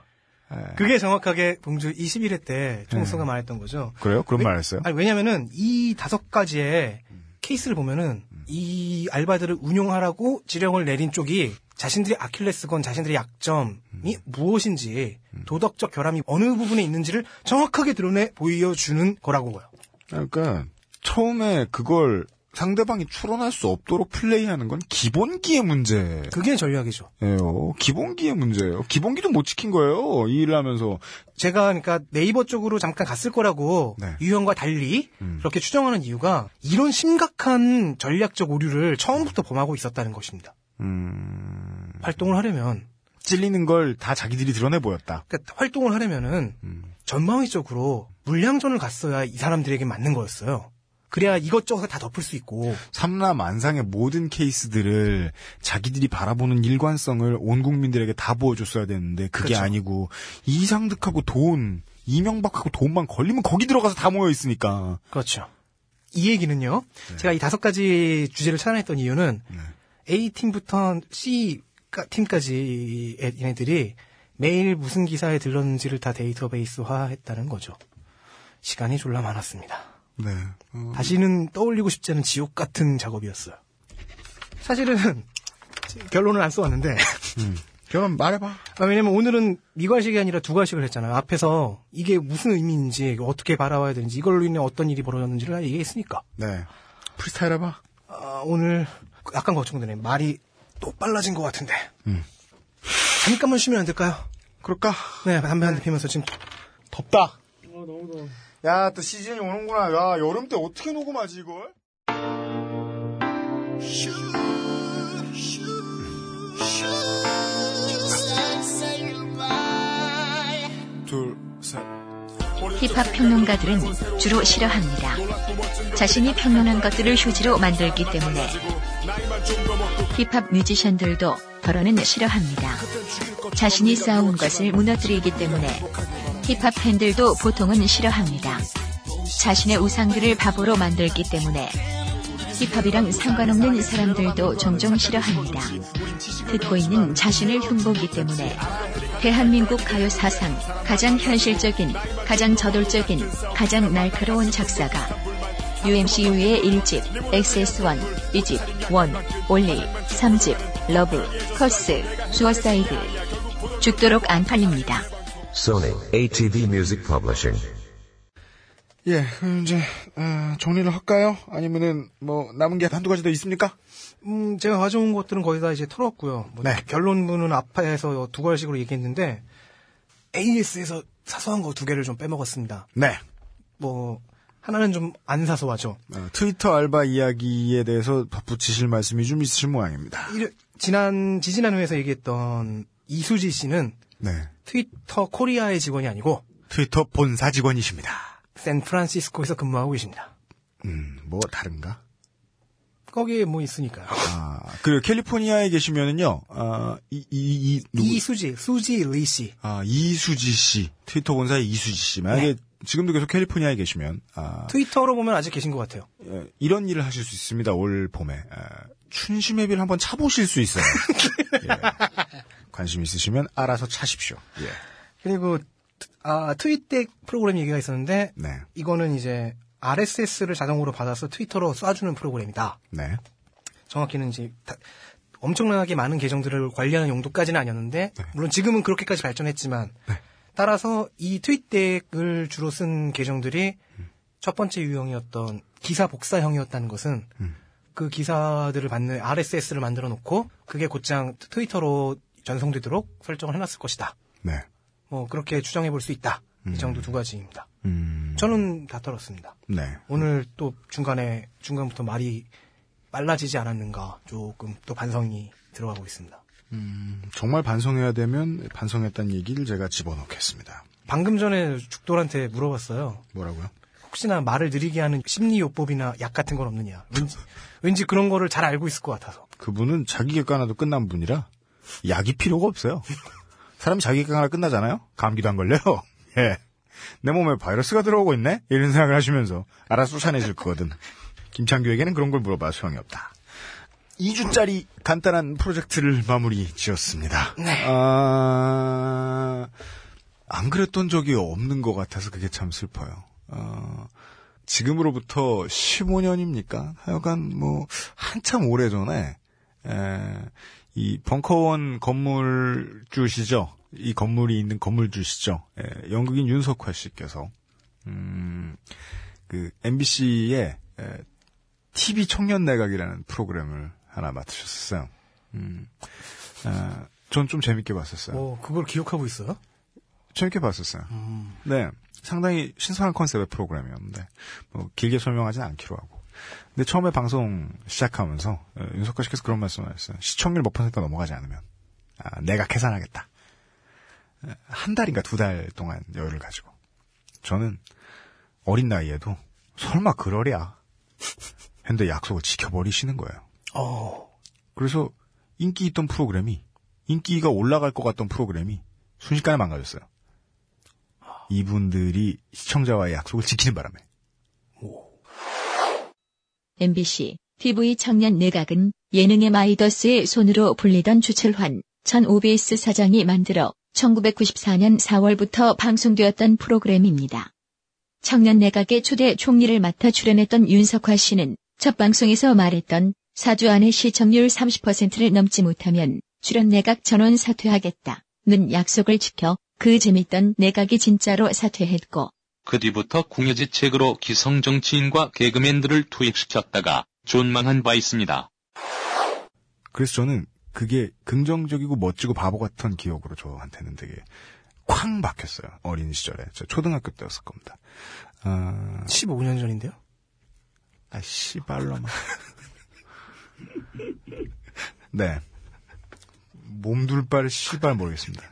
그게 정확하게 봉주 21회 때 총수가 네. 말했던 거죠. 그래요? 그런 왜- 말 했어요? 아니, 왜냐면은 이 다섯 가지의 케이스를 보면은 이 알바들을 운용하라고 지령을 내린 쪽이 자신들의 아킬레스건, 자신들의 약점이 무엇인지 도덕적 결함이 어느 부분에 있는지를 정확하게 드러내 보여주는 거라고요. 그러니까 처음에 그걸 상대방이 추론할 수 없도록 플레이하는 건 기본기의 문제. 그게 전략이죠. 예요. 기본기의 문제예요. 기본기도 못 지킨 거예요. 이 일을 하면서. 제가 그러니까 네이버 쪽으로 잠깐 갔을 거라고 네. 유형과 달리 음. 그렇게 추정하는 이유가 이런 심각한 전략적 오류를 처음부터 범하고 있었다는 것입니다. 음, 활동을 하려면 찔리는 걸 다 자기들이 드러내 보였다. 그러니까 활동을 하려면은 음. 전방위적으로 물량전을 갔어야 이 사람들에게 맞는 거였어요. 그래야 이것저것 다 덮을 수 있고 삼라만상의 모든 케이스들을 자기들이 바라보는 일관성을 온 국민들에게 다 보여줬어야 되는데 그게 그렇죠. 아니고 이상득하고 돈, 이명박하고 돈만 걸리면 거기 들어가서 다 모여 있으니까. 그렇죠. 이 얘기는요. 네. 제가 이 다섯 가지 주제를 차단했던 이유는 A 팀부터 C 팀까지 얘네들이 매일 무슨 기사에 들렀는지를 다 데이터베이스화 했다는 거죠. 시간이 졸라 많았습니다. 네. 어, 다시는 떠올리고 싶지 않은 지옥 같은 작업이었어요. 사실은 결론을 안 써왔는데 결혼 말해봐. 아, 왜냐면 오늘은 미괄식이 아니라 두괄식을 했잖아요. 앞에서 이게 무슨 의미인지 어떻게 바라봐야 되는지 이걸로 인해 어떤 일이 벌어졌는지를 다 얘기했으니까 네. 프리스타일 해봐. 아, 오늘 약간 걱정되네. 말이 또 빨라진 것 같은데. 음. 잠깐만 쉬면 안 될까요? 그럴까? 네, 담배 한 대 피면서 지금 덥다. 아, 너무 더워. 야, 또 시즌이 오는구나. 야, 여름 때 어떻게 녹음하지, 이걸? 둘, 셋. 힙합 평론가들은 주로 싫어합니다. 자신이 평론한 것들을 휴지로 만들기 때문에 힙합 뮤지션들도 더러는 싫어합니다. 자신이 쌓아온 것을 무너뜨리기 때문에 힙합 팬들도 보통은 싫어합니다. 자신의 우상들을 바보로 만들기 때문에 힙합이랑 상관없는 사람들도 종종 싫어합니다. 듣고 있는 자신을 흉보기 때문에 대한민국 가요 사상 가장 현실적인, 가장 저돌적인, 가장 날카로운 작사가 UMC/UW의 1집, XSLP, 2집, One, Only, 3집, Love, Curse, Suicide. 죽도록 안 팔립니다. Sony ATV Music Publishing. 예, 그럼 이제 어, 정리를 할까요? 아니면은 뭐 남은 게 한두 가지 더 있습니까? 음, 제가 가져온 것들은 거의 다 이제 털었고요. 뭐 네. 결론부는 앞에서 두 가지식으로 얘기했는데 AS에서 사소한 거 두 개를 좀 빼먹었습니다. 네. 뭐 하나는 좀 안 사소하죠. 어, 트위터 알바 이야기에 대해서 덧붙이실 말씀이 좀 있으실 모양입니다. 일- 지난 지지난 회에서 얘기했던 이수지 씨는 네. 트위터 코리아의 직원이 아니고 트위터 본사 직원이십니다. 샌프란시스코에서 근무하고 계십니다. 음, 뭐 다른가? 거기에 뭐 있으니까요. 아, 그리고 캘리포니아에 계시면은요, 아, 이, 이, 이, 누구, 이수지, 수지 리 씨. 아, 이수지 씨. 트위터 본사의 이수지 씨. 만약에 지금도 계속 캘리포니아에 계시면, 아, 트위터로 보면 아직 계신 것 같아요. 예, 이런 일을 하실 수 있습니다. 올 봄에. 아, 춘심회비를 한번 차보실 수 있어요. 예. 관심 있으시면 알아서 차십시오. 예. 그리고 아 트윗덱 프로그램 얘기가 있었는데 네. 이거는 이제 RSS를 자동으로 받아서 트위터로 쏴주는 프로그램이다. 네. 정확히는 이제 다- 엄청나게 많은 계정들을 관리하는 용도까지는 아니었는데 네. 물론 지금은 그렇게까지 발전했지만 따라서 이 트윗덱을 주로 쓴 계정들이 음. 첫 번째 유형이었던 기사 복사형이었다는 것은 음. 그 기사들을 받는 RSS를 만들어 놓고 그게 곧장 트위터로 전송되도록 설정을 해놨을 것이다. 네. 뭐 그렇게 추정해 볼 수 있다. 이 정도 두 가지입니다. 음. 저는 다 털었습니다. 네. 오늘 또 중간에 중간부터 말이 빨라지지 않았는가 조금 또 반성이 들어가고 있습니다. 정말 반성해야 되면 반성했다는 얘기를 제가 집어넣겠습니다. 방금 전에 죽돌한테 물어봤어요. 뭐라고요? 혹시나 말을 느리게 하는 심리요법이나 약 같은 건 없느냐. 왠지, 왠지 그런 거를 잘 알고 있을 것 같아서. 그분은 자기 객관 하나도 끝난 분이라 약이 필요가 없어요. 사람이 자기 객관 하나 끝나잖아요? 감기도 안 걸려요. 예. 내 몸에 바이러스가 들어오고 있네? 이런 생각을 하시면서 알아서 쫓아내실 거거든. 김창규에게는 그런 걸 물어봐 소용이 없다. 2주짜리 간단한 프로젝트를 마무리 지었습니다. 아, 안 그랬던 적이 없는 것 같아서 그게 참 슬퍼요. 어, 지금으로부터 15년입니까? 하여간 뭐 한참 오래 전에 에, 이 벙커원 건물주시죠. 이 건물이 있는 건물주시죠. 에, 연극인 윤석화 씨께서 음, 그 MBC의 에, TV 청년 내각이라는 프로그램을 하나 맡으셨어요. 음, 아, 전좀 재밌게 봤었어요. 뭐 그걸 기억하고 있어요? 재밌게 봤었어요. 네. 상당히 신선한 컨셉의 프로그램이었는데, 뭐, 길게 설명하진 않기로 하고. 근데 처음에 방송 시작하면서, 어, 윤석화 씨께서 그런 말씀을 하셨어요. 시청률 몇 퍼센트 넘어가지 않으면, 아, 내가 계산하겠다. 에, 한 달인가 두 달 동안 여유를 가지고. 저는 어린 나이에도, 설마 그러랴. 했는데 약속을 지켜버리시는 거예요. 어, 그래서 인기 있던 프로그램이 인기가 올라갈 것 같던 프로그램이 순식간에 망가졌어요. 이분들이 시청자와의 약속을 지키는 바람에 MBC TV 청년 내각은 예능의 마이더스의 손으로 불리던 주철환 전 OBS 사장이 만들어 1994년 4월부터 방송되었던 프로그램입니다. 청년 내각의 초대 총리를 맡아 출연했던 윤석화 씨는 첫 방송에서 말했던 4주 안에 시청률 30%를 넘지 못하면 출연 내각 전원 사퇴하겠다는 약속을 지켜 그 재밌던 내각이 진짜로 사퇴했고 그 뒤부터 궁여지책으로 기성 정치인과 개그맨들을 투입시켰다가 존망한 바 있습니다. 그래서 저는 그게 긍정적이고 멋지고 바보 같은 기억으로 저한테는 되게 쾅 박혔어요. 어린 시절에. 저 초등학교 때였을 겁니다. 아, 15년 전인데요? 아, 씨발로만. 네. 몸둘 바를 씨발 모르겠습니다.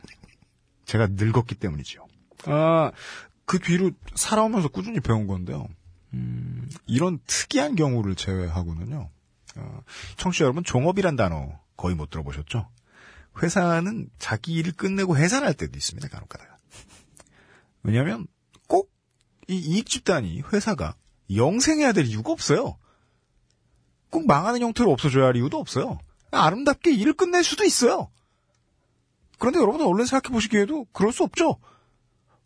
제가 늙었기 때문이죠. 아, 그 뒤로 살아오면서 꾸준히 배운 건데요. 음, 이런 특이한 경우를 제외하고는요. 어, 청취자 여러분, 종업이란 단어 거의 못 들어보셨죠? 회사는 자기 일을 끝내고 해산할 때도 있습니다, 간혹 가다가. 왜냐면, 꼭, 이 이익 집단이 회사가 영생해야 될 이유가 없어요. 꼭 망하는 형태로 없어져야 할 이유도 없어요. 아름답게 일을 끝낼 수도 있어요. 그런데 여러분 얼른 생각해 보시기에도 그럴 수 없죠.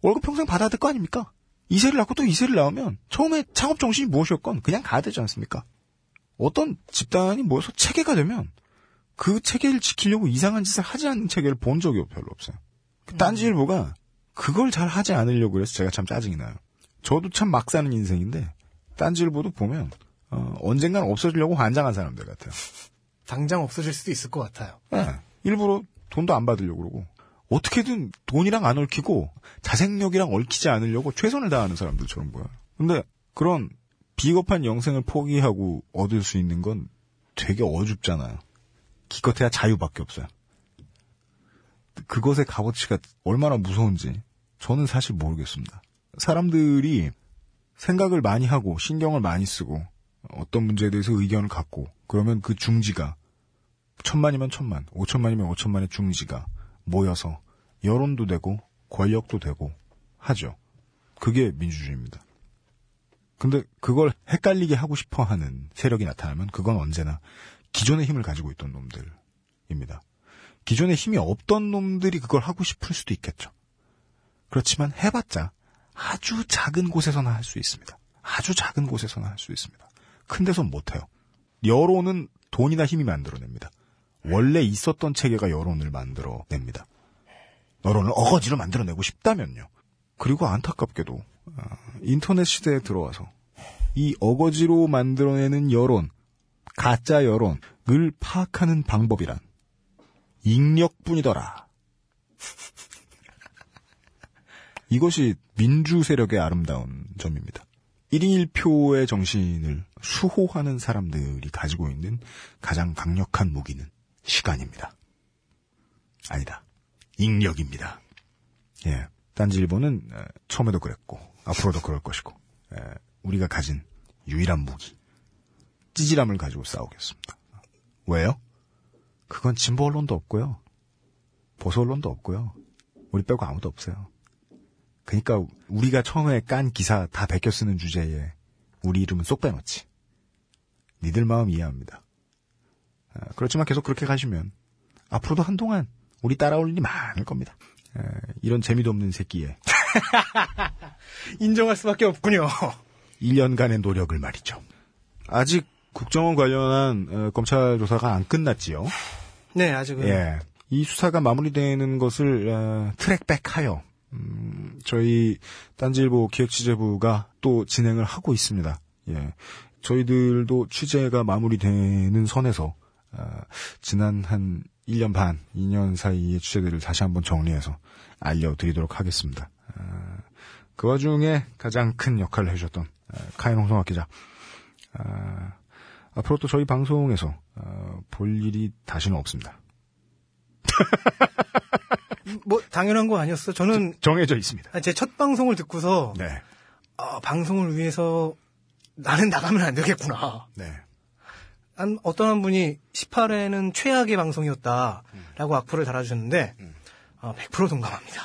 월급 평생 받아야 될 거 아닙니까? 이세를 낳고 또 이세를 낳으면 처음에 창업 정신이 무엇이었건 그냥 가야 되지 않습니까? 어떤 집단이 모여서 체계가 되면 그 체계를 지키려고 이상한 짓을 하지 않는 체계를 본 적이 별로 없어요. 그 딴지일보가 그걸 잘 하지 않으려고 그래서 제가 참 짜증이 나요. 저도 참 막 사는 인생인데 딴지일보도 보면 어, 언젠간 없어지려고 환장한 사람들 같아요. 당장 없어질 수도 있을 것 같아요. 네, 일부러 돈도 안 받으려고 그러고 어떻게든 돈이랑 안 얽히고 자생력이랑 얽히지 않으려고 최선을 다하는 사람들처럼 보여요. 근데 그런 비겁한 영생을 포기하고 얻을 수 있는 건 되게 어줍잖아요. 기껏해야 자유밖에 없어요. 그것의 값어치가 얼마나 무서운지 저는 사실 모르겠습니다. 사람들이 생각을 많이 하고 신경을 많이 쓰고 어떤 문제에 대해서 의견을 갖고 그러면 그 중지가 천만이면 천만, 오천만이면 오천만의 중지가 모여서 여론도 되고 권력도 되고 하죠. 그게 민주주의입니다. 근데 그걸 헷갈리게 하고 싶어 하는 세력이 나타나면 그건 언제나 기존의 힘을 가지고 있던 놈들입니다. 기존에 힘이 없던 놈들이 그걸 하고 싶을 수도 있겠죠. 그렇지만 해봤자 아주 작은 곳에서나 할 수 있습니다. 아주 작은 곳에서나 할 수 있습니다. 큰 데선 못해요. 여론은 돈이나 힘이 만들어냅니다. 원래 있었던 체계가 여론을 만들어냅니다. 여론을 어거지로 만들어내고 싶다면요. 그리고 안타깝게도 어, 인터넷 시대에 들어와서 이 어거지로 만들어내는 여론, 가짜 여론을 파악하는 방법이란 익력뿐이더라. 이것이 민주 세력의 아름다운 점입니다. 1인 1표의 정신을 수호하는 사람들이 가지고 있는 가장 강력한 무기는 시간입니다. 아니다. 익력입니다. 예. 딴지일보는 처음에도 그랬고 앞으로도 그럴 것이고 우리가 가진 유일한 무기 찌질함을 가지고 싸우겠습니다. 왜요? 그건 진보 언론도 없고요. 보수 언론도 없고요. 우리 빼고 아무도 없어요. 그러니까 우리가 처음에 깐 기사 다 베껴 쓰는 주제에 우리 이름은 쏙 빼놓지. 니들 마음 이해합니다. 그렇지만 계속 그렇게 가시면 앞으로도 한동안 우리 따라올 일이 많을 겁니다. 에, 이런 재미도 없는 새끼에 인정할 수밖에 없군요. 1년간의 노력을 말이죠. 아직 국정원 관련한 어, 검찰 조사가 안 끝났지요. 네, 아직은. 예. 이 수사가 마무리되는 것을 어, 트랙백하여 음, 저희 딴지일보 기획취재부가 또 진행을 하고 있습니다. 예. 저희들도 취재가 마무리되는 선에서 어, 지난 한 1년 반, 2년 사이의 취재들을 다시 한번 정리해서 알려드리도록 하겠습니다. 어, 그 와중에 가장 큰 역할을 해주셨던 어, 카인 홍성학 기자. 어, 앞으로 또 저희 방송에서 어, 볼 일이 다시는 없습니다. 뭐 당연한 거 아니었어. 저는 정해져 있습니다. 제 첫 방송을 듣고서 네. 아, 방송을 위해서 나는 나가면 안 되겠구나. 네. 한 어떤 한 분이 18회는 최악의 방송이었다라고 악플을 달아주셨는데 아, 100% 동감합니다.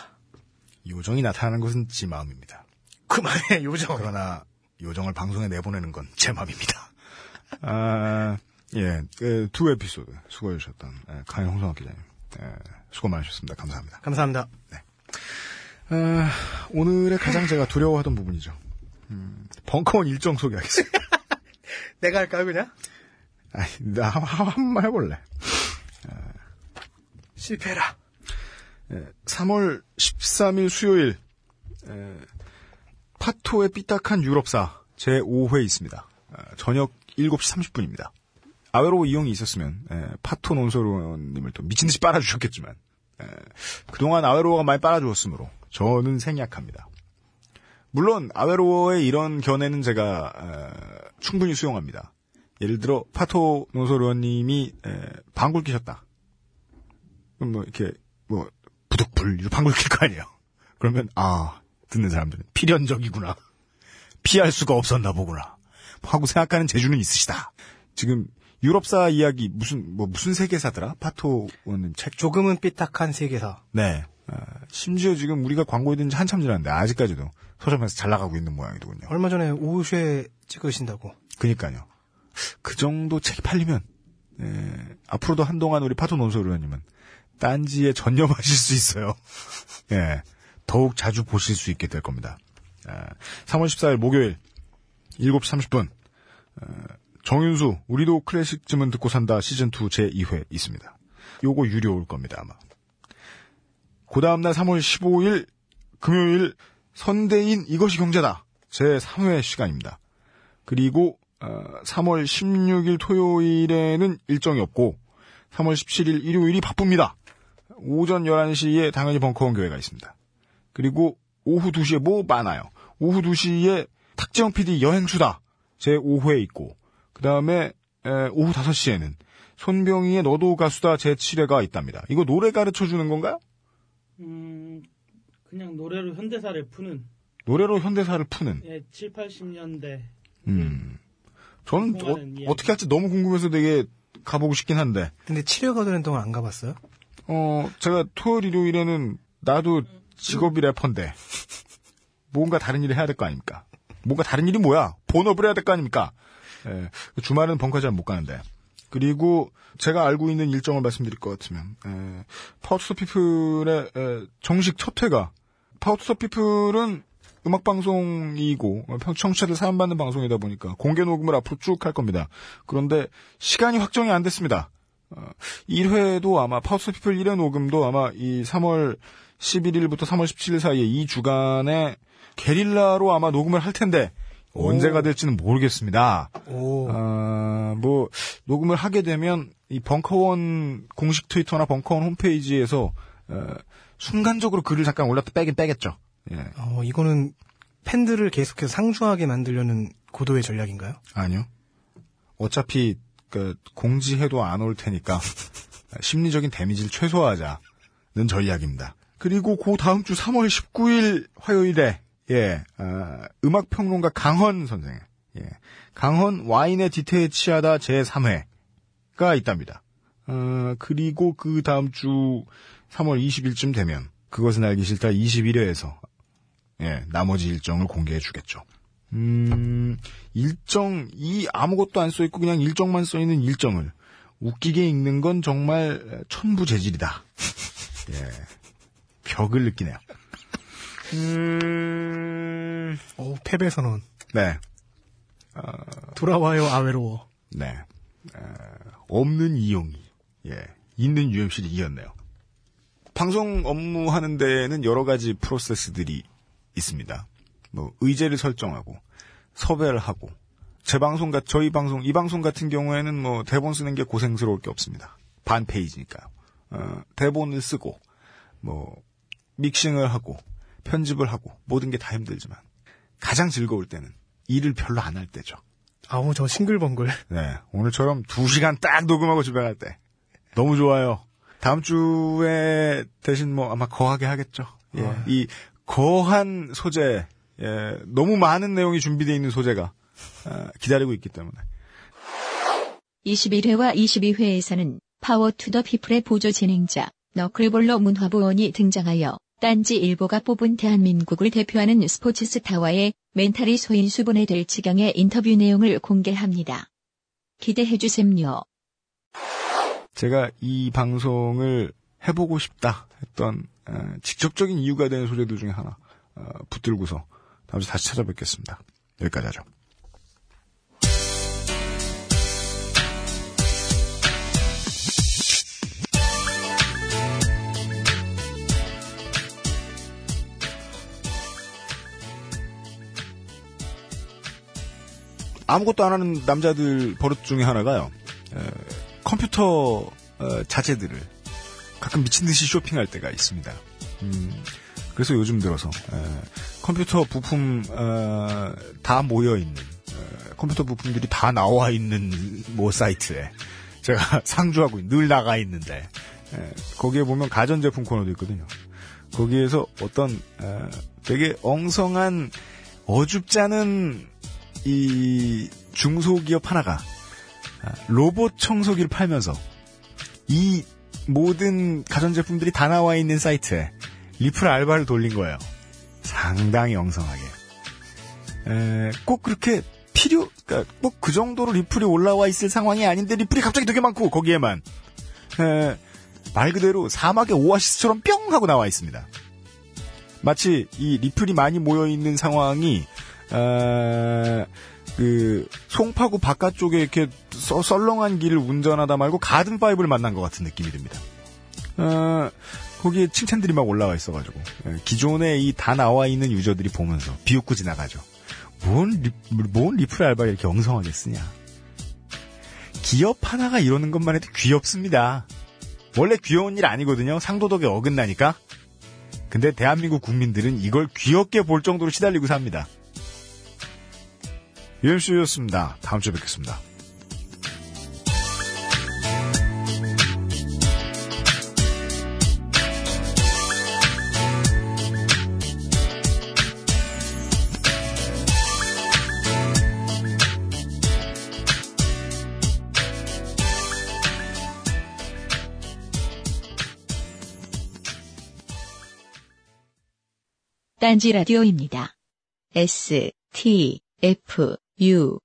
요정이 나타나는 것은 지 마음입니다. 그만해 요정. 그러나 요정을 방송에 내보내는 건 제 마음입니다. 아, 예, 그, 두 에피소드 수고해 주셨던 예, 강현 홍성학 기자님. 예, 수고 많으셨습니다. 감사합니다. 감사합니다. 네. 아, 오늘의 가장 제가 두려워하던 부분이죠. 음, 벙커원 일정 소개하겠습니다. 내가 할까요, 그냥? 아이, 나 한번 해볼래. 실패해라. 예, 3월 13일 수요일 예, 파토의 삐딱한 유럽사 제5회 있습니다. 아, 저녁 7시 30분입니다. 아웨로 이용이 있었으면 예, 파토 논설원님을 또 미친듯이 빨아주셨겠지만 예, 그동안 아웨로가 많이 빨아주었으므로 저는 생략합니다. 물론 아웨로의 이런 견해는 제가 어, 충분히 수용합니다. 예를 들어 파토 논설원님이 방귀를 끼셨다. 그럼 뭐 이렇게 뭐 부득불 이렇게 방귀를 낄 거 아니에요. 그러면 아 듣는 사람들은 필연적이구나. 피할 수가 없었나 보구나. 하고 생각하는 재주는 있으시다. 지금 유럽사 이야기 무슨 뭐 무슨 세계사더라? 파토는 책 조금은 삐딱한 세계사. 네. 아, 심지어 지금 우리가 광고에 든지 한참 지났는데 아직까지도 서점에서 잘 나가고 있는 모양이더군요. 얼마 전에 오후에 찍으신다고. 그니까요. 그 정도 책이 팔리면 예, 앞으로도 한동안 우리 파토 논소 의원님은 딴지에 전념하실 수 있어요. 예, 더욱 자주 보실 수 있게 될 겁니다. 아, 3월 14일 목요일 7시 30분 어, 정윤수 우리도 클래식쯤은 듣고 산다 시즌 2 제 2회 있습니다. 요거 유료일 겁니다 아마. 그 다음날 3월 15일 금요일 선대인 이것이 경제다 제 3회 시간입니다. 그리고 어, 3월 16일 토요일에는 일정이 없고 3월 17일 일요일이 바쁩니다. 오전 11시에 당연히 벙커원 교회가 있습니다. 그리고 오후 2시에 뭐 많아요. 오후 2시에 탁재영 PD 여행수다 제 5회 있고 그 다음에 오후 5시에는 손병희의 너도 가수다 제7회가 있답니다. 이거 노래 가르쳐 주는 건가요? 음, 그냥 노래로 현대사를 푸는. 노래로 현대사를 푸는. 예, 7, 80년대. 음. 저는 어. 어떻게 할지 너무 궁금해서 되게 가보고 싶긴 한데. 근데 7회가 되는 동안 안 가봤어요? 어, 제가 토요일, 일요일에는 나도 직업이 래퍼인데, 뭔가 다른 일을 해야 될 거 아닙니까? 뭔가 다른 일이 뭐야? 본업을 해야 될 거 아닙니까? 예, 주말은 벙커 잘못 가는데. 그리고 제가 알고 있는 일정을 말씀드릴 것 같으면, 에, Power to the People의 에, 정식 첫 회가, Power to the People은 음악 방송이고, 어, 평- 청취자들 사연 받는 방송이다 보니까 공개 녹음을 앞으로 쭉 할 겁니다. 그런데 시간이 확정이 안 됐습니다. 어, 1회도 아마 Power to the People 1회 녹음도 아마 이 3월 11일부터 3월 17일 사이에 이 주간에 게릴라로 아마 녹음을 할 텐데 언제가 될지는 모르겠습니다. 오. 아, 뭐 녹음을 하게 되면 이 벙커원 공식 트위터나 벙커원 홈페이지에서 어, 순간적으로 글을 잠깐 올렸다 빼긴 빼겠죠. 예. 어, 이거는 팬들을 계속해서 상주하게 만들려는 고도의 전략인가요? 아니요. 어차피 그 공지해도 안 올 테니까 심리적인 데미지를 최소화하자는 전략입니다. 그리고 그 다음 주 3월 19일 화요일에 예 아, 음악 평론가 강헌 선생 예 강헌 와인의 디테일 치하다 제 3회가 있답니다. 어, 그리고 그 다음 주 3월 20일쯤 되면 그것은 알기 싫다 21회에서 예 나머지 일정을 공개해 주겠죠. 음, 일정, 이 아무것도 안 써있고 그냥 일정만 써있는 일정을 웃기게 읽는 건 정말 천부재질이다. 예. 벽을 느끼네요. 음, 오, 패배 선언. 네. 돌아와요, 아외로워. 네. 어, 없는 이용이, 예. 있는 UMC를 이겼네요. 방송 업무 하는 데는 여러 가지 프로세스들이 있습니다. 뭐, 의제를 설정하고, 섭외를 하고, 제 방송, 같 저희 방송, 이 방송 같은 경우에는 뭐, 대본 쓰는 게 고생스러울 게 없습니다. 반 페이지니까요. 어, 대본을 쓰고, 뭐, 믹싱을 하고, 편집을 하고, 모든 게 다 힘들지만, 가장 즐거울 때는 일을 별로 안 할 때죠. 아우, 저 싱글벙글. 네, 오늘처럼 두 시간 딱 녹음하고 집에 갈 때. 너무 좋아요. 다음 주에 대신 뭐 아마 거하게 하겠죠. 예, 아. 이 거한 소재, 예, 너무 많은 내용이 준비되어 있는 소재가 아, 기다리고 있기 때문에. 21회와 22회에서는 Power to the People의 보조 진행자 너클볼러 문화부원이 등장하여 딴지 일보가 뽑은 대한민국을 대표하는 스포츠 스타와의 멘탈이 소인수분해될 지경의 인터뷰 내용을 공개합니다. 기대해주셈요. 제가 이 방송을 해보고 싶다 했던 어, 직접적인 이유가 되는 소재들 중에 하나 어, 붙들고서 다음 주에 다시 찾아뵙겠습니다. 여기까지 하죠. 아무것도 안 하는 남자들 버릇 중에 하나가요. 에, 컴퓨터 어, 자재들을 가끔 미친 듯이 쇼핑할 때가 있습니다. 음, 그래서 요즘 들어서 에, 컴퓨터 부품 어, 다 모여 있는 컴퓨터 부품들이 다 나와 있는 뭐 사이트에 제가 상주하고 있- 늘 나가 있는데 에, 거기에 보면 가전제품 코너도 있거든요. 거기에서 어떤 에, 되게 엉성한 어줍지 않은 이 중소기업 하나가 아, 로봇 청소기를 팔면서 이 모든 가전제품들이 다 나와 있는 사이트에 리플 알바를 돌린 거예요. 상당히 엉성하게. 에, 꼭 그렇게 필요, 그러니까 꼭 그 정도로 리플이 올라와 있을 상황이 아닌데 리플이 갑자기 되게 많고 거기에만 에, 말 그대로 사막의 오아시스처럼 뿅 하고 나와 있습니다. 마치 이 리플이 많이 모여 있는 상황이 어, 그 송파구 바깥쪽에 이렇게 썰- 썰렁한 길을 운전하다 말고 가든 파이브를 만난 것 같은 느낌이 듭니다. 어, 거기에 칭찬들이 막 올라와 있어가지고 예, 기존에 이 다 나와 있는 유저들이 보면서 비웃고 지나가죠. 뭔, 리, 뭔 리플 알바를 이렇게 엉성하게 쓰냐. 기업 하나가 이러는 것만 해도 귀엽습니다. 원래 귀여운 일 아니거든요. 상도덕에 어긋나니까. 근데 대한민국 국민들은 이걸 귀엽게 볼 정도로 시달리고 삽니다. UMC였습니다. 다음 주에 뵙겠습니다. 딴지 라디오입니다. S, T, F, U,